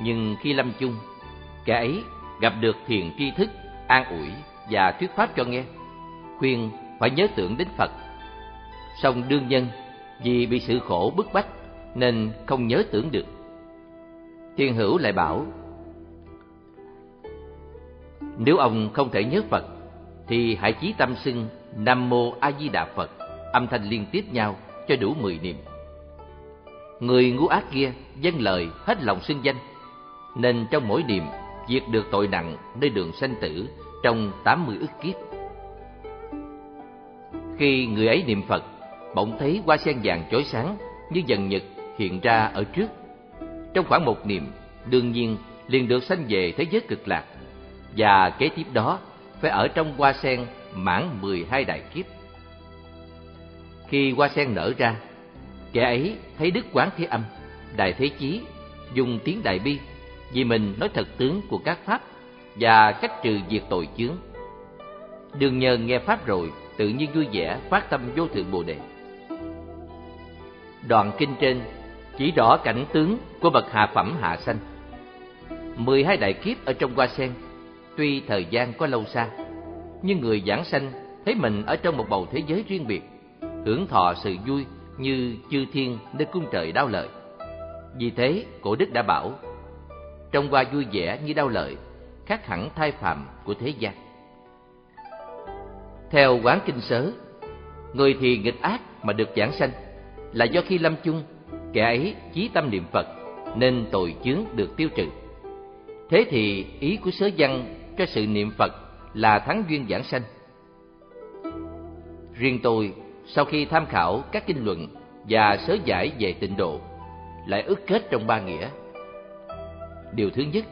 Nhưng khi lâm chung, kẻ ấy gặp được thiền tri thức, an ủi và thuyết pháp cho nghe, khuyên phải nhớ tưởng đến Phật. Song đương nhân vì bị sự khổ bức bách nên không nhớ tưởng được. Thiên hữu lại bảo nếu ông không thể nhớ Phật, thì hãy chí tâm xưng Nam Mô A Di Đà Phật, âm thanh liên tiếp nhau cho đủ mười niệm. Người ngu ác kia dâng lời hết lòng xưng danh, nên trong mỗi niệm diệt được tội nặng nơi đường sanh tử trong tám mươi ức kiếp. Khi người ấy niệm Phật, bỗng thấy hoa sen vàng chói sáng như dần nhật hiện ra ở trước. Trong khoảng một niệm, đương nhiên liền được sanh về thế giới cực lạc và kế tiếp đó phải ở trong hoa sen mãn mười hai đại kiếp. Khi hoa sen nở ra, kẻ ấy thấy Đức Quán Thế Âm, Đại Thế Chí dùng tiếng Đại Bi vì mình nói thật tướng của các pháp và cách trừ diệt tội chướng. Đường nhờ nghe pháp rồi, tự nhiên vui vẻ phát tâm vô thượng Bồ đề. Đoạn kinh trên chỉ rõ cảnh tướng của bậc hạ phẩm hạ sanh. Mười hai đại kiếp ở trong hoa sen Tuy thời gian có lâu xa, nhưng người giảng sanh thấy mình ở trong một bầu thế giới riêng biệt, hưởng thọ sự vui như chư thiên nơi cung trời đau lợi. Vì thế, cổ đức đã bảo, trong qua vui vẻ như đau lợi, khác hẳn thai phạm của thế gian. Theo quán kinh sớ, người thì nghịch ác mà được giảng sanh là do khi lâm chung, kẻ ấy chí tâm niệm Phật nên tội chướng được tiêu trừ. Thế thì ý của sớ văn cho sự niệm Phật là thắng duyên giảng sanh. Riêng tôi, sau khi tham khảo các kinh luận và sớ giải về tịnh độ, lại ước kết trong ba nghĩa. Điều thứ nhất,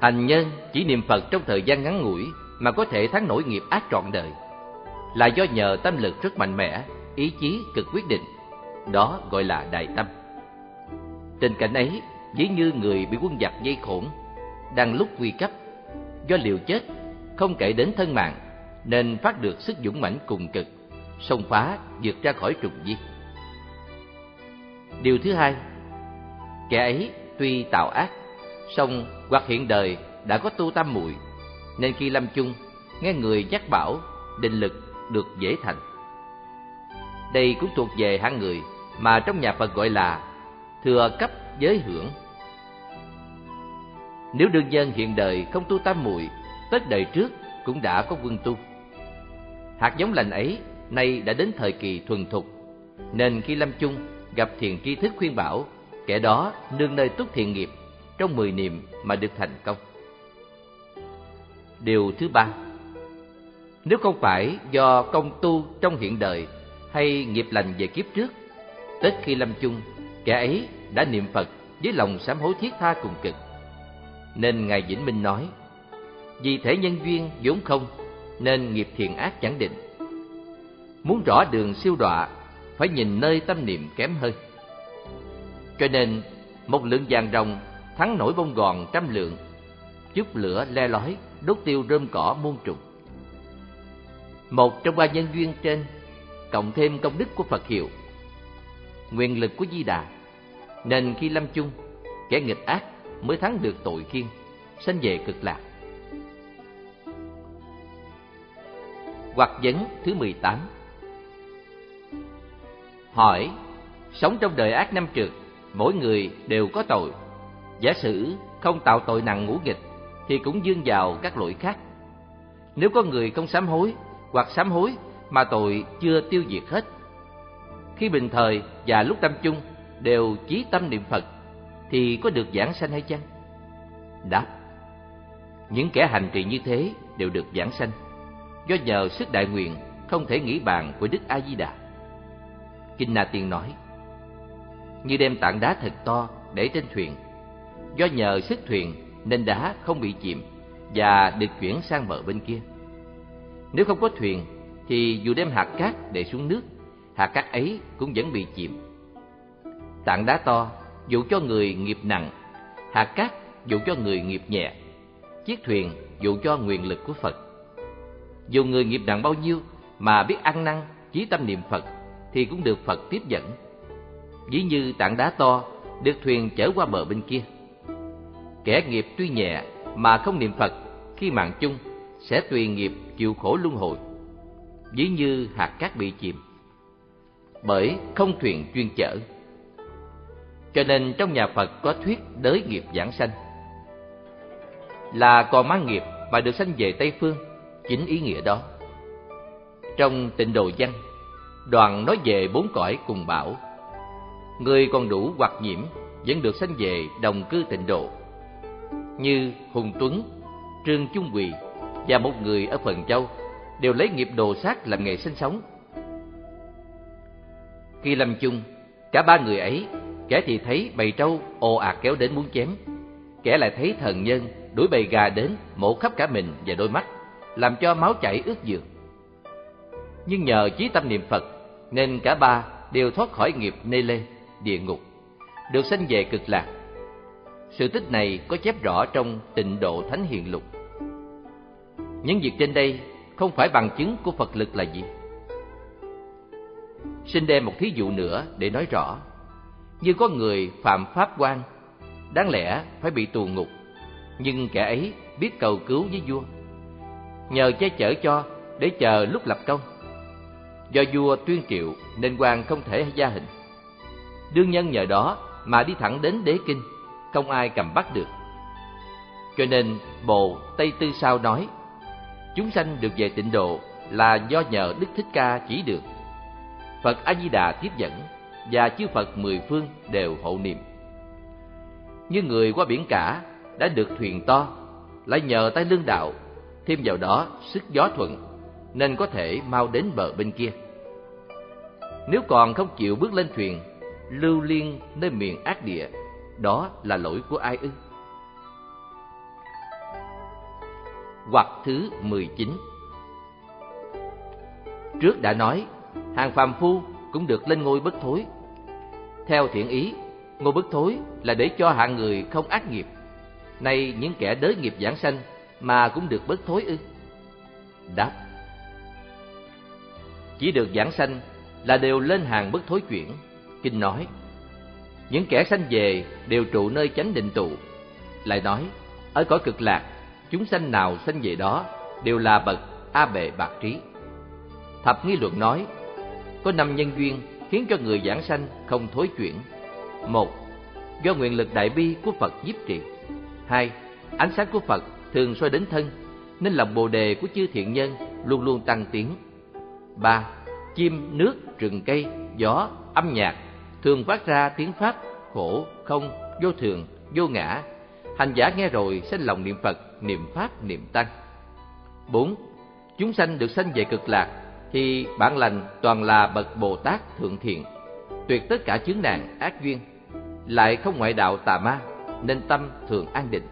hành nhân chỉ niệm Phật trong thời gian ngắn ngủi mà có thể thắng nổi nghiệp ác trọn đời, là do nhờ tâm lực rất mạnh mẽ, ý chí cực quyết định, đó gọi là đại tâm. Tình cảnh ấy, ví như người bị quân giặc dây khổn đang lúc nguy cấp do liều chết không kể đến thân mạng nên phát được sức dũng mãnh cùng cực xông phá vượt ra khỏi trùng di. Điều thứ hai kẻ ấy tuy tạo ác song hoặc hiện đời đã có tu tam muội nên khi lâm chung nghe người nhắc bảo định lực được dễ thành. Đây cũng thuộc về hạng người mà trong nhà Phật gọi là thừa cấp giới hưởng. Nếu đương nhân hiện đời không tu tam muội, tất đời trước cũng đã có quân tu. Hạt giống lành ấy nay đã đến thời kỳ thuần thục, nên khi lâm chung gặp thiền tri thức khuyên bảo, kẻ đó nương nơi túc thiện nghiệp trong mười niệm mà được thành công. Điều thứ ba Nếu không phải do công tu trong hiện đời hay nghiệp lành về kiếp trước, Tết khi lâm chung, kẻ ấy đã niệm Phật với lòng sám hối thiết tha cùng cực. Nên Ngài Vĩnh Minh nói, vì thể nhân duyên vốn không, nên nghiệp thiện ác chẳng định. Muốn rõ đường siêu đọa, phải nhìn nơi tâm niệm kém hơi. Cho nên, một lượng vàng rồng thắng nổi bông gòn trăm lượng, chút lửa le lói, đốt tiêu rơm cỏ muôn trùng. Một trong ba nhân duyên trên, cộng thêm công đức của Phật hiệu, nguyện lực của Di Đà, nên khi lâm chung, kẻ nghịch ác mới thắng được tội kiên, sanh về cực lạc. Hoặc vấn thứ 18 Hỏi, sống trong đời ác năm trượt, mỗi người đều có tội. Giả sử không tạo tội nặng ngũ nghịch, thì cũng dương vào các lỗi khác. Nếu có người không sám hối, hoặc sám hối mà tội chưa tiêu diệt hết, khi bình thời và lúc tâm chung đều chí tâm niệm Phật, thì có được giảng sanh hay chăng? Đáp, những kẻ hành trì như thế đều được giảng sanh, do nhờ sức đại nguyện không thể nghĩ bàn của Đức A Di Đà. Kinh Na Tiên nói: Như đem tảng đá thật to để trên thuyền, do nhờ sức thuyền nên đá không bị chìm và được chuyển sang bờ bên kia. Nếu không có thuyền thì dù đem hạt cát để xuống nước, hạt cát ấy cũng vẫn bị chìm. Tảng đá to dụ cho người nghiệp nặng, hạt cát dụ cho người nghiệp nhẹ, chiếc thuyền dụ cho nguyện lực của Phật. Dù người nghiệp nặng bao nhiêu mà biết ăn năn, chí tâm niệm Phật thì cũng được Phật tiếp dẫn. Ví như tảng đá to được thuyền chở qua bờ bên kia. Kẻ nghiệp tuy nhẹ mà không niệm Phật khi mạng chung sẽ tùy nghiệp chịu khổ luân hồi. Ví như hạt cát bị chìm. Bởi không thuyền chuyên chở. Cho nên trong nhà Phật có thuyết đới nghiệp giảng sanh. Là còn mang nghiệp mà được sanh về Tây Phương, chính ý nghĩa đó. Trong tịnh độ văn, đoàn nói về bốn cõi cùng bảo. Người còn đủ hoặc nhiễm vẫn được sanh về đồng cư tịnh độ. Như Hùng Tuấn, Trương Trung Quỳ và một người ở Phần Châu đều lấy nghiệp đồ sát làm nghề sinh sống. Khi lâm chung, cả ba người ấy, kẻ thì thấy bầy trâu ồ ạt kéo đến muốn chém, kẻ lại thấy thần nhân đuổi bầy gà đến mổ khắp cả mình và đôi mắt, làm cho máu chảy ướt giường. Nhưng nhờ chí tâm niệm Phật nên cả ba đều thoát khỏi nghiệp nê lê, địa ngục, được sanh về cực lạc. Sự tích này có chép rõ trong Tịnh Độ Thánh Hiền Lục. Những việc trên đây không phải bằng chứng của Phật lực là gì? Xin đem một thí dụ nữa để nói rõ. Như có người phạm pháp quan, đáng lẽ phải bị tù ngục, nhưng kẻ ấy biết cầu cứu với vua. Nhờ che chở cho để chờ lúc lập công. Do vua tuyên triệu nên quan không thể gia hình. Đương nhân nhờ đó mà đi thẳng đến đế kinh, không ai cầm bắt được. Cho nên Bồ Tây Tư Sao nói, chúng sanh được về tịnh độ là do nhờ Đức Thích Ca chỉ được. Phật A Di Đà tiếp dẫn và chư Phật mười phương đều hộ niệm. Như người qua biển cả đã được thuyền to, lại nhờ tay lương đạo, thêm vào đó sức gió thuận, nên có thể mau đến bờ bên kia. Nếu còn không chịu bước lên thuyền, lưu liên nơi miền ác địa, đó là lỗi của ai ư? Hoặc thứ 19 Trước đã nói, hàng phàm phu cũng được lên ngôi bất thối. Theo thiện ý, ngôi bất thối là để cho hạng người không ác nghiệp. Nay những kẻ đới nghiệp giảng sanh mà cũng được bất thối ư? Đáp Chỉ được giảng sanh là đều lên hàng bất thối chuyển. Kinh nói Những kẻ sanh về đều trụ nơi chánh định tụ. Lại nói, ở cõi cực lạc, chúng sanh nào sanh về đó đều là bậc A bệ bạc trí. Thập nghi luận nói, có năm nhân duyên khiến cho người giảng sanh không thối chuyển. Một, do nguyện lực đại bi của Phật giúp trì. Hai, ánh sáng của Phật thường soi đến thân, nên lòng bồ đề của chư thiện nhân luôn luôn tăng tiến. Ba, chim, nước, rừng cây, gió, âm nhạc thường phát ra tiếng pháp khổ, không, vô thường, vô ngã. Hành giả nghe rồi sanh lòng niệm Phật, niệm pháp, niệm tăng. Bốn, chúng sanh được sanh về cực lạc thì bản lành toàn là bậc Bồ Tát thượng thiện. tuyệt tất cả chướng nạn ác duyên, lại không ngoại đạo tà ma, nên tâm thường an định.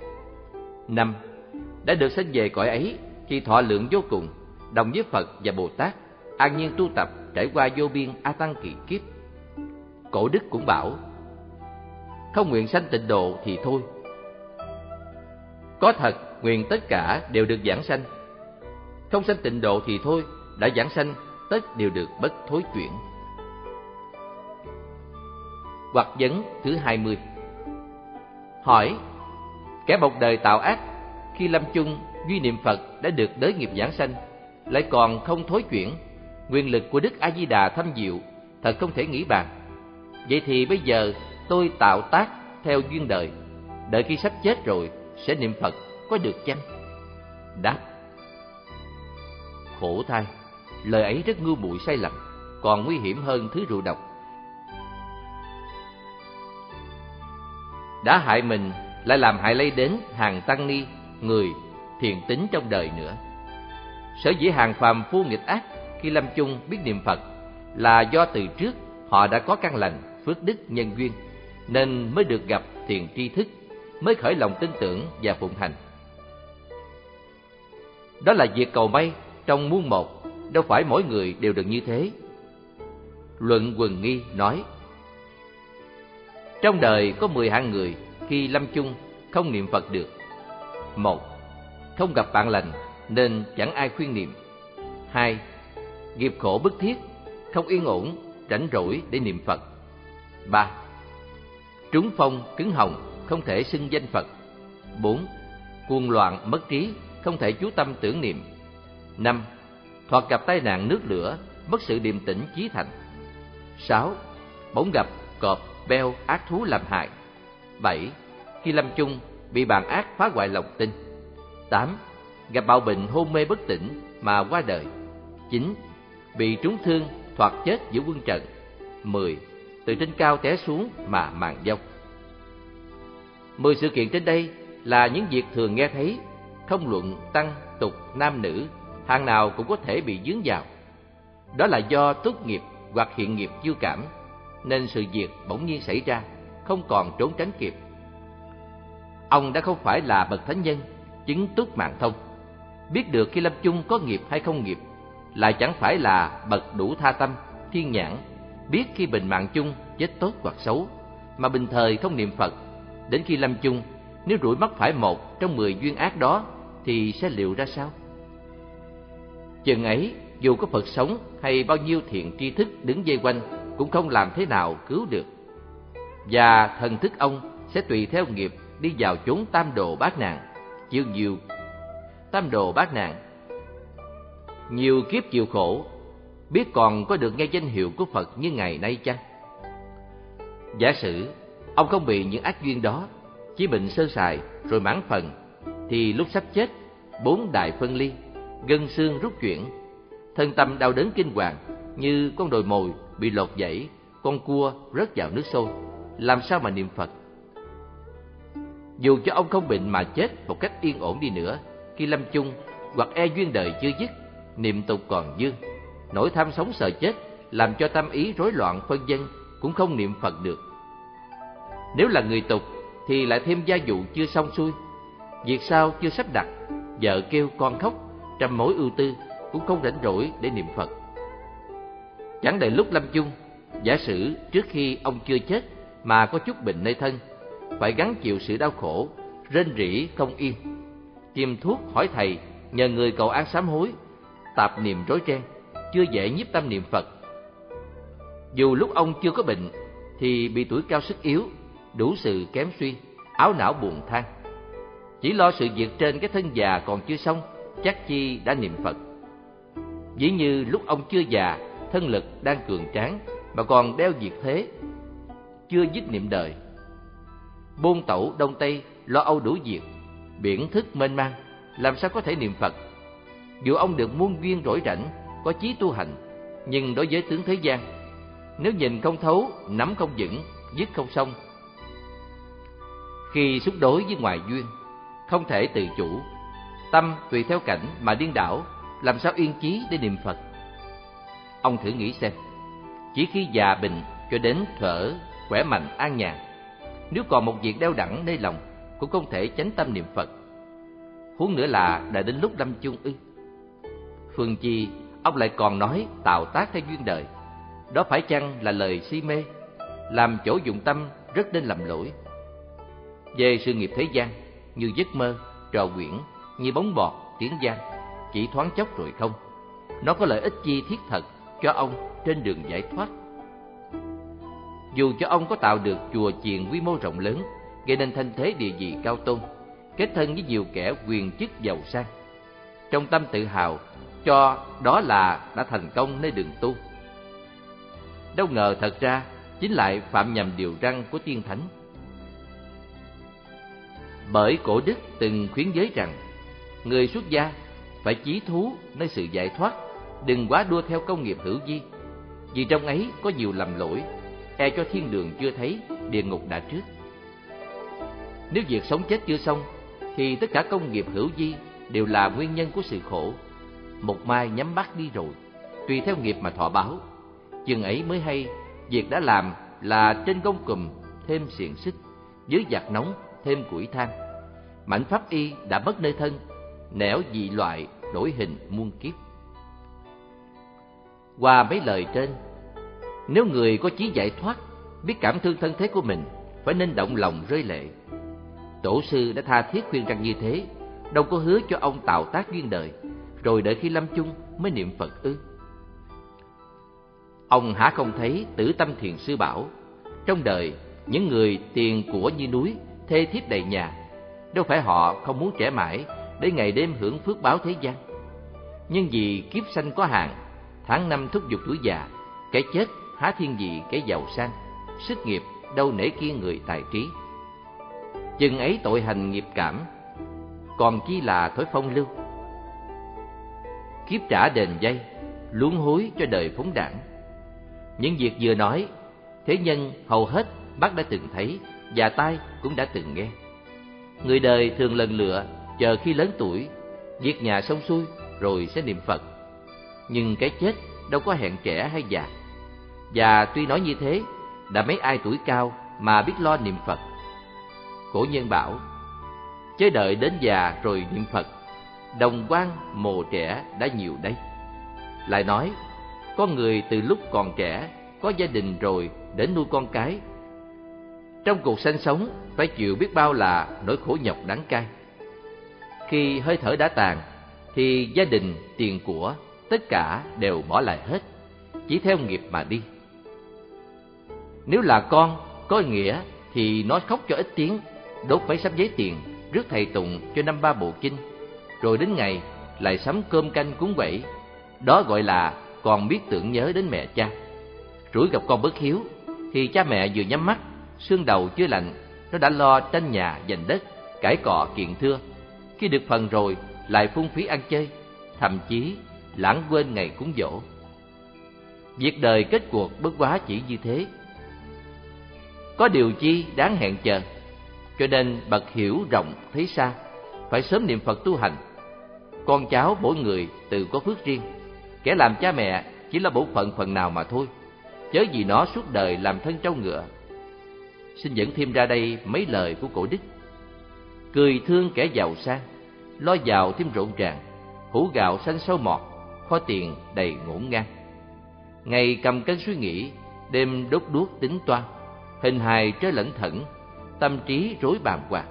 năm đã được sanh về cõi ấy thì thọ lượng vô cùng, đồng với Phật và Bồ Tát, an nhiên tu tập trải qua vô biên a tăng kỳ kiếp. Cổ đức cũng bảo, không nguyện sanh tịnh độ thì thôi. Có thật, nguyện tất cả đều được giảng sanh. Không sanh tịnh độ thì thôi, đã giảng sanh, tất đều được bất thối chuyển. Hoặc vấn thứ hai mươi Hỏi Kẻ một đời tạo ác khi lâm chung duy niệm Phật đã được đới nghiệp giảng sanh Lại còn không thối chuyển Nguyên lực của Đức A-di-đà thâm diệu Thật không thể nghĩ bàn Vậy thì bây giờ tôi tạo tác theo duyên đời Đợi khi sắp chết rồi sẽ niệm Phật có được chăng? Đáp Khổ thay, lời ấy rất ngu muội sai lầm Còn nguy hiểm hơn thứ rượu độc đã hại mình lại làm hại lây đến hàng tăng ni người thiền tính trong đời nữa sở dĩ hàng phàm phu nghịch ác khi lâm chung biết niệm phật là do từ trước họ đã có căn lành phước đức nhân duyên, nên mới được gặp thiền tri thức, mới khởi lòng tin tưởng và phụng hành đó là việc cầu may trong muôn một, đâu phải mỗi người đều được như thế luận quần nghi nói, trong đời có mười hạng người khi lâm chung không niệm Phật được. Một, không gặp bạn lành nên chẳng ai khuyên niệm. Hai, nghiệp khổ bức thiết, không yên ổn, rảnh rỗi để niệm Phật. Ba, trúng phong cứng hồng, không thể xưng danh Phật. Bốn, cuồng loạn mất trí, không thể chú tâm tưởng niệm. Năm, thoạt gặp tai nạn nước lửa, mất sự điềm tĩnh chí thành. Sáu, bỗng gặp cọp beo ác thú làm hại. bảy, Khi lâm chung bị bàn ác phá hoại lòng tin. 8. Gặp bạo bệnh hôn mê bất tỉnh mà qua đời. 9. Bị trúng thương thoạt chết giữa quân trận. 10. Từ trên cao té xuống mà màn dông. 10 sự kiện trên đây là những việc thường nghe thấy, không luận tăng, tục, nam nữ, hàng nào cũng có thể bị dướng vào. Đó là do tốt nghiệp hoặc hiện nghiệp dư cảm nên sự việc bỗng nhiên xảy ra, không còn trốn tránh kịp. Ông đã không phải là bậc thánh nhân, chứng túc mạng thông, biết được khi lâm chung có nghiệp hay không nghiệp, lại chẳng phải là bậc đủ tha tâm, thiên nhãn, biết khi bình mạng chung chết tốt hoặc xấu, mà bình thời không niệm Phật, đến khi lâm chung, nếu rủi mắc phải một trong mười duyên ác đó, thì sẽ liệu ra sao? Chừng ấy, dù có Phật sống hay bao nhiêu thiện tri thức đứng dây quanh cũng không làm thế nào cứu được. Và thần thức ông sẽ tùy theo nghiệp đi vào chốn tam đồ bát nạn, chương nhiều tam đồ bát nạn. Nhiều kiếp chịu khổ, biết còn có được nghe danh hiệu của Phật như ngày nay chăng? Giả sử ông không bị những ác duyên đó, chỉ bệnh sơ sài rồi mãn phần, thì lúc sắp chết, bốn đại phân ly, gân xương rút chuyển, thân tâm đau đớn kinh hoàng như con đồi mồi bị lột dãy, con cua rớt vào nước sôi, làm sao mà niệm Phật? Dù cho ông không bệnh mà chết một cách yên ổn đi nữa, khi lâm chung hoặc e duyên đời chưa dứt, niệm tục còn dương, nỗi tham sống sợ chết làm cho tâm ý rối loạn phân dân cũng không niệm Phật được. Nếu là người tục thì lại thêm gia vụ chưa xong xuôi, việc sao chưa sắp đặt, vợ kêu con khóc, trăm mối ưu tư cũng không rảnh rỗi để niệm Phật. Chẳng đầy lúc lâm chung, giả sử trước khi ông chưa chết mà có chút bệnh nơi thân, phải gắng chịu sự đau khổ, rên rỉ không yên. Tìm thuốc hỏi thầy, nhờ người cầu an sám hối, tạp niệm rối ren, chưa dễ nhiếp tâm niệm Phật. Dù lúc ông chưa có bệnh, thì bị tuổi cao sức yếu, đủ sự kém suy, áo não buồn than. Chỉ lo sự việc trên cái thân già còn chưa xong, chắc chi đã niệm Phật. Dĩ như lúc ông chưa già thân lực đang cường tráng mà còn đeo diệt thế, chưa dứt niệm đời. Bôn tẩu đông tây lo âu đủ việc, biển thức mênh mang, làm sao có thể niệm Phật? Dù ông được muôn duyên rỗi rảnh, có chí tu hành, nhưng đối với tướng thế gian, nếu nhìn không thấu, nắm không vững, dứt không xong. Khi xúc đối với ngoài duyên, không thể tự chủ, tâm tùy theo cảnh mà điên đảo, làm sao yên chí để niệm Phật? Ông thử nghĩ xem, chỉ khi già bình cho đến thở khỏe mạnh an nhàn. Nếu còn một việc đeo đẳng nơi lòng, cũng không thể chánh tâm niệm Phật. Huống nữa là đã đến lúc lâm chung ư. Phương Chi, ông lại còn nói tạo tác theo duyên đời. Đó phải chăng là lời si mê, làm chỗ dụng tâm rất nên lầm lỗi. Về sự nghiệp thế gian, như giấc mơ, trò quyển, như bóng bọt, tiếng gian, chỉ thoáng chốc rồi không. Nó có lợi ích chi thiết thật cho ông trên đường giải thoát. Dù cho ông có tạo được chùa chiền quy mô rộng lớn, gây nên thanh thế địa vị cao tôn, kết thân với nhiều kẻ quyền chức giàu sang, trong tâm tự hào cho đó là đã thành công nơi đường tu. Đâu ngờ thật ra chính lại phạm nhầm điều răn của tiên thánh. Bởi cổ đức từng khuyến giới rằng, người xuất gia phải chí thú nơi sự giải thoát, đừng quá đua theo công nghiệp hữu vi, vì trong ấy có nhiều lầm lỗi, e cho thiên đường chưa thấy, địa ngục đã trước. Nếu việc sống chết chưa xong, thì tất cả công nghiệp hữu vi đều là nguyên nhân của sự khổ. Một mai nhắm mắt đi rồi, tùy theo nghiệp mà thọ báo. Chừng ấy mới hay, việc đã làm là trên công cùm thêm xiềng xích, dưới giặc nóng thêm củi than. Mảnh pháp y đã mất nơi thân, nẻo dị loại đổi hình muôn kiếp. Qua mấy lời trên, nếu người có chí giải thoát, biết cảm thương thân thế của mình, phải nên động lòng rơi lệ. Tổ sư đã tha thiết khuyên rằng như thế, đâu có hứa cho ông tạo tác duyên đời, rồi đợi khi lâm chung mới niệm Phật ư. Ông há không thấy tử tâm thiền sư bảo, trong đời những người tiền của như núi, thê thiếp đầy nhà, đâu phải họ không muốn trẻ mãi để ngày đêm hưởng phước báo thế gian. Nhưng vì kiếp sanh có hạn, tháng năm thúc giục tuổi già, cái chết há thiên vị cái giàu sang, sức nghiệp đâu nể kia người tài trí. Chừng ấy tội hành nghiệp cảm, còn chi là thói phong lưu. Kiếp trả đền dây, luống hối cho đời phóng đảng. Những việc vừa nói, thế nhân hầu hết bác đã từng thấy và tai cũng đã từng nghe. Người đời thường lần lựa chờ khi lớn tuổi, việc nhà xong xuôi rồi sẽ niệm Phật. Nhưng cái chết đâu có hẹn trẻ hay già. Và tuy nói như thế, đã mấy ai tuổi cao mà biết lo niệm Phật. Cổ nhân bảo, chớ đợi đến già rồi niệm Phật, đồng quan mồ trẻ đã nhiều đây. Lại nói, có người từ lúc còn trẻ, có gia đình rồi đến nuôi con cái. Trong cuộc sinh sống, phải chịu biết bao là nỗi khổ nhọc đắng cay. Khi hơi thở đã tàn, thì gia đình, tiền của, tất cả đều bỏ lại hết, chỉ theo nghiệp mà đi. Nếu là con, có nghĩa thì nó khóc cho ít tiếng, đốt mấy sắp giấy tiền, rước thầy tụng cho năm ba bộ kinh, rồi đến ngày lại sắm cơm canh cúng quẩy. Đó gọi là còn biết tưởng nhớ đến mẹ cha. Rủi gặp con bất hiếu, thì cha mẹ vừa nhắm mắt, xương đầu chưa lạnh, nó đã lo tranh nhà giành đất, cải cọ kiện thưa. Khi được phần rồi, lại phung phí ăn chơi, thậm chí lãng quên ngày cúng dỗ. Việc đời kết cuộc bất quá chỉ như thế. Có điều chi đáng hẹn chờ, cho nên bậc hiểu rộng thấy xa, phải sớm niệm Phật tu hành. Con cháu mỗi người tự có phước riêng, kẻ làm cha mẹ chỉ là bổn phận phần nào mà thôi, chớ vì nó suốt đời làm thân trâu ngựa. Xin dẫn thêm ra đây mấy lời của cổ đức. Cười thương kẻ giàu sang, lo giàu thêm rộn ràng, hũ gạo xanh sâu mọt, kho tiền đầy ngổn ngang. Ngày cầm cân suy nghĩ, đêm đốt đuốc tính toán, hình hài trớ lẩn thẩn, tâm trí rối bàng hoàng.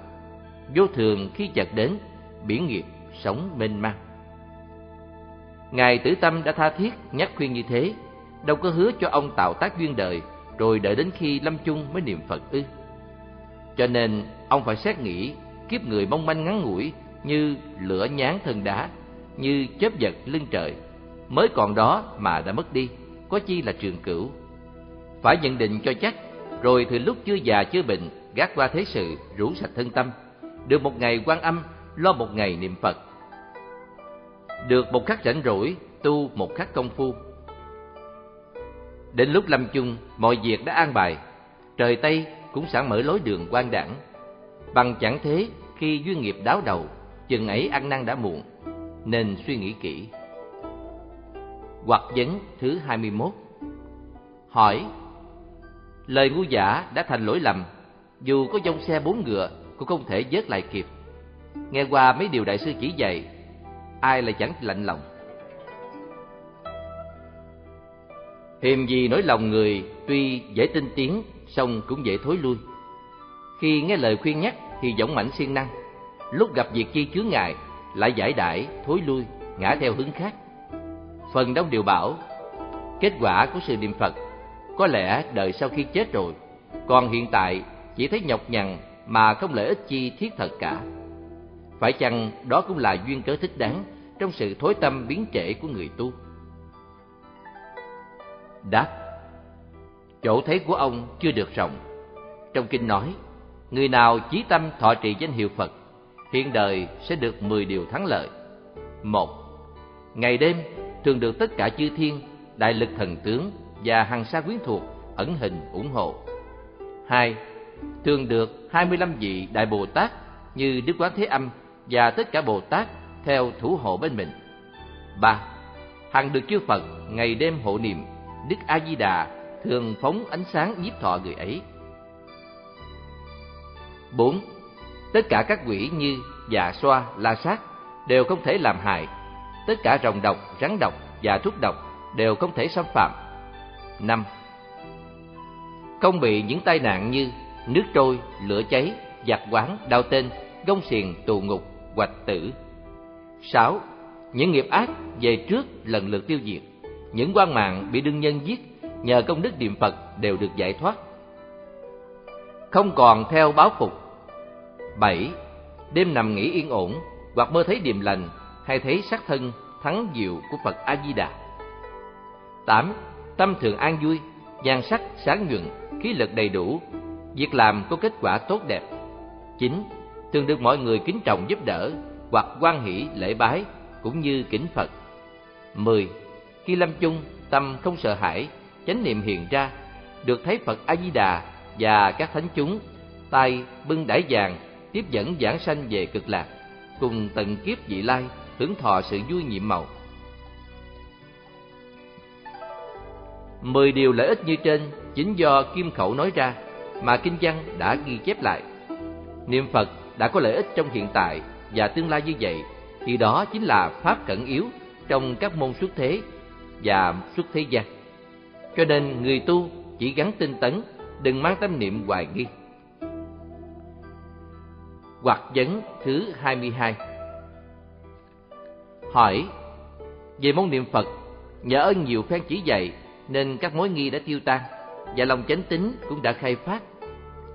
Vô thường khi chợt đến, biển nghiệp sống mênh mang. Ngài Tử Tâm đã tha thiết nhắc khuyên như thế, đâu có hứa cho ông tạo tác duyên đời, rồi đợi đến khi lâm chung mới niệm Phật ư. Cho nên ông phải xét nghĩ kiếp người mong manh ngắn ngủi như lửa nhán thân đá, như chớp giật lưng trời, mới còn đó mà đã mất đi, có chi là trường cửu. Phải nhận định cho chắc, rồi từ lúc chưa già chưa bệnh, gác qua thế sự, rủ sạch thân tâm, được một ngày quan âm, lo một ngày niệm Phật. Được một khắc rảnh rỗi, tu một khắc công phu. Đến lúc lâm chung, mọi việc đã an bài, trời Tây cũng sẵn mở lối đường quan đảng. Bằng chẳng thế, khi duyên nghiệp đáo đầu, chừng ấy ăn năn đã muộn, nên suy nghĩ kỹ. Hoặc vấn thứ 21 Hỏi Lời ngu giả đã thành lỗi lầm, dù có dông xe bốn ngựa cũng không thể vớt lại kịp. Nghe qua mấy điều đại sư chỉ dạy, ai lại chẳng lạnh lòng. Hiềm gì nỗi lòng người tuy dễ tin tiếng, song cũng dễ thối lui. Khi nghe lời khuyên nhắc thì dũng mãnh siêng năng, lúc gặp việc chi chướng ngại lại giải đãi, thối lui, ngã theo hướng khác. Phần đông điều bảo, kết quả của sự niệm Phật có lẽ đời sau khi chết rồi, còn hiện tại chỉ thấy nhọc nhằn mà không lợi ích chi thiết thật cả. Phải chăng đó cũng là duyên cớ thích đáng trong sự thối tâm biến trễ của người tu? Đáp Chỗ thấy của ông chưa được rộng. Trong kinh nói, người nào chí tâm thọ trì danh hiệu Phật, hiện đời sẽ được mười điều thắng lợi. Một, Ngày đêm thường được tất cả chư thiên, đại lực thần tướng và hàng xa quyến thuộc ẩn hình ủng hộ. Hai, Thường được hai mươi lăm vị đại Bồ Tát như Đức Quán Thế Âm và tất cả Bồ Tát theo thủ hộ bên mình. Ba, Hằng được chư Phật ngày đêm hộ niệm Đức A Di Đà thường phóng ánh sáng nhiếp thọ người ấy. 4. Tất cả các quỷ như dạ xoa, la sát đều không thể làm hại. Tất cả rồng độc, rắn độc và thuốc độc đều không thể xâm phạm. 5. Không bị những tai nạn như nước trôi, lửa cháy, giặc quán, đau tên, gông xiềng, tù ngục, hoạch tử. 6. Những nghiệp ác về trước lần lượt tiêu diệt. Những quan mạng bị đương nhân giết nhờ công đức niệm Phật đều được giải thoát. Không còn theo báo phục. 7. Đêm nằm nghỉ yên ổn, hoặc mơ thấy điềm lành, hay thấy sắc thân thắng diệu của Phật A Di Đà. 8. Tâm thường an vui, nhan sắc sáng nhuận, khí lực đầy đủ, việc làm có kết quả tốt đẹp. 9. Thường được mọi người kính trọng giúp đỡ, hoặc quan hỷ lễ bái, cũng như kính Phật. 10. Khi lâm chung, tâm không sợ hãi, chánh niệm hiện ra, được thấy Phật A Di Đà và các thánh chúng, tay bưng đải vàng tiếp dẫn giảng sanh về cực lạc, cùng tận kiếp vị lai hưởng thọ sự vui nhiệm màu. Mười điều lợi ích như trên chính do kim khẩu nói ra mà kinh văn đã ghi chép lại. Niệm Phật đã có lợi ích trong hiện tại và tương lai như vậy, thì đó chính là pháp cẩn yếu trong các môn xuất thế và xuất thế gian. Cho nên người tu chỉ gắn tinh tấn, đừng mang tâm niệm hoài nghi. Hoặc vấn thứ 22 Hỏi Về môn niệm Phật, nhờ ơn nhiều phen chỉ dạy nên các mối nghi đã tiêu tan và lòng chánh tín cũng đã khai phát.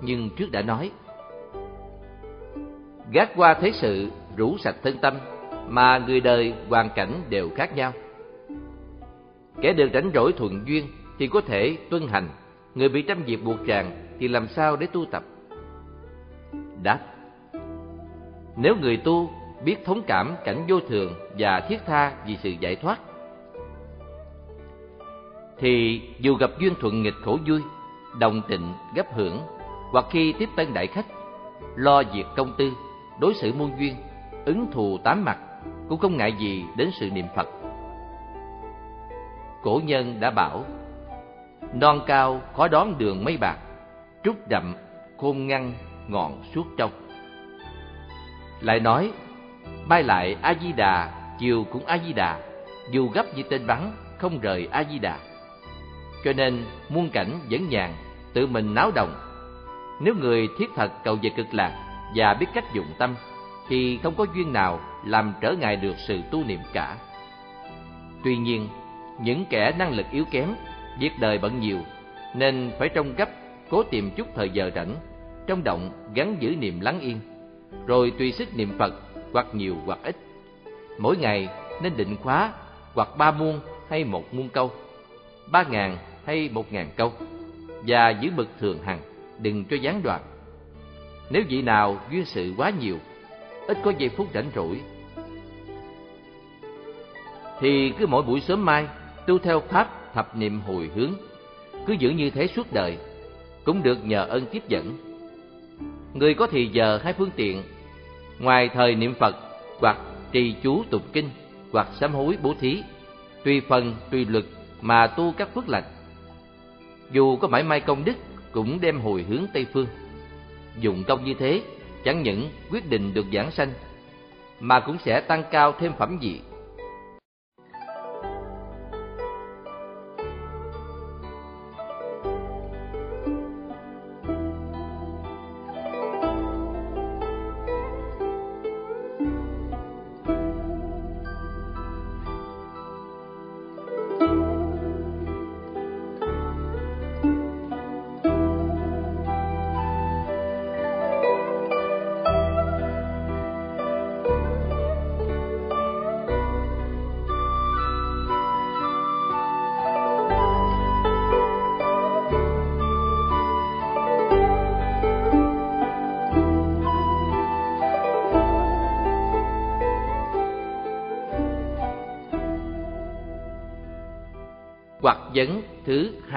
Nhưng trước đã nói Gác qua thế sự, rủ sạch thân tâm mà người đời hoàn cảnh đều khác nhau. Kẻ được rảnh rỗi thuận duyên thì có thể tuân hành, người bị trăm việc buộc ràng thì làm sao để tu tập? Đáp Nếu người tu biết thống cảm cảnh vô thường và thiết tha vì sự giải thoát, thì dù gặp duyên thuận nghịch khổ vui, đồng tịnh gấp hưởng, hoặc khi tiếp tân đại khách, lo việc công tư, đối xử muôn duyên, ứng thù tám mặt, cũng không ngại gì đến sự niệm Phật. Cổ nhân đã bảo, non cao khó đón đường mấy bạc, trúc đậm khôn ngăn ngọn suốt trong. Lại nói, bay lại A Di Đà, chiều cũng A Di Đà, dù gấp như tên bắn, không rời A Di Đà. Cho nên muôn cảnh vẫn nhàn, tự mình náo động. Nếu người thiết thật cầu về cực lạc và biết cách dụng tâm, thì không có duyên nào làm trở ngại được sự tu niệm cả. Tuy nhiên, những kẻ năng lực yếu kém, việc đời bận nhiều, nên phải trong gấp cố tìm chút thời giờ rảnh, trong động gắn giữ niệm lắng yên, rồi tùy sức niệm Phật hoặc nhiều hoặc ít. Mỗi ngày nên định khóa hoặc ba muôn hay một muôn câu, ba ngàn hay một ngàn câu, và giữ bực thường hằng, đừng cho gián đoạn. Nếu vị nào duyên sự quá nhiều, ít có giây phút rảnh rỗi, thì cứ mỗi buổi sớm mai tu theo pháp thập niệm hồi hướng, cứ giữ như thế suốt đời, cũng được nhờ ơn tiếp dẫn. Người có thì giờ hai phương tiện, ngoài thời niệm Phật hoặc trì chú tụng kinh hoặc sám hối bố thí, tùy phần tùy lực mà tu các phước lành. Dù có mãi may công đức cũng đem hồi hướng Tây Phương. Dùng công như thế, chẳng những quyết định được giảng sanh, mà cũng sẽ tăng cao thêm phẩm vị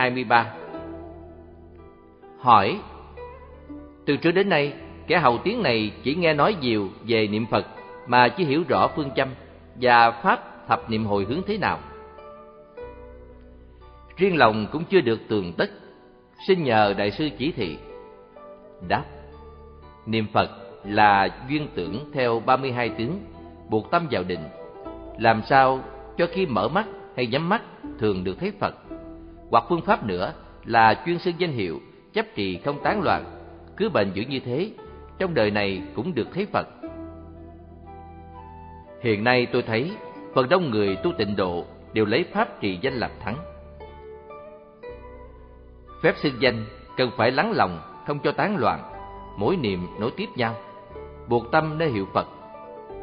23 Hỏi Từ trước đến nay, kẻ hầu tiếng này chỉ nghe nói nhiều về niệm Phật mà chưa hiểu rõ phương châm và pháp thập niệm hồi hướng thế nào. Riêng lòng cũng chưa được tường tất, xin nhờ đại sư chỉ thị. Đáp Niệm Phật là duyên tưởng theo 32 tướng, buộc tâm vào định. Làm sao cho khi mở mắt hay nhắm mắt thường được thấy Phật. Hoặc phương pháp nữa là chuyên xưng danh hiệu, chấp trì không tán loạn, cứ bền giữ như thế, trong đời này cũng được thấy Phật. Hiện nay tôi thấy phần đông người tu tịnh độ đều lấy pháp trì danh làm thắng. Phép xưng danh cần phải lắng lòng, không cho tán loạn, mỗi niệm nối tiếp nhau, buộc tâm nơi hiệu Phật.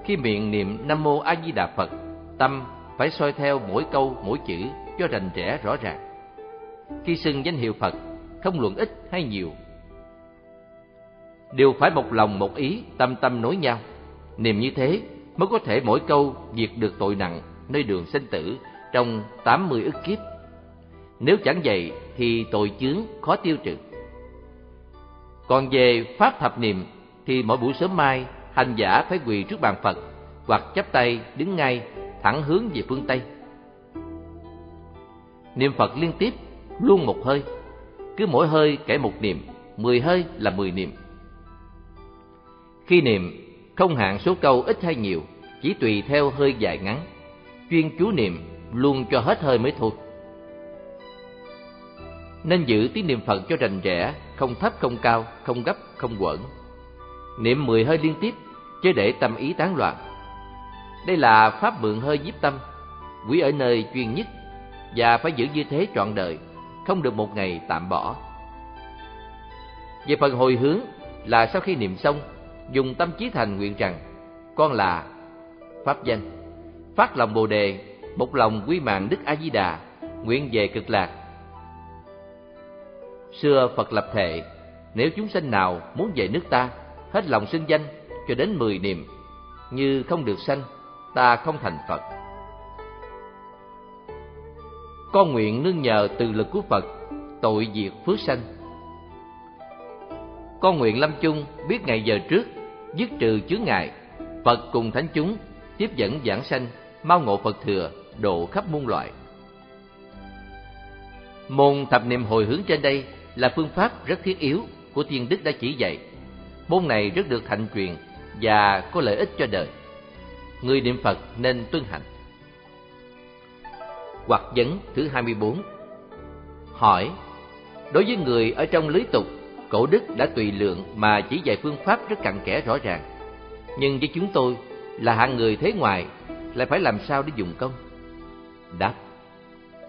Khi miệng niệm Nam Mô A Di Đà Phật, tâm phải soi theo mỗi câu mỗi chữ cho rành rẽ rõ ràng. Khi xưng danh hiệu Phật, không luận ít hay nhiều, đều phải một lòng một ý, tâm tâm nối nhau. Niềm như thế mới có thể mỗi câu diệt được tội nặng nơi đường sinh tử trong tám mươi ức kiếp. Nếu chẳng vậy thì tội chướng khó tiêu trừ. Còn về pháp thập niệm thì mỗi buổi sớm mai hành giả phải quỳ trước bàn Phật hoặc chắp tay đứng ngay thẳng hướng về phương Tây. Niệm Phật liên tiếp, luôn một hơi, cứ mỗi hơi kể một niệm, mười hơi là mười niệm. Khi niệm, không hạn số câu ít hay nhiều, chỉ tùy theo hơi dài ngắn, chuyên chú niệm luôn cho hết hơi mới thôi. Nên giữ tiếng niệm Phật cho rành rẽ, không thấp không cao, không gấp không quẩn. Niệm mười hơi liên tiếp, chứ để tâm ý tán loạn đây là pháp mượn hơi nhiếp tâm, quý ở nơi chuyên nhất và phải giữ như thế trọn đời, không được một ngày tạm bỏ. Về phần hồi hướng là sau khi niệm xong, dùng tâm trí thành nguyện rằng con là pháp danh, phát lòng Bồ đề, một lòng quy mạng Đức A Di Đà, nguyện về cực lạc. Xưa Phật lập thệ, nếu chúng sanh nào muốn về nước ta, hết lòng xưng danh cho đến mười niệm, như không được sanh ta không thành Phật. Con nguyện nương nhờ từ lực của Phật, tội diệt phước sanh. Con nguyện lâm chung biết ngày giờ trước, dứt trừ chướng ngại, Phật cùng thánh chúng tiếp dẫn giảng sanh, mau ngộ Phật thừa, độ khắp muôn loại. Môn thập niệm hồi hướng trên đây là phương pháp rất thiết yếu của tiên đức đã chỉ dạy. Môn này rất được thành truyền và có lợi ích cho đời người niệm Phật nên tuân hành. Hoặc vấn thứ 24 Hỏi Đối với người ở trong lưới tục, cổ đức đã tùy lượng mà chỉ dạy phương pháp rất cặn kẽ rõ ràng. Nhưng với chúng tôi là hạng người thế ngoài, lại phải làm sao để dùng công? Đáp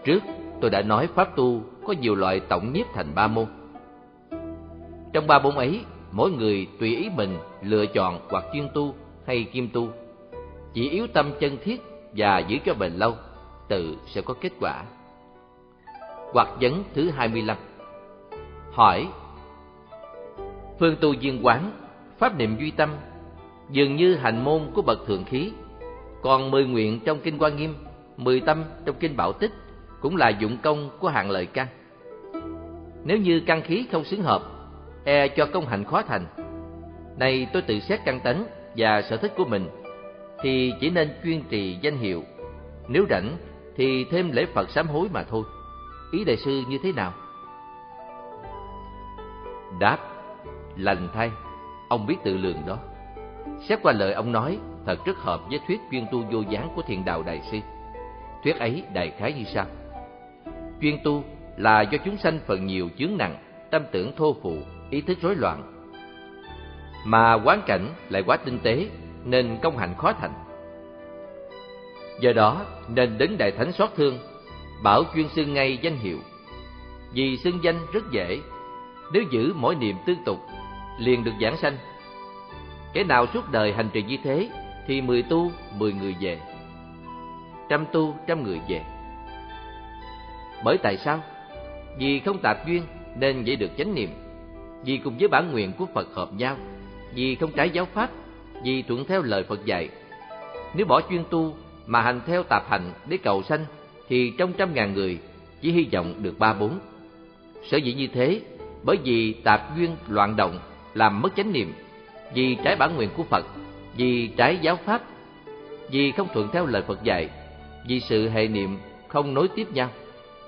Trước tôi đã nói pháp tu có nhiều loại tổng nhiếp thành ba môn. Trong ba môn ấy, mỗi người tùy ý mình lựa chọn hoặc chuyên tu hay kim tu chỉ yếu tâm chân thiết và giữ cho bền lâu, tự sẽ có kết quả. Hoặc vấn thứ 25 Hỏi Phương tu duyên quán, pháp niệm duy tâm, dường như hành môn của bậc thượng khí, còn mười nguyện trong kinh Quan Nghiêm, mười tâm trong kinh Bảo Tích cũng là dụng công của hạng lợi căn. Nếu như căn khí không xứng hợp, e cho công hạnh khó thành. Này tôi tự xét căn tánh và sở thích của mình thì chỉ nên chuyên trì danh hiệu. Nếu rảnh thì thêm lễ Phật sám hối mà thôi. Ý đại sư như thế nào? Đáp, lành thay, ông biết tự lường đó. Xét qua lời ông nói, thật rất hợp với thuyết chuyên tu vô gián của thiền đạo đại sư. Thuyết ấy đại khái như sau. Chuyên tu là do chúng sanh phần nhiều chướng nặng, tâm tưởng thô phụ, ý thức rối loạn. Mà quán cảnh lại quá tinh tế, nên công hạnh khó thành. Do đó nên đến Đại Thánh xót thương, bảo chuyên xưng ngay danh hiệu. Vì xưng danh rất dễ, nếu giữ mỗi niệm tương tục, liền được giảng sanh. kẻ nào suốt đời hành trì như thế, thì mười tu, mười người về. Trăm tu, trăm người về. Bởi tại sao? Vì không tạp duyên nên dễ được chánh niệm. Vì cùng với bản nguyện của Phật hợp nhau. Vì không trái giáo pháp. Vì thuận theo lời Phật dạy. Nếu bỏ chuyên tu mà hành theo tạp hành để cầu sanh thì trong trăm ngàn người chỉ hy vọng được ba bốn. Sở dĩ như thế bởi vì tạp duyên loạn động làm mất chánh niệm, vì trái bản nguyện của Phật, vì trái giáo pháp, vì không thuận theo lời Phật dạy, vì sự hệ niệm không nối tiếp nhau,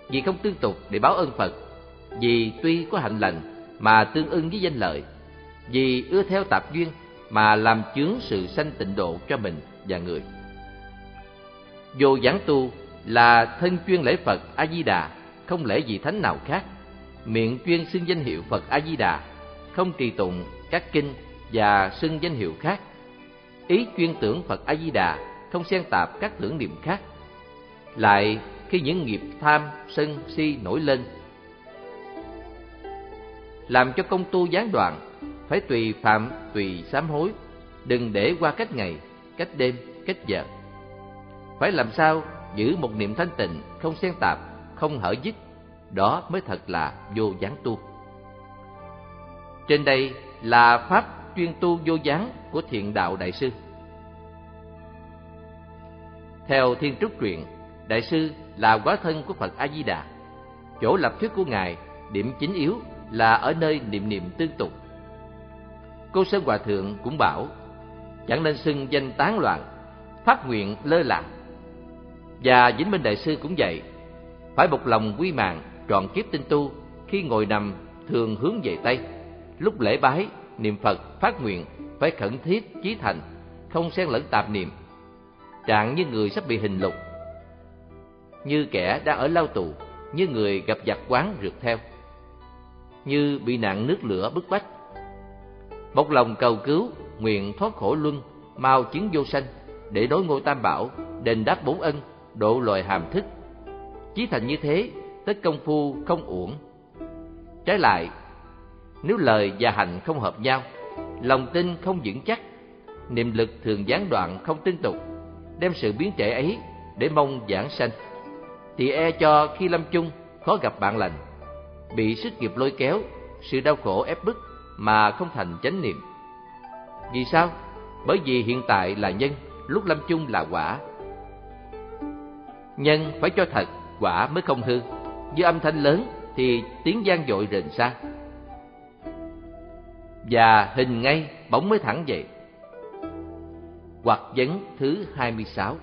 vì không tương tục để báo ơn Phật, vì tuy có hạnh lành mà tương ưng với danh lợi, vì ưa theo tạp duyên mà làm chướng sự sanh tịnh độ cho mình và người. Vô giảng tu là thân chuyên lễ Phật A Di Đà, không lễ gì thánh nào khác. Miệng chuyên xưng danh hiệu Phật A Di Đà, không trì tụng các kinh và xưng danh hiệu khác. Ý chuyên tưởng Phật A Di Đà, không xen tạp các tưởng niệm khác. Lại khi những nghiệp tham, sân, si nổi lên, làm cho công tu gián đoạn, phải tùy phạm, tùy sám hối, đừng để qua cách ngày, cách đêm, cách giờ phải làm sao giữ một niệm thanh tịnh, không xen tạp, không hở dứt, đó mới thật là vô gián tu. Trên đây là pháp chuyên tu vô gián của thiện đạo đại sư. Theo Thiên Trúc truyện, đại sư là quá thân của Phật A Di Đà. Chỗ lập thuyết của ngài, điểm chính yếu là ở nơi niệm niệm tương tục. Cô Sơn Hòa thượng cũng bảo, chẳng nên xưng danh tán loạn, phát nguyện lơ là và Vĩnh Minh Đại Sư cũng vậy. Phải một lòng quy mạng trọn kiếp tinh tu Khi ngồi nằm thường hướng về Tây. Lúc lễ bái, niệm Phật, phát nguyện Phải khẩn thiết, chí thành Không xen lẫn tạp niệm. Trạng như người sắp bị hình lục Như kẻ đang ở lao tù Như người gặp giặc quán rượt theo Như bị nạn nước lửa bức bách. Một lòng cầu cứu, nguyện thoát khổ luân Mau chứng vô sanh Để đối ngôi tam bảo, đền đáp bốn ân độ loài hàm thức. Chí thành như thế, tất công phu không uổng. Trái lại, nếu lời và hành không hợp nhau, lòng tin không vững chắc, niệm lực thường gián đoạn không tinh tục, đem sự biến trễ ấy để mong giảng sanh, thì e cho khi lâm chung khó gặp bạn lành, bị sức nghiệp lôi kéo, sự đau khổ ép bức mà không thành chánh niệm. Vì sao? Bởi vì hiện tại là nhân, lúc lâm chung là quả, Nhân phải cho thật, quả mới không hư. Như âm thanh lớn thì tiếng gian dội rền xa. Và hình ngay bỗng mới thẳng dậy. Hoặc vấn thứ 26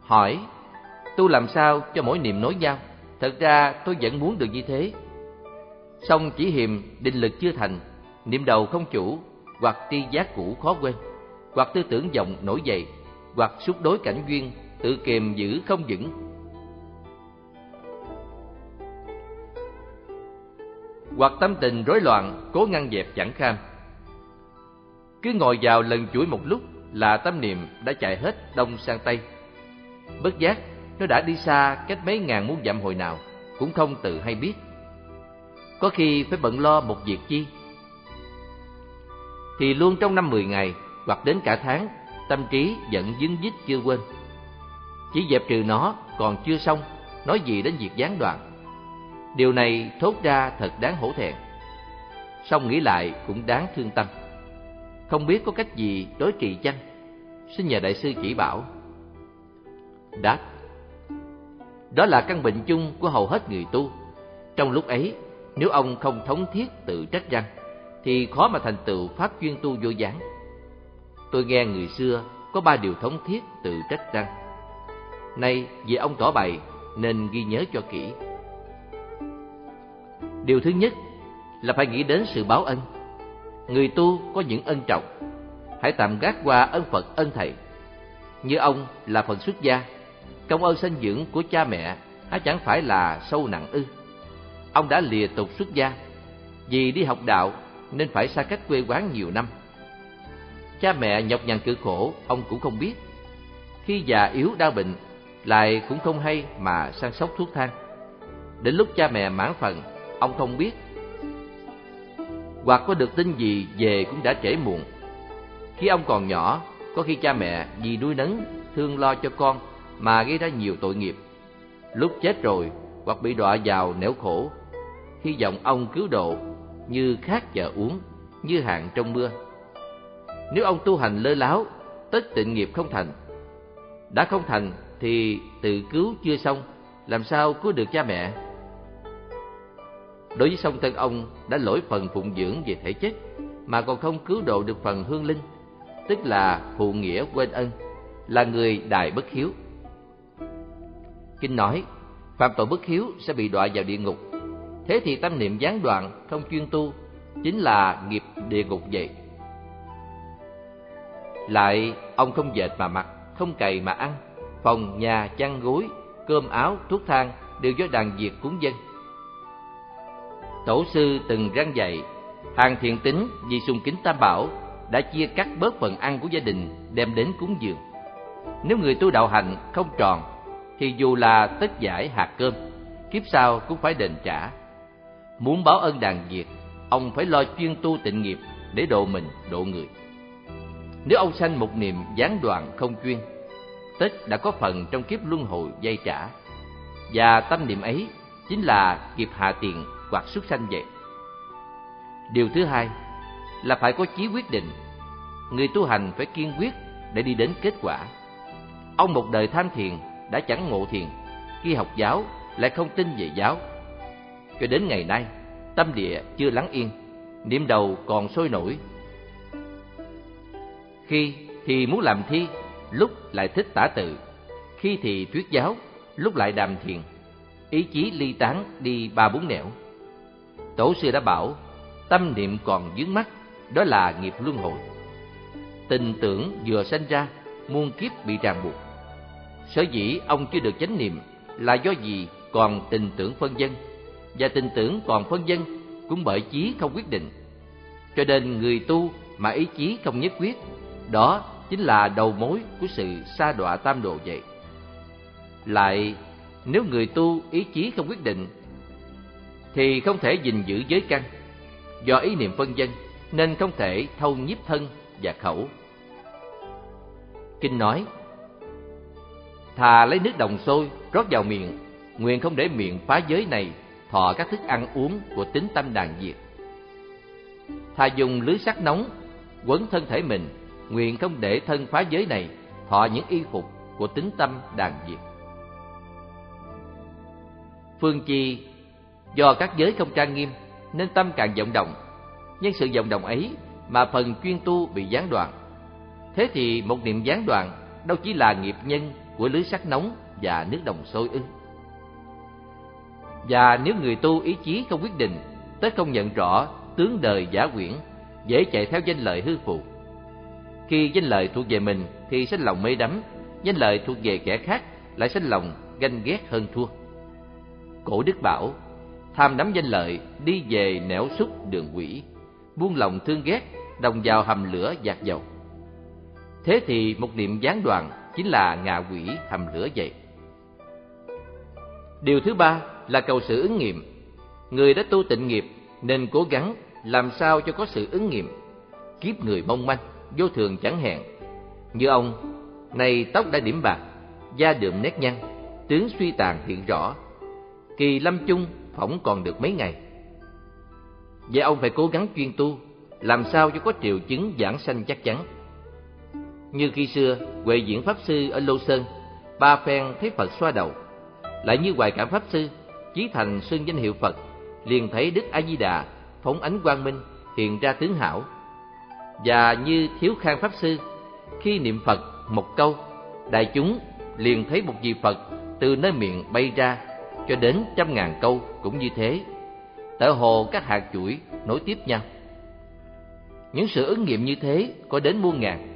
Hỏi, tu làm sao cho mỗi niệm nối nhau? Thật ra tôi vẫn muốn được như thế. Song chỉ hiềm định lực chưa thành, niệm đầu không chủ, hoặc tri giác cũ khó quên, hoặc tư tưởng vọng nổi dậy, hoặc xúc đối cảnh duyên, tự kiềm giữ không vững. Hoặc tâm tình rối loạn, cố ngăn dẹp chẳng kham. Cứ ngồi vào lần chuỗi một lúc là tâm niệm đã chạy hết đông sang tây. Bất giác, nó đã đi xa cách mấy ngàn muôn dặm hồi nào, cũng không tự hay biết. Có khi phải bận lo một việc chi. Thì luôn trong năm mười ngày, hoặc đến cả tháng tâm trí vẫn dính dít chưa quên. Chỉ dẹp trừ nó còn chưa xong, nói gì đến việc gián đoạn. Điều này thốt ra thật đáng hổ thẹn. Xong nghĩ lại cũng đáng thương tâm. Không biết có cách gì đối trị chăng? Xin nhờ đại sư chỉ bảo. Đáp Đó là căn bệnh chung của hầu hết người tu. Trong lúc ấy, nếu ông không thống thiết tự trách răng, thì khó mà thành tựu pháp chuyên tu vô gián. Tôi nghe người xưa có ba điều thống thiết tự trách rằng Nay vì ông tỏ bày nên ghi nhớ cho kỹ Điều thứ nhất là phải nghĩ đến sự báo ân. Người tu có những ân trọng, hãy tạm gác qua ân Phật ân thầy. Như ông là phần xuất gia, công ơn sinh dưỡng của cha mẹ há chẳng phải là sâu nặng ư? Ông đã lìa tục xuất gia, vì đi học đạo nên phải xa cách quê quán nhiều năm. Cha mẹ nhọc nhằn cực khổ, ông cũng không biết. Khi già yếu đau bệnh, lại cũng không hay mà săn sóc thuốc thang. Đến lúc cha mẹ mãn phần, ông không biết. Hoặc có được tin gì về cũng đã trễ muộn. Khi ông còn nhỏ, có khi cha mẹ vì nuôi nấng, thương lo cho con mà gây ra nhiều tội nghiệp. Lúc chết rồi, hoặc bị đọa vào nẻo khổ, hy vọng ông cứu độ như khát chờ uống, như hạn trong mưa. Nếu ông tu hành lơ láo, tất tịnh nghiệp không thành. Đã không thành thì tự cứu chưa xong, làm sao cứu được cha mẹ? Đối với song thân ông đã lỗi phần phụng dưỡng về thể chất, mà còn không cứu độ được phần hương linh, tức là phụ nghĩa quên ân, là người đài bất hiếu. Kinh nói, phạm tội bất hiếu sẽ bị đọa vào địa ngục. Thế thì tâm niệm gián đoạn, không chuyên tu, chính là nghiệp địa ngục vậy. Lại, ông không dệt mà mặc, không cày mà ăn, phòng, nhà, chăn gối, cơm áo, thuốc thang đều do đàn diệt cúng dân. Tổ sư từng răng dạy, hàng thiện tính vì sùng kính tam bảo đã chia cắt bớt phần ăn của gia đình đem đến cúng dường. Nếu người tu đạo hành không tròn, thì dù là tất giải hạt cơm, kiếp sau cũng phải đền trả. Muốn báo ơn đàn diệt, ông phải lo chuyên tu tịnh nghiệp để độ mình, độ người. Nếu ông sanh một niềm gián đoạn không chuyên, tất đã có phần trong kiếp luân hồi dây trả. Và tâm niệm ấy chính là nghiệp hạ tiền hoặc xuất sanh vậy. Điều thứ hai là phải có chí quyết định. Người tu hành phải kiên quyết để đi đến kết quả. Ông một đời tham thiền đã chẳng ngộ thiền, khi học giáo lại không tin về giáo. Cho đến ngày nay, tâm địa chưa lắng yên, niệm đầu còn sôi nổi. Khi thì muốn làm thi, lúc lại thích tả tự, khi thì thuyết giáo, lúc lại đàm thiền, ý chí ly tán đi ba bốn nẻo. Tổ sư đã bảo, tâm niệm còn dướng mắt, đó là nghiệp luân hồi. Tình tưởng vừa sinh ra, muôn kiếp bị ràng buộc. Sở dĩ ông chưa được chánh niệm là do gì còn tình tưởng phân dân, và tình tưởng còn phân dân cũng bởi chí không quyết định. Cho nên người tu mà ý chí không nhất quyết, đó chính là đầu mối của sự sa đọa tam độ vậy. Lại, nếu người tu ý chí không quyết định, thì không thể gìn giữ giới căn. Do ý niệm phân dân, nên không thể thâu nhiếp thân và khẩu. Kinh nói, Thà lấy nước đồng sôi rót vào miệng, nguyện không để miệng phá giới này thọ các thức ăn uống của tính tâm đàn diệt. Thà dùng lưới sắt nóng quấn thân thể mình, nguyện không để thân phá giới này thọ những y phục của tính tâm đàn diệt. Phương chi do các giới không trang nghiêm nên tâm càng vọng động, nhưng sự vọng động ấy mà phần chuyên tu bị gián đoạn. Thế thì một niệm gián đoạn đâu chỉ là nghiệp nhân của lưới sắt nóng và nước đồng sôi ư? Và nếu người tu ý chí không quyết định, tới không nhận rõ tướng đời giả quyển, dễ chạy theo danh lợi hư phụ. Khi danh lợi thuộc về mình thì sinh lòng mê đắm, danh lợi thuộc về kẻ khác lại sinh lòng ganh ghét hơn thua. Cổ đức bảo, tham đắm danh lợi đi về nẻo xúc đường quỷ, buông lòng thương ghét đồng vào hầm lửa giạt dầu. Thế thì một niệm gián đoạn chính là ngạ quỷ hầm lửa vậy. Điều thứ ba là cầu sự ứng nghiệm. Người đã tu tịnh nghiệp nên cố gắng làm sao cho có sự ứng nghiệm. Kiếp người mong manh, vô thường chẳng hẹn. Như ông, này tóc đã điểm bạc, da đượm nét nhăn, tướng suy tàn hiện rõ. Kỳ lâm chung phỏng còn được mấy ngày. Vậy ông phải cố gắng chuyên tu, làm sao cho có triệu chứng giảng sanh chắc chắn. Như khi xưa, Huệ Diễn Pháp Sư ở Lô Sơn, ba phen thấy Phật xoa đầu. Lại như Hoài Cảm Pháp Sư, chí thành xưng danh hiệu Phật, liền thấy Đức A-di-đà phóng ánh quang minh, hiện ra tướng hảo. Và như Thiếu Khang Pháp Sư, khi niệm Phật một câu, đại chúng liền thấy một vị Phật từ nơi miệng bay ra cho đến trăm ngàn câu cũng như thế. tở hồ các hạt chuỗi nối tiếp nhau. Những sự ứng nghiệm như thế có đến muôn ngàn.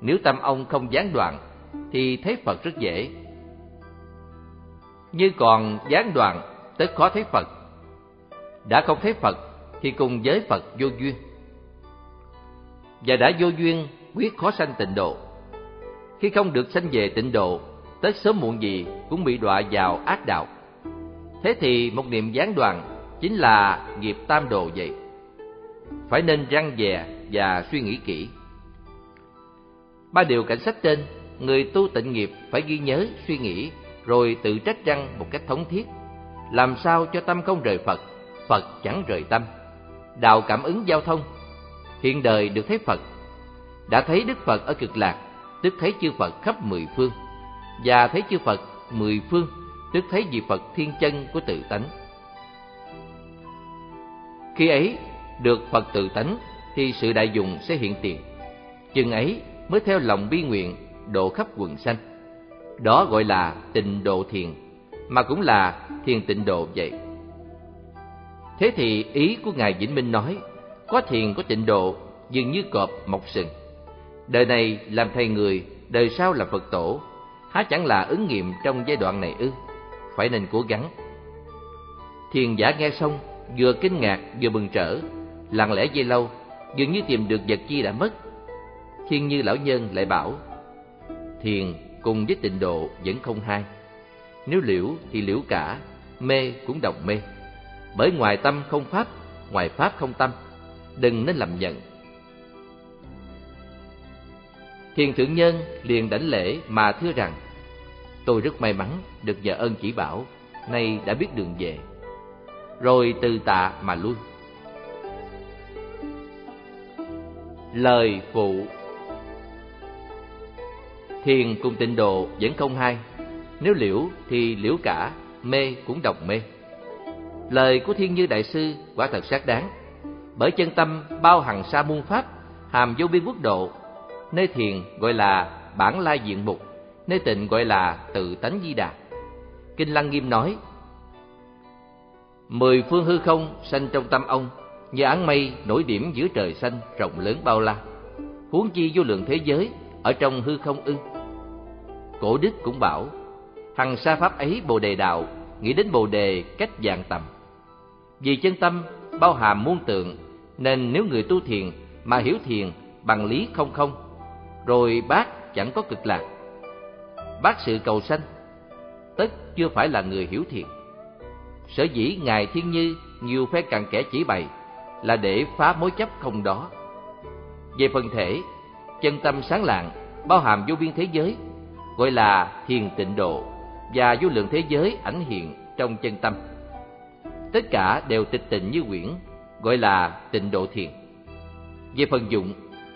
Nếu tâm ông không gián đoạn thì thấy Phật rất dễ. Như còn gián đoạn tức khó thấy Phật. Đã không thấy Phật thì cùng với Phật vô duyên. Và đã vô duyên quyết khó sanh tịnh độ. Khi không được sanh về tịnh độ, tới sớm muộn gì cũng bị đọa vào ác đạo. Thế thì một niệm gián đoạn chính là nghiệp tam đồ vậy. Phải nên răng dè và suy nghĩ kỹ. Ba điều cảnh sách trên, người tu tịnh nghiệp phải ghi nhớ, suy nghĩ, rồi tự trách răng một cách thống thiết. Làm sao cho tâm không rời Phật, Phật chẳng rời tâm. Đạo cảm ứng giao thông, hiện đời được thấy Phật. Đã thấy Đức Phật ở cực lạc, tức thấy chư Phật khắp mười phương. Và thấy chư Phật mười phương, tức thấy vị Phật thiên chân của tự tánh. Khi ấy, được Phật tự tánh, thì sự đại dụng sẽ hiện tiền. Chừng ấy mới theo lòng bi nguyện, độ khắp quần sanh. Đó gọi là tịnh độ thiền, mà cũng là thiền tịnh độ vậy. Thế thì ý của Ngài Vĩnh Minh nói, có thiền có tịnh độ, dường như cọp mọc sừng. Đời này làm thầy người, đời sau làm Phật tổ, há chẳng là ứng nghiệm trong giai đoạn này ư? Phải nên cố gắng. Thiền giả nghe xong, vừa kinh ngạc vừa mừng trở, lặng lẽ dây lâu, dường như tìm được vật chi đã mất. Thiên như lão nhân lại bảo, thiền cùng với tịnh độ vẫn không hai. Nếu liễu thì liễu cả, mê cũng đồng mê. Bởi ngoài tâm không pháp, ngoài pháp không tâm, đừng nên lầm nhận. Thiền thượng nhân liền đảnh lễ mà thưa rằng, tôi rất may mắn được vợ ơn chỉ bảo, nay đã biết đường về. Rồi từ tạ mà lui. Lời phụ Thiền cùng tịnh độ vẫn không hai Nếu liễu thì liễu cả Mê cũng đồng mê Lời của Thiên Như Đại Sư quả thật xác đáng bởi chân tâm bao hằng sa muôn pháp, Hàm vô biên quốc độ. Nơi thiền gọi là bản lai diện mục, Nơi tịnh gọi là tự tánh di đà. Kinh Lăng Nghiêm nói, Mười phương hư không sanh trong tâm ông Như áng mây nổi điểm giữa trời xanh rộng lớn bao la. Huống chi vô lượng thế giới Ở trong hư không ư? Cổ đức cũng bảo, Hằng sa pháp ấy bồ đề đạo, Nghĩ đến bồ đề cách dạng tầm. Vì chân tâm bao hàm muôn tượng, Nên nếu người tu thiền Mà hiểu thiền bằng lý không không, Rồi bác chẳng có cực lạc. Bác sự cầu sanh, Tất chưa phải là người hiểu thiền. Sở dĩ Ngài Thiên Như Nhiều phe càng kẻ chỉ bày Là để phá mối chấp không đó. Về phần thể, Chân tâm sáng lạng, Bao hàm vô biên thế giới, gọi là thiền tịnh độ và vô lượng thế giới ảnh hiện trong chân tâm. Tất cả đều tịch tịnh như quyển, gọi là tịnh độ thiền. Về phần dụng,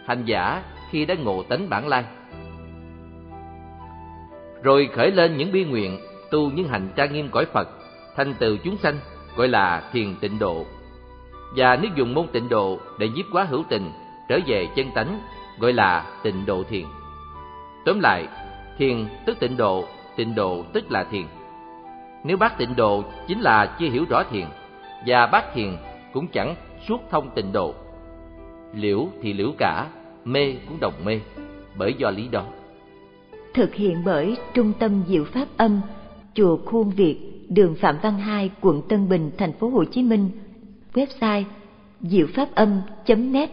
hành giả khi đã ngộ tánh bản lai, rồi khởi lên những bi nguyện tu những hành trang nghiêm cõi Phật, thành từ chúng sanh, gọi là thiền tịnh độ. Và nếu dùng môn tịnh độ để nhiếp quá hữu tình, trở về chân tánh, gọi là tịnh độ thiền. Tóm lại, Thiền tức tịnh độ, tịnh độ tức là thiền. Nếu bác tịnh độ chính là chưa hiểu rõ thiền, và bác thiền cũng chẳng suốt thông tịnh độ. Liễu thì liễu cả, mê cũng đồng mê, bởi do lý đó. Thực hiện bởi Trung tâm Diệu Pháp Âm, Chùa Khuôn Việt, đường Phạm Văn Hai, quận Tân Bình, thành phố Hồ Chí Minh. Website diệu pháp âm.net